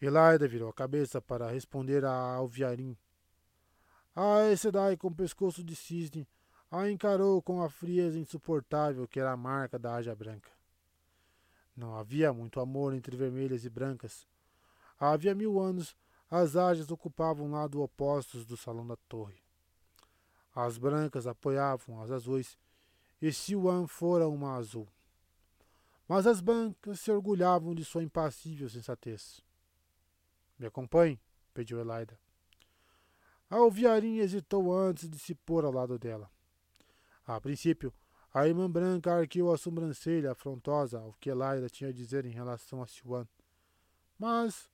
Elaida virou a cabeça para responder a Alviarim. A Esedai, com o pescoço de cisne, a encarou com a frieza insuportável que era a marca da Ágia Branca. Não havia muito amor entre vermelhas e brancas. Havia mil anos, as ágias ocupavam lado opostos do salão da torre. As brancas apoiavam as azuis, e Siwan fora uma azul. Mas as brancas se orgulhavam de sua impassível sensatez. Me acompanhe, pediu Elaida. A Alviarinha hesitou antes de se pôr ao lado dela. A princípio, a irmã branca arqueou a sobrancelha afrontosa ao que Elaida tinha a dizer em relação a Siwan. Mas,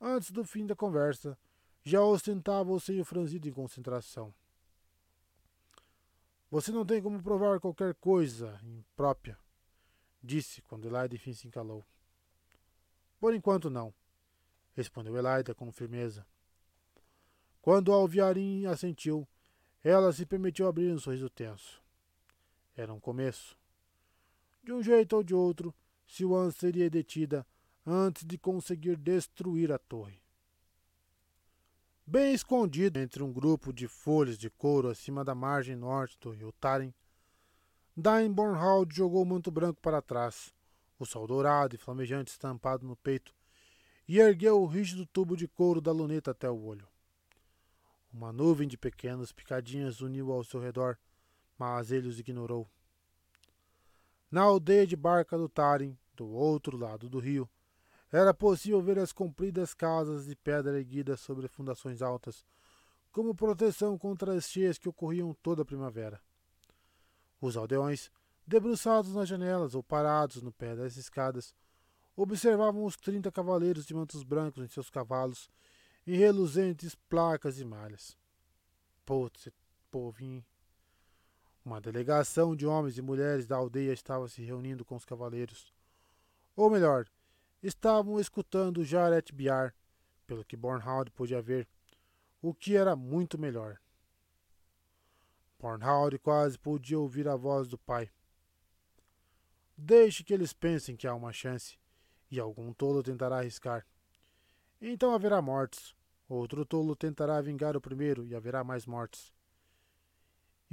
antes do fim da conversa, já ostentava o seio franzido em concentração. Você não tem como provar qualquer coisa imprópria, disse quando Elaida enfim se encalou. Por enquanto não, respondeu Elaida com firmeza. Quando Alviarim assentiu, ela se permitiu abrir um sorriso tenso. Era um começo. De um jeito ou de outro, Siwan seria detida antes de conseguir destruir a torre. Bem escondido entre um grupo de folhas de couro acima da margem norte do rio Taren, Dain Bornhald jogou o manto branco para trás, o sol dourado e flamejante estampado no peito, e ergueu o rígido tubo de couro da luneta até o olho. Uma nuvem de pequenas picadinhas uniu ao seu redor, mas ele os ignorou. Na aldeia de Barca do Tarim, do outro lado do rio, era possível ver as compridas casas de pedra erguidas sobre fundações altas, como proteção contra as cheias que ocorriam toda a primavera. Os aldeões, debruçados nas janelas ou parados no pé das escadas, observavam os trinta cavaleiros de mantos brancos em seus cavalos em reluzentes placas e malhas. Putz, povinho. Uma delegação de homens e mulheres da aldeia estava se reunindo com os cavaleiros. Ou melhor, estavam escutando Jaret Biar, pelo que Bornhald podia ver, o que era muito melhor. Bornhald quase podia ouvir a voz do pai. Deixe que eles pensem que há uma chance, e algum tolo tentará arriscar. Então haverá mortes. Outro tolo tentará vingar o primeiro e haverá mais mortes.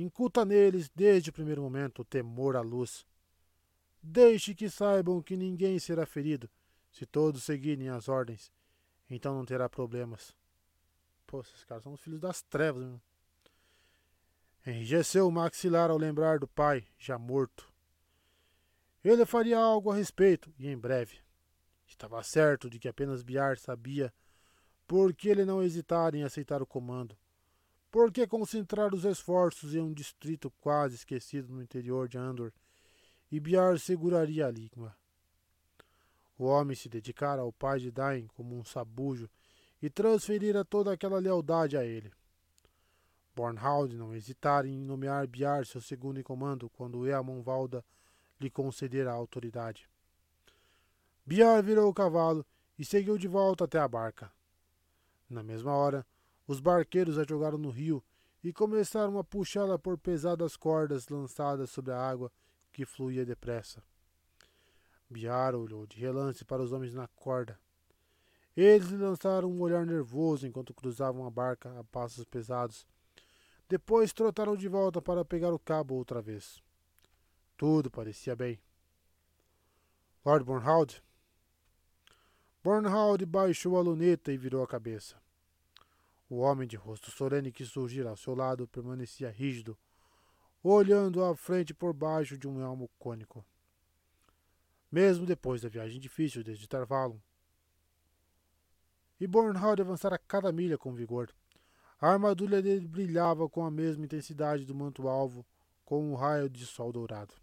Incuta neles, desde o primeiro momento, o temor à luz. Deixe que saibam que ninguém será ferido se todos seguirem as ordens. Então não terá problemas. Pô, esses caras são os filhos das trevas. Meu. Enrijeceu o maxilar ao lembrar do pai, já morto. Ele faria algo a respeito, e em breve. Estava certo de que apenas Biar sabia por que ele não hesitara em aceitar o comando. Por que concentrar os esforços em um distrito quase esquecido no interior de Andor? E Biar seguraria a língua. O homem se dedicara ao pai de Dain como um sabujo e transferira toda aquela lealdade a ele. Bornhald não hesitara em nomear Biar seu segundo em comando quando Eamon Valda lhe concedera a autoridade. Biar virou o cavalo e seguiu de volta até a barca. Na mesma hora, os barqueiros a jogaram no rio e começaram a puxá-la por pesadas cordas lançadas sobre a água que fluía depressa. Biar olhou de relance para os homens na corda. Eles lhe lançaram um olhar nervoso enquanto cruzavam a barca a passos pesados. Depois trotaram de volta para pegar o cabo outra vez. Tudo parecia bem. Lord Bornhald Bornhald baixou a luneta e virou a cabeça. O homem de rosto solene que surgira ao seu lado permanecia rígido, olhando à frente por baixo de um elmo cônico. Mesmo depois da viagem difícil desde Tarvalon, e Bornhald avançara cada milha com vigor. A armadura dele brilhava com a mesma intensidade do manto-alvo, com um raio de sol dourado.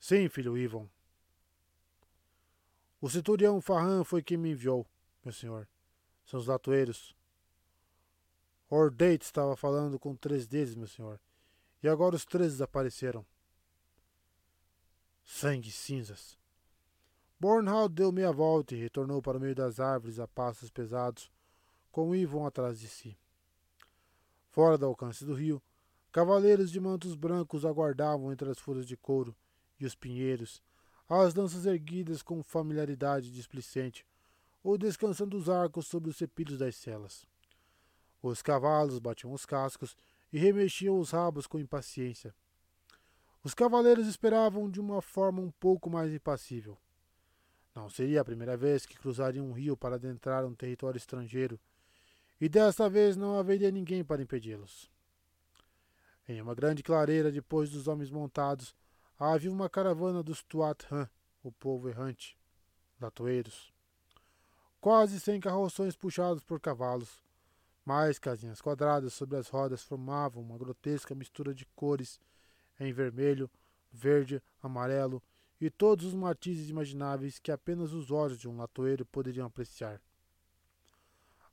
Sim, filho Ivan, o centurião Farran foi quem me enviou, meu senhor. São os latoeiros. Ordate estava falando com três deles, meu senhor. E agora os três desapareceram. Sangue cinzas. Bornhald deu meia volta e retornou para o meio das árvores a passos pesados, com Ivon atrás de si. Fora do alcance do rio, cavaleiros de mantos brancos aguardavam entre as folhas de couro e os pinheiros, as lanças erguidas com familiaridade displicente, ou descansando os arcos sobre os cepilhos das celas. Os cavalos batiam os cascos e remexiam os rabos com impaciência. Os cavaleiros esperavam de uma forma um pouco mais impassível. Não seria a primeira vez que cruzariam um rio para adentrar um território estrangeiro, e desta vez não haveria ninguém para impedi-los. Em uma grande clareira, depois dos homens montados, havia uma caravana dos Tuat Han, o povo errante, latoeiros. Quase cem carroções puxados por cavalos. Mais casinhas quadradas sobre as rodas formavam uma grotesca mistura de cores em vermelho, verde, amarelo e todos os matizes imagináveis que apenas os olhos de um latoeiro poderiam apreciar.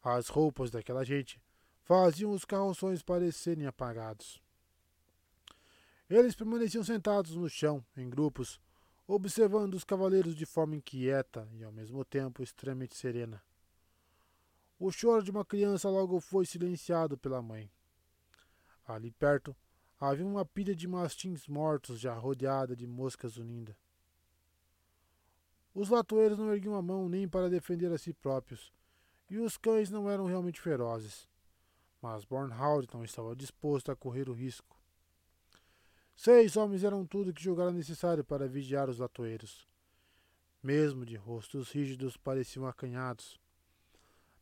As roupas daquela gente faziam os carroções parecerem apagados. Eles permaneciam sentados no chão, em grupos, observando os cavaleiros de forma inquieta e ao mesmo tempo extremamente serena. O choro de uma criança logo foi silenciado pela mãe. Ali perto havia uma pilha de mastins mortos já rodeada de moscas unindo. Os latoeiros não erguiam a mão nem para defender a si próprios, e os cães não eram realmente ferozes. Mas Bornhold não estava disposto a correr o risco. Seis homens eram tudo que julgara necessário para vigiar os latoeiros. Mesmo de rostos rígidos, pareciam acanhados.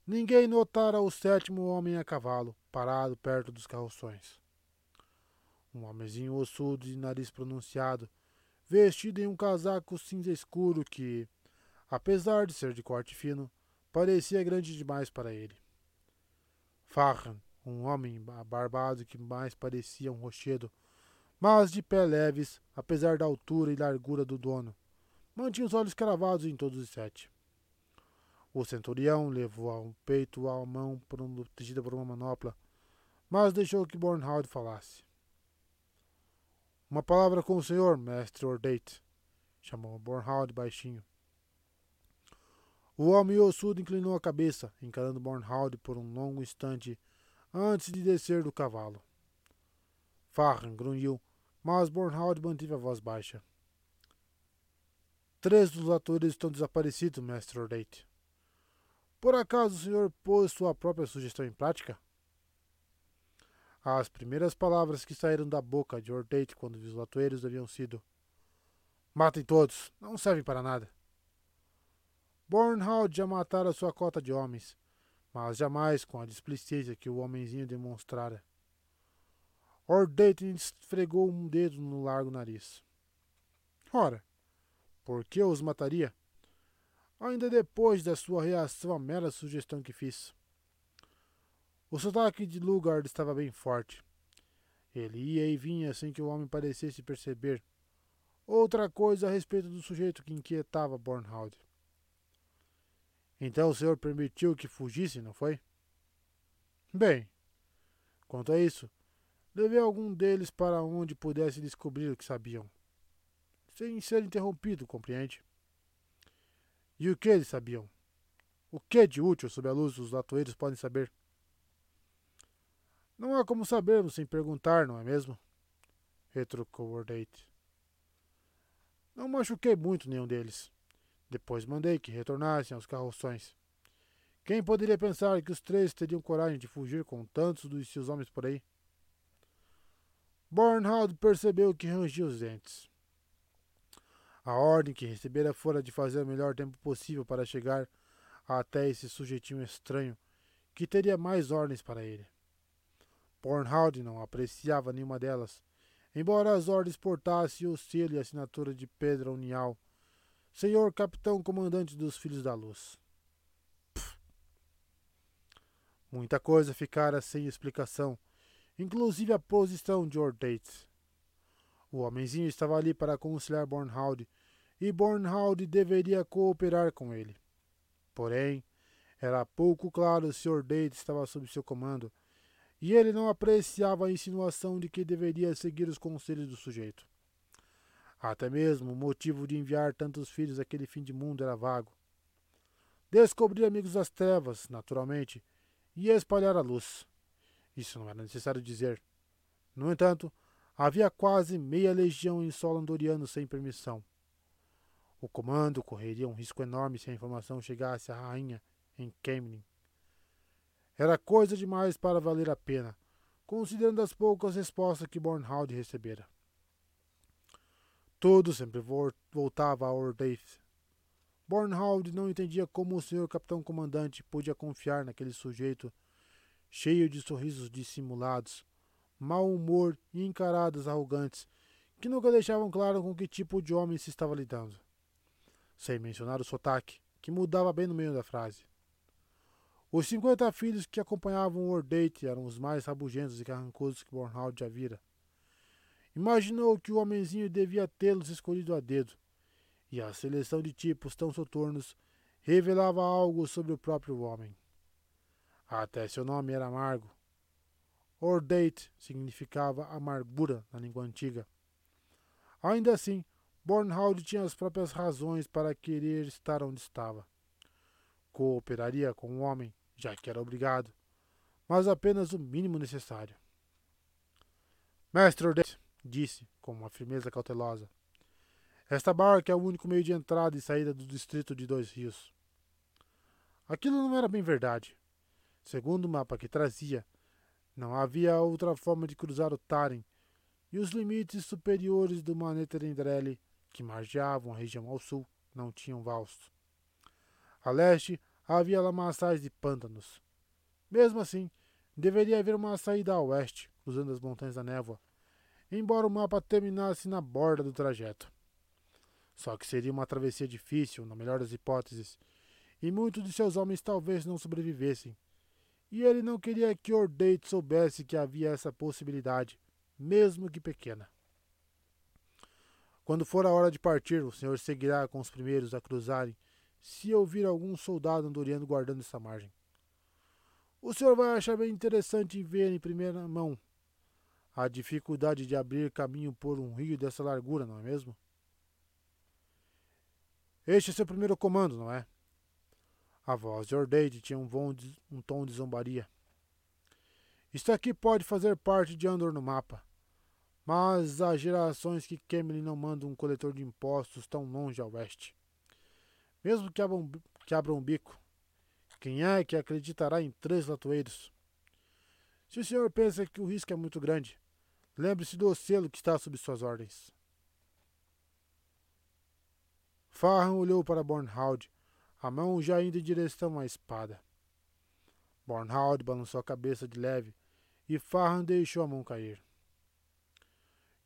Ninguém notara o sétimo homem a cavalo, parado perto dos carroções. Um homenzinho ossudo de nariz pronunciado, vestido em um casaco cinza escuro que, apesar de ser de corte fino, parecia grande demais para ele. Farhan, um homem barbado que mais parecia um rochedo, mas de pé leves, apesar da altura e largura do dono. Mantinha os olhos cravados em todos os sete. O centurião levou ao peito a mão protegida por uma manopla, mas deixou que Bornhold falasse. Uma palavra com o senhor, mestre Ordate, chamou Bornhold baixinho. O homem ossudo inclinou a cabeça, encarando Bornhold por um longo instante antes de descer do cavalo. Farran grunhiu mas Bornhold manteve a voz baixa. Três dos atores estão desaparecidos, mestre Ordate. Por acaso o senhor pôs sua própria sugestão em prática? As primeiras palavras que saíram da boca de Ordate quando viu os latoeiros haviam sido: Matem todos, não servem para nada. Bornhold já matara sua cota de homens, mas jamais com a displicência que o homenzinho demonstrara. Ordeitin esfregou um dedo no largo nariz. Ora, por que os mataria? Ainda depois da sua reação à mera sugestão que fiz. O sotaque de Lugard estava bem forte. Ele ia e vinha sem que o homem parecesse perceber. Outra coisa a respeito do sujeito que inquietava Bornhold. Então o senhor permitiu que fugisse, não foi? Bem, quanto a isso, Levei algum deles para onde pudesse descobrir o que sabiam. Sem ser interrompido, compreende? E o que eles sabiam? O que de útil sob a luz os latoeiros podem saber? Não há como sabermos sem perguntar, não é mesmo? Retrucou Ordate. Não machuquei muito nenhum deles. Depois mandei que retornassem aos carroções. Quem poderia pensar que os três teriam coragem de fugir com tantos dos seus homens por aí? Bornhold percebeu que rangia os dentes. A ordem que recebera fora de fazer o melhor tempo possível para chegar até esse sujeitinho estranho, que teria mais ordens para ele. Bornhold não apreciava nenhuma delas, embora as ordens portassem o selo e assinatura de Pedro Unial, senhor capitão comandante dos Filhos da Luz. Muita coisa ficara sem explicação inclusive a posição de Ordate. O homenzinho estava ali para aconselhar Bornhold, e Bornhold deveria cooperar com ele. Porém, era pouco claro se Ordate estava sob seu comando, e ele não apreciava a insinuação de que deveria seguir os conselhos do sujeito. Até mesmo o motivo de enviar tantos filhos àquele fim de mundo era vago. Descobrir amigos das trevas, naturalmente, e espalhar a luz. Isso não era necessário dizer. No entanto, havia quase meia legião em solo andoriano sem permissão. O comando correria um risco enorme se a informação chegasse à rainha em Kemlin. Era coisa demais para valer a pena, considerando as poucas respostas que Bornhald recebera. Tudo sempre voltava a Ordeith. Bornhald não entendia como o senhor capitão comandante podia confiar naquele sujeito cheio de sorrisos dissimulados, mau humor e encaradas arrogantes, que nunca deixavam claro com que tipo de homem se estava lidando. Sem mencionar o sotaque, que mudava bem no meio da frase. Os cinquenta filhos que acompanhavam o Ordate eram os mais rabugentos e carrancudos que Bornhald já vira. Imaginou que o homenzinho devia tê-los escolhido a dedo, e a seleção de tipos tão soturnos revelava algo sobre o próprio homem. Até seu nome era amargo. Ordate significava amargura na língua antiga. Ainda assim, Bornhald tinha as próprias razões para querer estar onde estava. Cooperaria com o homem, já que era obrigado, mas apenas o mínimo necessário. Mestre Ordate, disse, com uma firmeza cautelosa, esta barca é o único meio de entrada e saída do distrito de Dois Rios. Aquilo não era bem verdade. Segundo o mapa que trazia, não havia outra forma de cruzar o Taren, e os limites superiores do Maneterendrele, que margeavam a região ao sul, não tinham valso. A leste havia lamaçais e pântanos. Mesmo assim, deveria haver uma saída a oeste, cruzando as montanhas da névoa, embora o mapa terminasse na borda do trajeto. Só que seria uma travessia difícil, na melhor das hipóteses, e muitos de seus homens talvez não sobrevivessem. E ele não queria que Ordate soubesse que havia essa possibilidade, mesmo que pequena. Quando for a hora de partir, o senhor seguirá com os primeiros a cruzarem, se ouvir algum soldado andoriano guardando essa margem. O senhor vai achar bem interessante ver em primeira mão a dificuldade de abrir caminho por um rio dessa largura, não é mesmo? Este é seu primeiro comando, não é? A voz de Ordade tinha um, de, um tom de zombaria. Isto aqui pode fazer parte de Andor no mapa, mas há gerações que Kemlin não manda um coletor de impostos tão longe a oeste. Mesmo que abram, que abram um bico, quem é que acreditará em três latoeiros? Se o senhor pensa que o risco é muito grande, lembre-se do selo que está sob suas ordens. Farhan olhou para Bornhald, a mão já indo em direção à espada. Bornhald balançou a cabeça de leve e Farhan deixou a mão cair.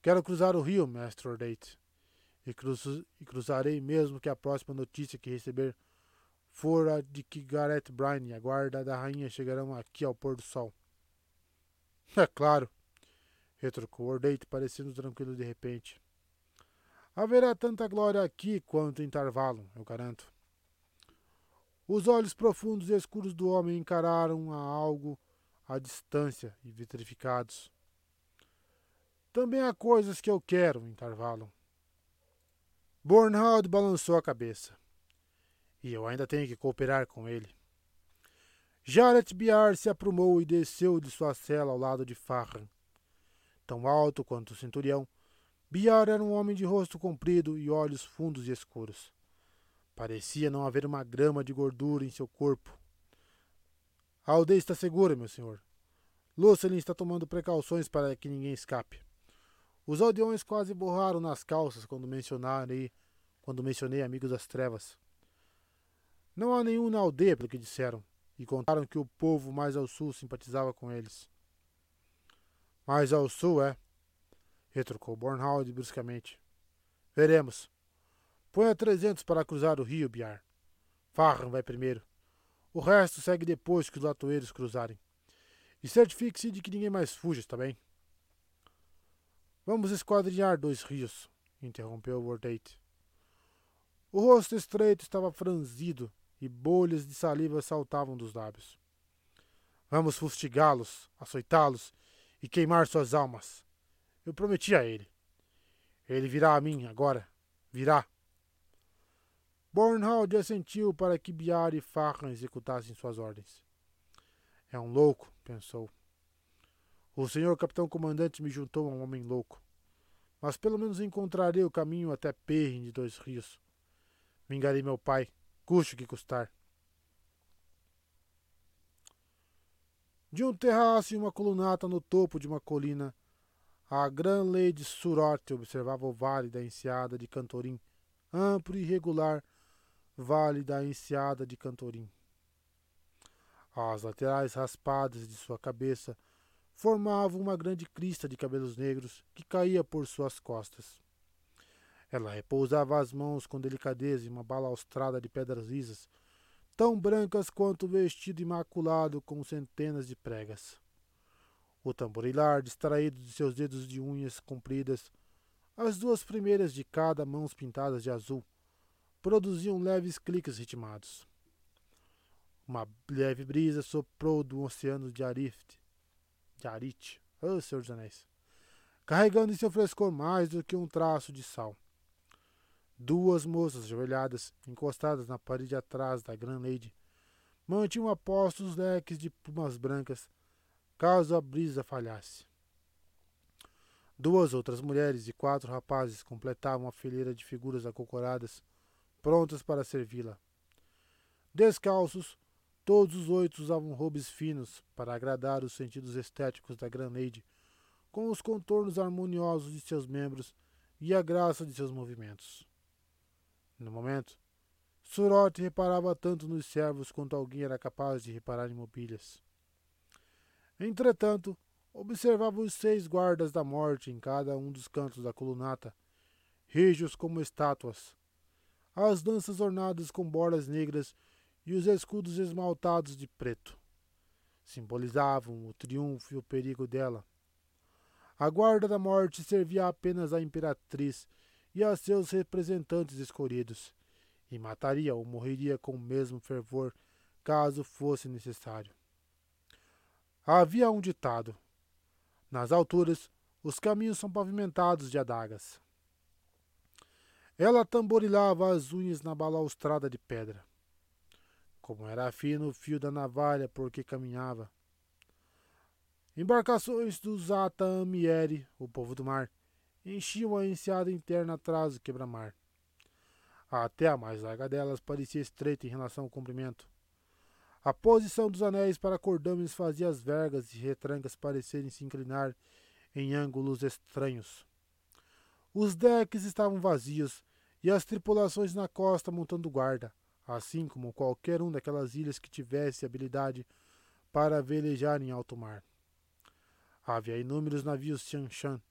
Quero cruzar o rio, mestre Ordate, e, cruz e cruzarei mesmo que a próxima notícia que receber for a de que Gareth Bryan e a guarda da rainha chegarão aqui ao pôr do sol. É claro, retrucou Ordate, parecendo tranquilo de repente. Haverá tanta glória aqui quanto em Tarvalon, eu garanto. Os olhos profundos e escuros do homem encararam a algo à distância e vitrificados. Também há coisas que eu quero em Tarvalon. Bornhald balançou a cabeça. E eu ainda tenho que cooperar com ele. Jaret Biar se aprumou e desceu de sua cela ao lado de Farran. Tão alto quanto o centurião, Biar era um homem de rosto comprido e olhos fundos e escuros. Parecia não haver uma grama de gordura em seu corpo. A aldeia está segura, meu senhor. Lucelyn está tomando precauções para que ninguém escape. Os aldeões quase borraram nas calças quando mencionarei, quando mencionei amigos das trevas. Não há nenhum na aldeia, pelo que disseram, e contaram que o povo mais ao sul simpatizava com eles. Mais ao sul, é? retrucou Bornhald bruscamente. Veremos. Ponha trezentos para cruzar o rio, Biar. Farran vai primeiro. O resto segue depois que os latoeiros cruzarem. E certifique-se de que ninguém mais fuja, está bem? Vamos esquadrinhar dois rios, interrompeu Wardate. O rosto estreito estava franzido e bolhas de saliva saltavam dos lábios. Vamos fustigá-los, açoitá-los e queimar suas almas. Eu prometi a ele. Ele virá a mim agora. Virá. Bornhald assentiu para que Biar e Farran executassem suas ordens. É um louco, pensou. O senhor capitão comandante me juntou a um homem louco. Mas pelo menos encontrarei o caminho até Perrin de Dois Rios. Vingarei meu pai, custe o que custar. De um terraço e uma colunata no topo de uma colina, a Gran Lady Surote observava o vale da enseada de Cantorim, amplo e irregular vale da enseada de Cantorim. As laterais raspadas de sua cabeça formavam uma grande crista de cabelos negros que caía por suas costas. Ela repousava as mãos com delicadeza em uma balaustrada de pedras lisas, tão brancas quanto o vestido imaculado com centenas de pregas. O tamborilar distraído de seus dedos de unhas compridas, as duas primeiras de cada mãos pintadas de azul, produziam leves cliques ritmados. Uma leve brisa soprou do oceano de Arift, de Arit, oh Senhor dos Anéis, carregando em seu frescor mais do que um traço de sal. Duas moças ajoelhadas, encostadas na parede atrás da Grand Lady, mantinham apostos os leques de plumas brancas, caso a brisa falhasse. Duas outras mulheres e quatro rapazes completavam a fileira de figuras acocoradas, prontas para servi-la. Descalços, todos os oito usavam robes finos para agradar os sentidos estéticos da Grand Lady, com os contornos harmoniosos de seus membros e a graça de seus movimentos. No momento, Surote reparava tanto nos servos quanto alguém era capaz de reparar em mobílias. Entretanto, observava os seis guardas da morte em cada um dos cantos da colunata, rijos como estátuas, as danças ornadas com bordas negras e os escudos esmaltados de preto. Simbolizavam o triunfo e o perigo dela. A guarda da morte servia apenas à imperatriz e a seus representantes escolhidos, e mataria ou morreria com o mesmo fervor caso fosse necessário. Havia um ditado: nas alturas, os caminhos são pavimentados de adagas. Ela tamborilava as unhas na balaustrada de pedra. Como era fino o fio da navalha por que caminhava. Embarcações dos Atamieri, o povo do mar, enchiam a enseada interna atrás do quebra-mar. Até a mais larga delas parecia estreita em relação ao comprimento. A posição dos anéis para cordames fazia as vergas e retrancas parecerem se inclinar em ângulos estranhos. Os decks estavam vazios e as tripulações na costa montando guarda, assim como qualquer um daquelas ilhas que tivesse habilidade para velejar em alto mar. Havia inúmeros navios Xiangshan,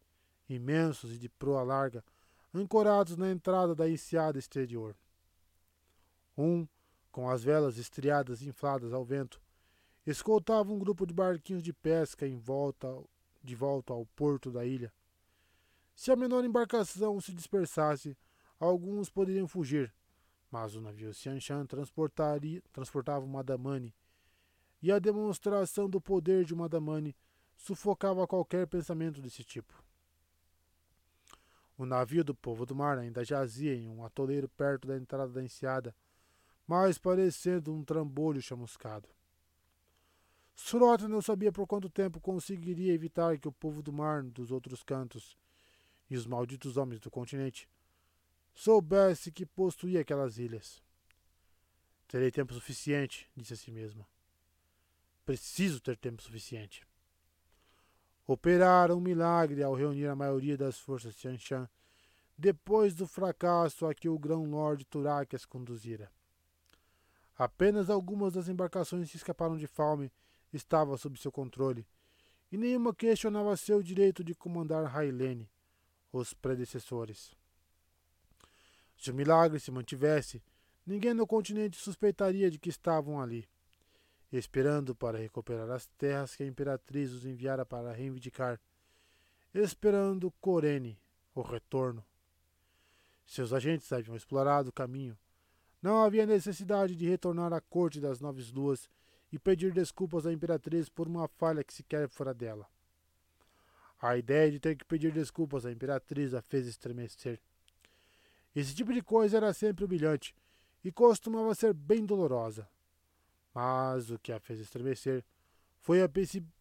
imensos e de proa larga, ancorados na entrada da enseada exterior. Um, com as velas estriadas infladas ao vento, escoltava um grupo de barquinhos de pesca em volta de volta ao porto da ilha. Se a menor embarcação se dispersasse, alguns poderiam fugir, mas o navio Xianshan transportava uma damane, e a demonstração do poder de uma sufocava qualquer pensamento desse tipo. O navio do povo do mar ainda jazia em um atoleiro perto da entrada da enseada, mais parecendo um trambolho chamuscado. Surota não sabia por quanto tempo conseguiria evitar que o povo do mar dos outros cantos e os malditos homens do continente soubesse que possuía aquelas ilhas. Terei tempo suficiente, disse a si mesma. Preciso ter tempo suficiente operaram um milagre ao reunir a maioria das forças Xianshan depois do fracasso a que o grão-lord Turak as conduzira. Apenas algumas das embarcações que escaparam de Falme estavam sob seu controle, e nenhuma questionava seu direito de comandar Railene, os predecessores. Se o milagre se mantivesse, ninguém no continente suspeitaria de que estavam ali esperando para recuperar as terras que a imperatriz os enviara para reivindicar, esperando Corene, o retorno. Seus agentes haviam explorado o caminho. Não havia necessidade de retornar à corte das nove luas e pedir desculpas à imperatriz por uma falha que sequer fora dela. A ideia de ter que pedir desculpas à imperatriz a fez estremecer. Esse tipo de coisa era sempre humilhante e costumava ser bem dolorosa. Mas o que a fez estremecer foi a,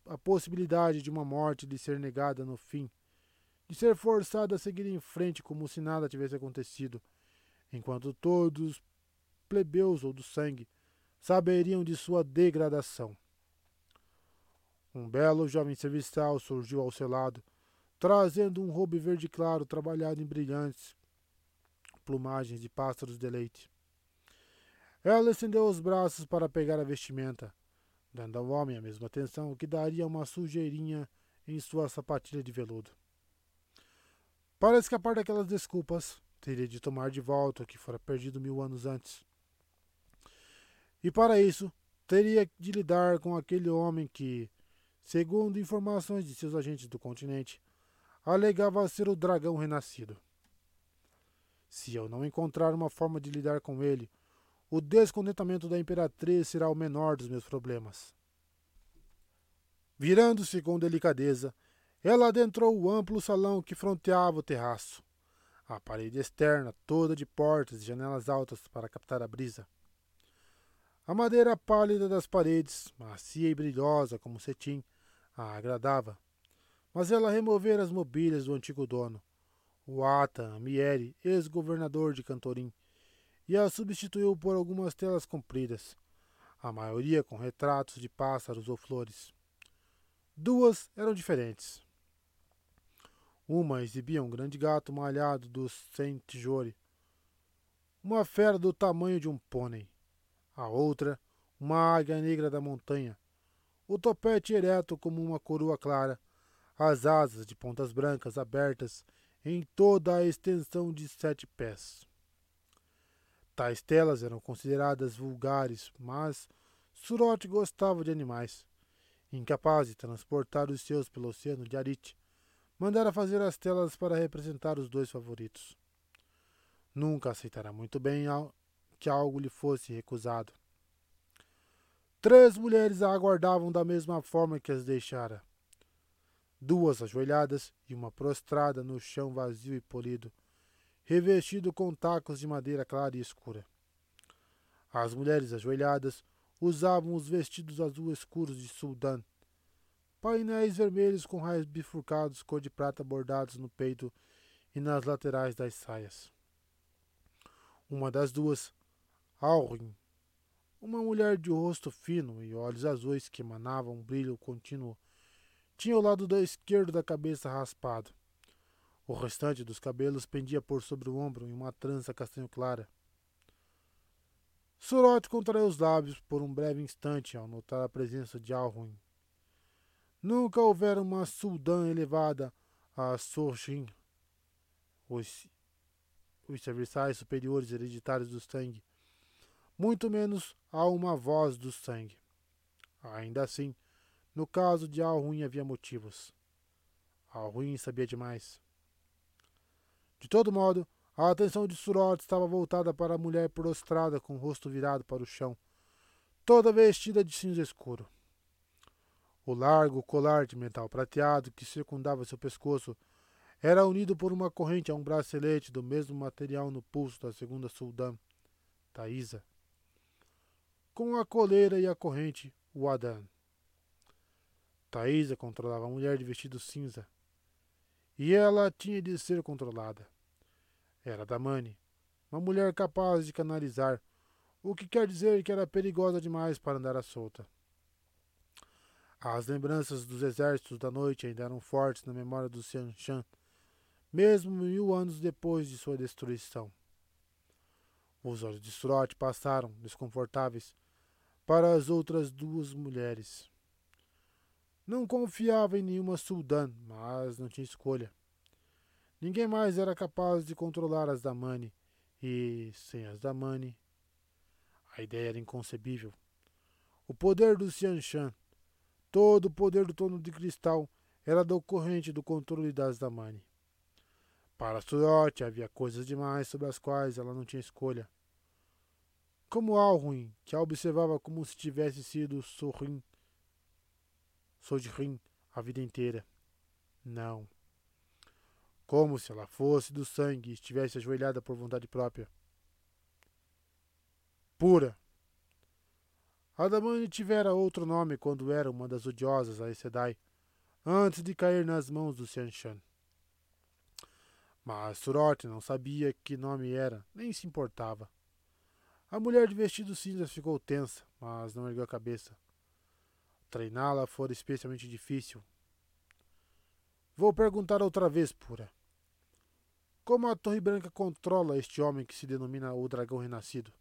a possibilidade de uma morte lhe ser negada no fim, de ser forçada a seguir em frente como se nada tivesse acontecido, enquanto todos, plebeus ou do sangue, saberiam de sua degradação. Um belo jovem serviçal surgiu ao seu lado, trazendo um robe verde claro trabalhado em brilhantes plumagens de pássaros de leite. Ela estendeu os braços para pegar a vestimenta, dando ao homem a mesma atenção que daria uma sujeirinha em sua sapatilha de veludo. Para escapar daquelas desculpas, teria de tomar de volta o que fora perdido mil anos antes. E para isso, teria de lidar com aquele homem que, segundo informações de seus agentes do continente, alegava ser o dragão renascido. Se eu não encontrar uma forma de lidar com ele, o descontentamento da imperatriz será o menor dos meus problemas. Virando-se com delicadeza, ela adentrou o amplo salão que fronteava o terraço. A parede externa, toda de portas e janelas altas para captar a brisa. A madeira pálida das paredes, macia e brilhosa como cetim, a agradava. Mas ela removera as mobílias do antigo dono, o Ata Mieri, ex-governador de Cantorim, e a substituiu por algumas telas compridas, a maioria com retratos de pássaros ou flores. Duas eram diferentes. Uma exibia um grande gato malhado do Saint-Jore, uma fera do tamanho de um pônei. A outra, uma águia negra da montanha, o topete ereto como uma coroa clara, as asas de pontas brancas abertas em toda a extensão de sete pés. Tais telas eram consideradas vulgares, mas Surote gostava de animais. Incapaz de transportar os seus pelo oceano de Arite, mandara fazer as telas para representar os dois favoritos. Nunca aceitará muito bem que algo lhe fosse recusado. Três mulheres a aguardavam da mesma forma que as deixara. Duas ajoelhadas e uma prostrada no chão vazio e polido, revestido com tacos de madeira clara e escura. As mulheres ajoelhadas usavam os vestidos azul escuros de Suldan, painéis vermelhos com raios bifurcados cor de prata bordados no peito e nas laterais das saias. Uma das duas, Alrin, uma mulher de rosto fino e olhos azuis que emanavam um brilho contínuo, tinha o lado da esquerdo da cabeça raspado. O restante dos cabelos pendia por sobre o ombro em uma trança castanho clara. Surote contraiu os lábios por um breve instante ao notar a presença de Alruin. Nunca houvera uma sultã elevada a Sorjin, os, os serviçais superiores hereditários do sangue, muito menos a uma voz do sangue. Ainda assim, no caso de Alruin havia motivos. Alruin sabia demais. De todo modo, a atenção de Surot estava voltada para a mulher prostrada com o rosto virado para o chão, toda vestida de cinza escuro. O largo colar de metal prateado que circundava seu pescoço era unido por uma corrente a um bracelete do mesmo material no pulso da segunda soldã, Thaisa. Com a coleira e a corrente, o Adan. Thaisa controlava a mulher de vestido cinza. E ela tinha de ser controlada. Era Damani, uma mulher capaz de canalizar, o que quer dizer que era perigosa demais para andar à solta. As lembranças dos exércitos da noite ainda eram fortes na memória do Xian Shan, mesmo mil anos depois de sua destruição. Os olhos de Surot passaram, desconfortáveis, para as outras duas mulheres. Não confiava em nenhuma Suldan, mas não tinha escolha. Ninguém mais era capaz de controlar as Damani, e, sem as Damani, a ideia era inconcebível. O poder do Xianshan Todo o poder do trono de cristal era decorrente do controle das Damani. Para Surote havia coisas demais sobre as quais ela não tinha escolha. Como Alruin, que a observava como se tivesse sido Sorrin, Sojrin a vida inteira. Não. Como se ela fosse do sangue e estivesse ajoelhada por vontade própria. Pura. Adamani tivera outro nome quando era uma das odiosas Aes Sedai, antes de cair nas mãos do Xianshan. Mas Surote não sabia que nome era, nem se importava. A mulher de vestido cinza ficou tensa, mas não ergueu a cabeça. Treiná-la fora especialmente difícil. Vou perguntar outra vez, Pura. Como a Torre Branca controla este homem que se denomina o Dragão Renascido?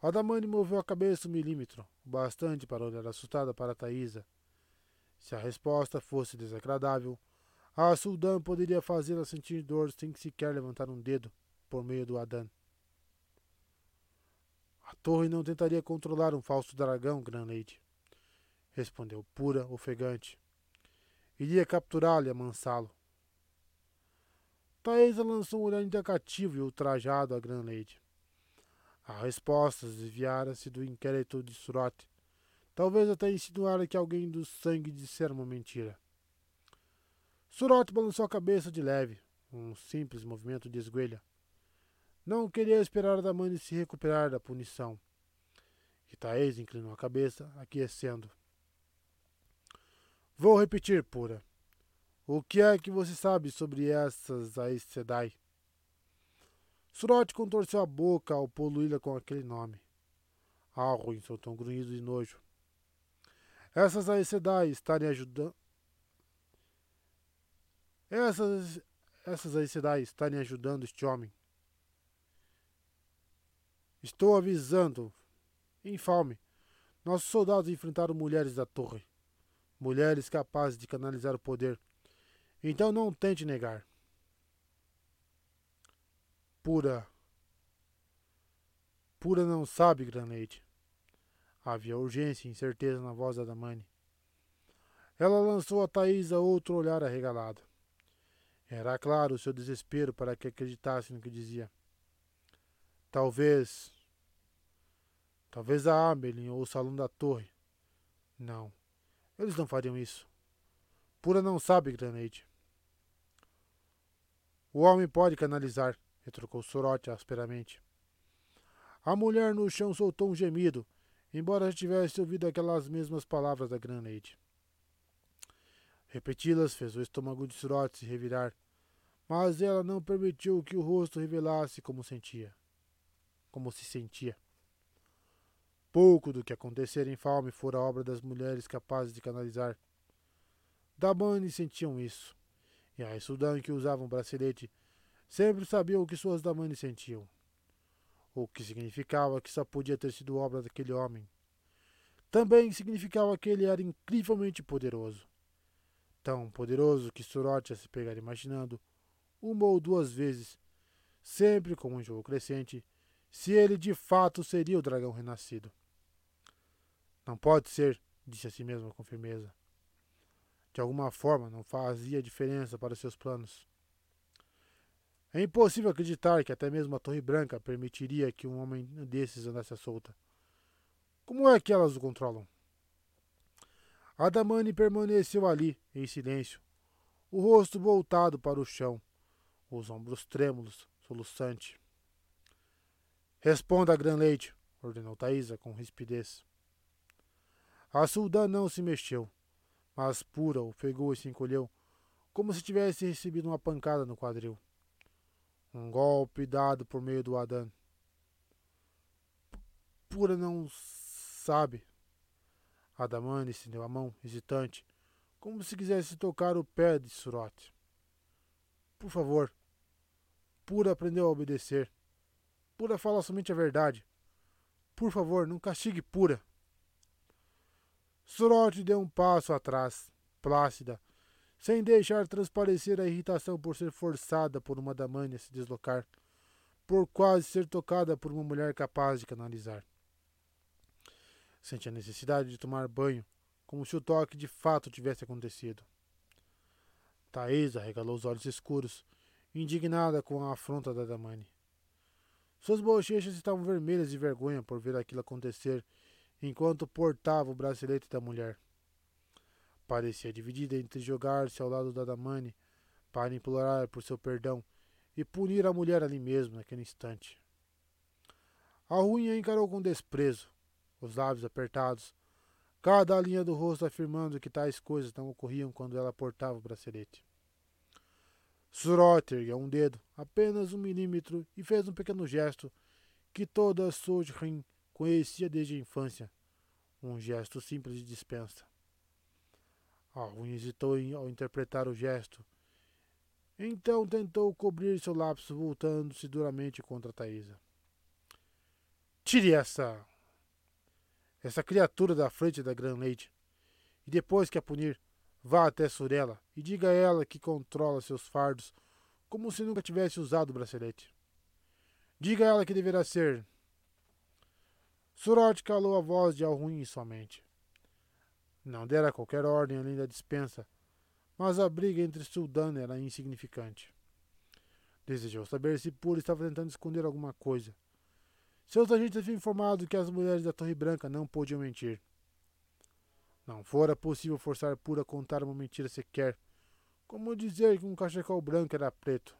Adamani moveu a cabeça um milímetro, bastante para olhar assustada para Thaisa. Se a resposta fosse desagradável, a Suldan poderia fazê-la sentir dor sem sequer levantar um dedo por meio do Adan. A torre não tentaria controlar um falso dragão, Gran Lady, respondeu pura, ofegante. Iria capturá-lo e amansá-lo. Thaisa lançou um olhar indicativo e ultrajado à Gran Lady. A resposta desviara-se do inquérito de Surat. Talvez até insinuara que alguém do sangue dissera uma mentira. Surat balançou a cabeça de leve, um simples movimento de esguelha. Não queria esperar Damani se recuperar da punição. E inclinou a cabeça, aquecendo. Vou repetir, Pura. O que é que você sabe sobre essas Aes Sedai? Surote contorceu a boca ao poluí-la com aquele nome. Alruin soltou um grunhido de nojo. Essas Aes Sedai estarem ajudando. Essas, essas Aes Sedai estarem ajudando este homem. Estou avisando. Infalme. Nossos soldados enfrentaram mulheres da torre mulheres capazes de canalizar o poder. Então não tente negar. Pura. Pura não sabe, Granate. Havia urgência e incerteza na voz da Damani. Ela lançou a Thaisa outro olhar arregalado. Era claro o seu desespero para que acreditasse no que dizia. Talvez. Talvez a Amelin ou o salão da torre. Não. Eles não fariam isso. Pura não sabe, Granade. O homem pode canalizar, retrucou Sorote asperamente. A mulher no chão soltou um gemido, embora já tivesse ouvido aquelas mesmas palavras da Granade. Repeti-las fez o estômago de Sorote se revirar, mas ela não permitiu que o rosto revelasse como sentia. Como se sentia. Pouco do que acontecera em Falme fora obra das mulheres capazes de canalizar. Damani sentiam isso, e a Sudan que usavam bracelete sempre sabiam o que suas Damani sentiam. O que significava que só podia ter sido obra daquele homem. Também significava que ele era incrivelmente poderoso. Tão poderoso que Sorot ia se pegar imaginando, uma ou duas vezes, sempre com um jogo crescente, se ele de fato seria o dragão renascido. Não pode ser, disse a si mesmo com firmeza. De alguma forma, não fazia diferença para seus planos. É impossível acreditar que até mesmo a Torre Branca permitiria que um homem desses andasse à solta. Como é que elas o controlam? Adamani permaneceu ali, em silêncio, o rosto voltado para o chão, os ombros trêmulos, soluçante. Responda, Gran Leite, ordenou Thaisa com rispidez. A Suldan não se mexeu, mas Pura ofegou e se encolheu, como se tivesse recebido uma pancada no quadril. Um golpe dado por meio do Adan. Pura não sabe. Adamani estendeu a mão, hesitante, como se quisesse tocar o pé de Surot. Por favor. Pura aprendeu a obedecer. Pura fala somente a verdade. Por favor, não castigue Pura. Sorot deu um passo atrás, plácida, sem deixar transparecer a irritação por ser forçada por uma damane a se deslocar, por quase ser tocada por uma mulher capaz de canalizar. Sente a necessidade de tomar banho, como se o toque de fato tivesse acontecido. Thaisa regalou os olhos escuros, indignada com a afronta da Damani. Suas bochechas estavam vermelhas de vergonha por ver aquilo acontecer enquanto portava o bracelete da mulher. Parecia dividida entre jogar-se ao lado da Damani para implorar por seu perdão e punir a mulher ali mesmo, naquele instante. A ruim encarou com desprezo, os lábios apertados, cada linha do rosto afirmando que tais coisas não ocorriam quando ela portava o bracelete. Surot ergueu um dedo, apenas um milímetro, e fez um pequeno gesto que toda Sojin conhecia desde a infância. Um gesto simples de dispensa. Alwyn hesitou ao interpretar o gesto. Então tentou cobrir seu lápis, voltando-se duramente contra Thaisa. Tire essa. essa criatura da frente da Grand Lady. E depois que a punir, Vá até Surela e diga a ela que controla seus fardos como se nunca tivesse usado o bracelete. Diga a ela que deverá ser. Surot calou a voz de Alruim em sua mente. Não dera qualquer ordem além da dispensa, mas a briga entre Suldan era insignificante. Desejou saber se Pura estava tentando esconder alguma coisa. Seus agentes haviam informado que as mulheres da Torre Branca não podiam mentir. Não fora possível forçar Pura a contar uma mentira sequer, como dizer que um cachecol branco era preto.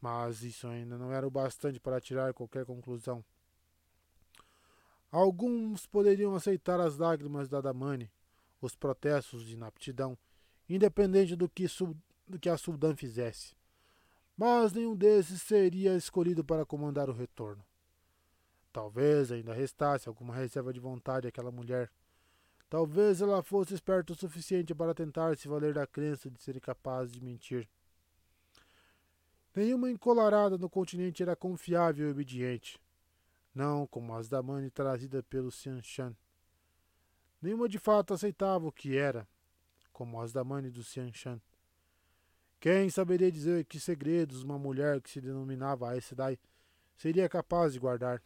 Mas isso ainda não era o bastante para tirar qualquer conclusão. Alguns poderiam aceitar as lágrimas da Damani, os protestos de inaptidão, independente do que, do que a Suldan fizesse. Mas nenhum desses seria escolhido para comandar o retorno. Talvez ainda restasse alguma reserva de vontade àquela mulher Talvez ela fosse esperta o suficiente para tentar se valer da crença de ser capaz de mentir. Nenhuma encolarada no continente era confiável e obediente, não como as da Mani trazida pelo Xianshan. Nenhuma de fato aceitava o que era, como as da Mani do Xianshan. Quem saberia dizer que segredos uma mulher que se denominava Aes Sedai seria capaz de guardar?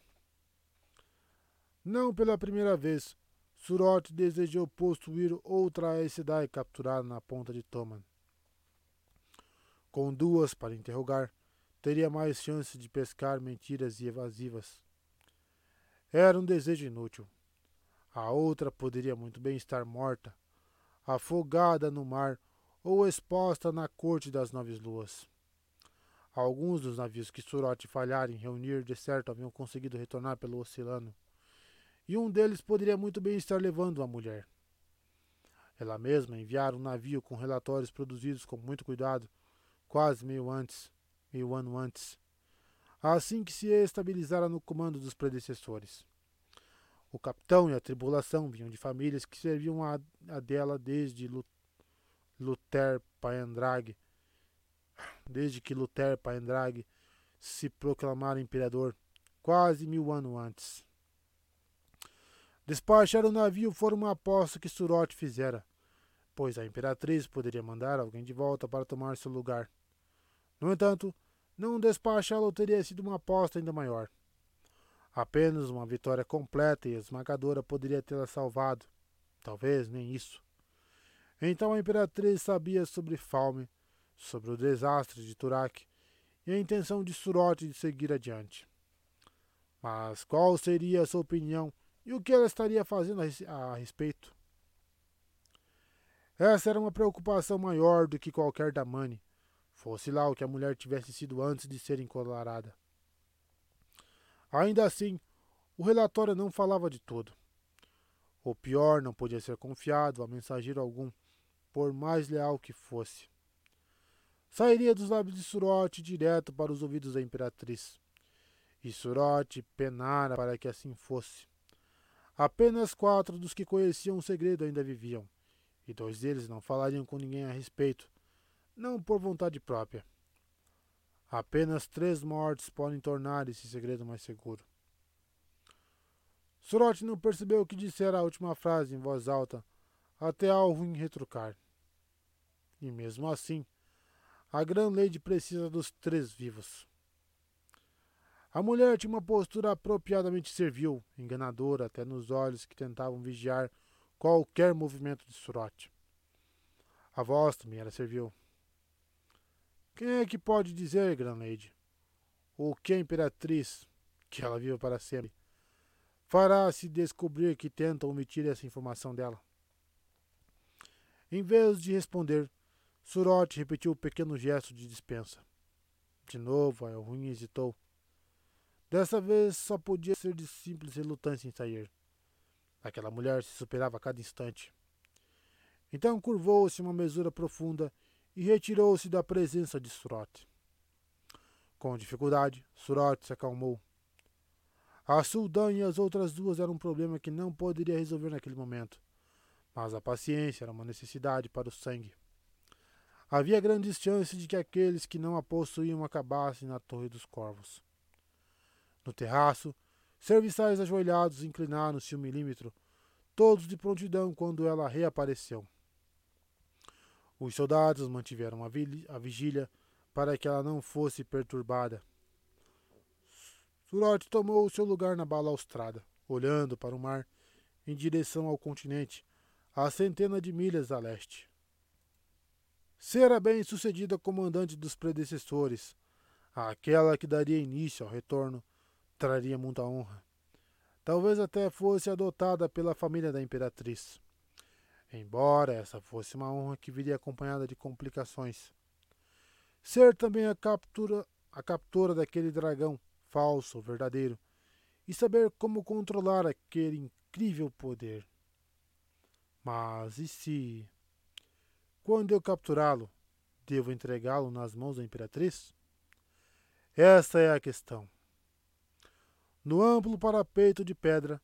Não pela primeira vez, Surot desejou possuir outra Aes Sedai capturada na ponta de Toman. Com duas para interrogar, teria mais chance de pescar mentiras e evasivas. Era um desejo inútil. A outra poderia muito bem estar morta, afogada no mar ou exposta na corte das nove luas. Alguns dos navios que Surot falhara em reunir de certo haviam conseguido retornar pelo oceano e um deles poderia muito bem estar levando a mulher. Ela mesma enviara um navio com relatórios produzidos com muito cuidado, quase meio antes, meio ano antes, assim que se estabilizara no comando dos predecessores. O capitão e a tribulação vinham de famílias que serviam a, a dela desde Luther Paendrag, desde que Luther Paendrag se proclamara imperador, quase mil anos antes. Despachar o navio fora uma aposta que Surot fizera, pois a imperatriz poderia mandar alguém de volta para tomar seu lugar. No entanto, não despachá-lo teria sido uma aposta ainda maior. Apenas uma vitória completa e esmagadora poderia tê-la salvado. Talvez nem isso. Então a imperatriz sabia sobre Falme, sobre o desastre de Turak e a intenção de Surot de seguir adiante. Mas qual seria a sua opinião e o que ela estaria fazendo a respeito? Essa era uma preocupação maior do que qualquer da Mani, fosse lá o que a mulher tivesse sido antes de ser encolarada. Ainda assim, o relatório não falava de tudo. O pior não podia ser confiado a mensageiro algum, por mais leal que fosse. Sairia dos lábios de Surote direto para os ouvidos da imperatriz. E Surote penara para que assim fosse. Apenas quatro dos que conheciam o segredo ainda viviam, e dois deles não falariam com ninguém a respeito, não por vontade própria. Apenas três mortes podem tornar esse segredo mais seguro. Sorot não percebeu o que dissera a última frase em voz alta, até Alwyn retrucar. E mesmo assim, a Gran Lady precisa dos três vivos. A mulher tinha uma postura apropriadamente servil, enganadora até nos olhos que tentavam vigiar qualquer movimento de Surot. A voz também era servil. Quem é que pode dizer, Gran Lady? Ou que a imperatriz, que ela viva para sempre, fará se descobrir que tentam omitir essa informação dela? Em vez de responder, Surot repetiu o pequeno gesto de dispensa. De novo, a ruim hesitou Dessa vez só podia ser de simples relutância em sair. Aquela mulher se superava a cada instante. Então curvou-se uma mesura profunda e retirou-se da presença de Surote. Com dificuldade, Surote se acalmou. A Suldan e as outras duas eram um problema que não poderia resolver naquele momento, mas a paciência era uma necessidade para o sangue. Havia grandes chances de que aqueles que não a possuíam acabassem na Torre dos Corvos. No terraço, serviçais ajoelhados inclinaram-se um milímetro, todos de prontidão quando ela reapareceu. Os soldados mantiveram a vigília para que ela não fosse perturbada. Surote tomou seu lugar na balaustrada, olhando para o mar em direção ao continente, a centenas de milhas a leste. Será bem sucedida comandante dos predecessores, aquela que daria início ao retorno, traria muita honra. Talvez até fosse adotada pela família da imperatriz. Embora essa fosse uma honra que viria acompanhada de complicações. Ser também a captura, a captura daquele dragão, falso ou verdadeiro, e saber como controlar aquele incrível poder. Mas e se, quando eu capturá-lo, devo entregá-lo nas mãos da imperatriz? Essa é a questão. No amplo parapeito de pedra,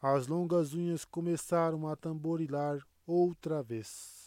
as longas unhas começaram a tamborilar outra vez.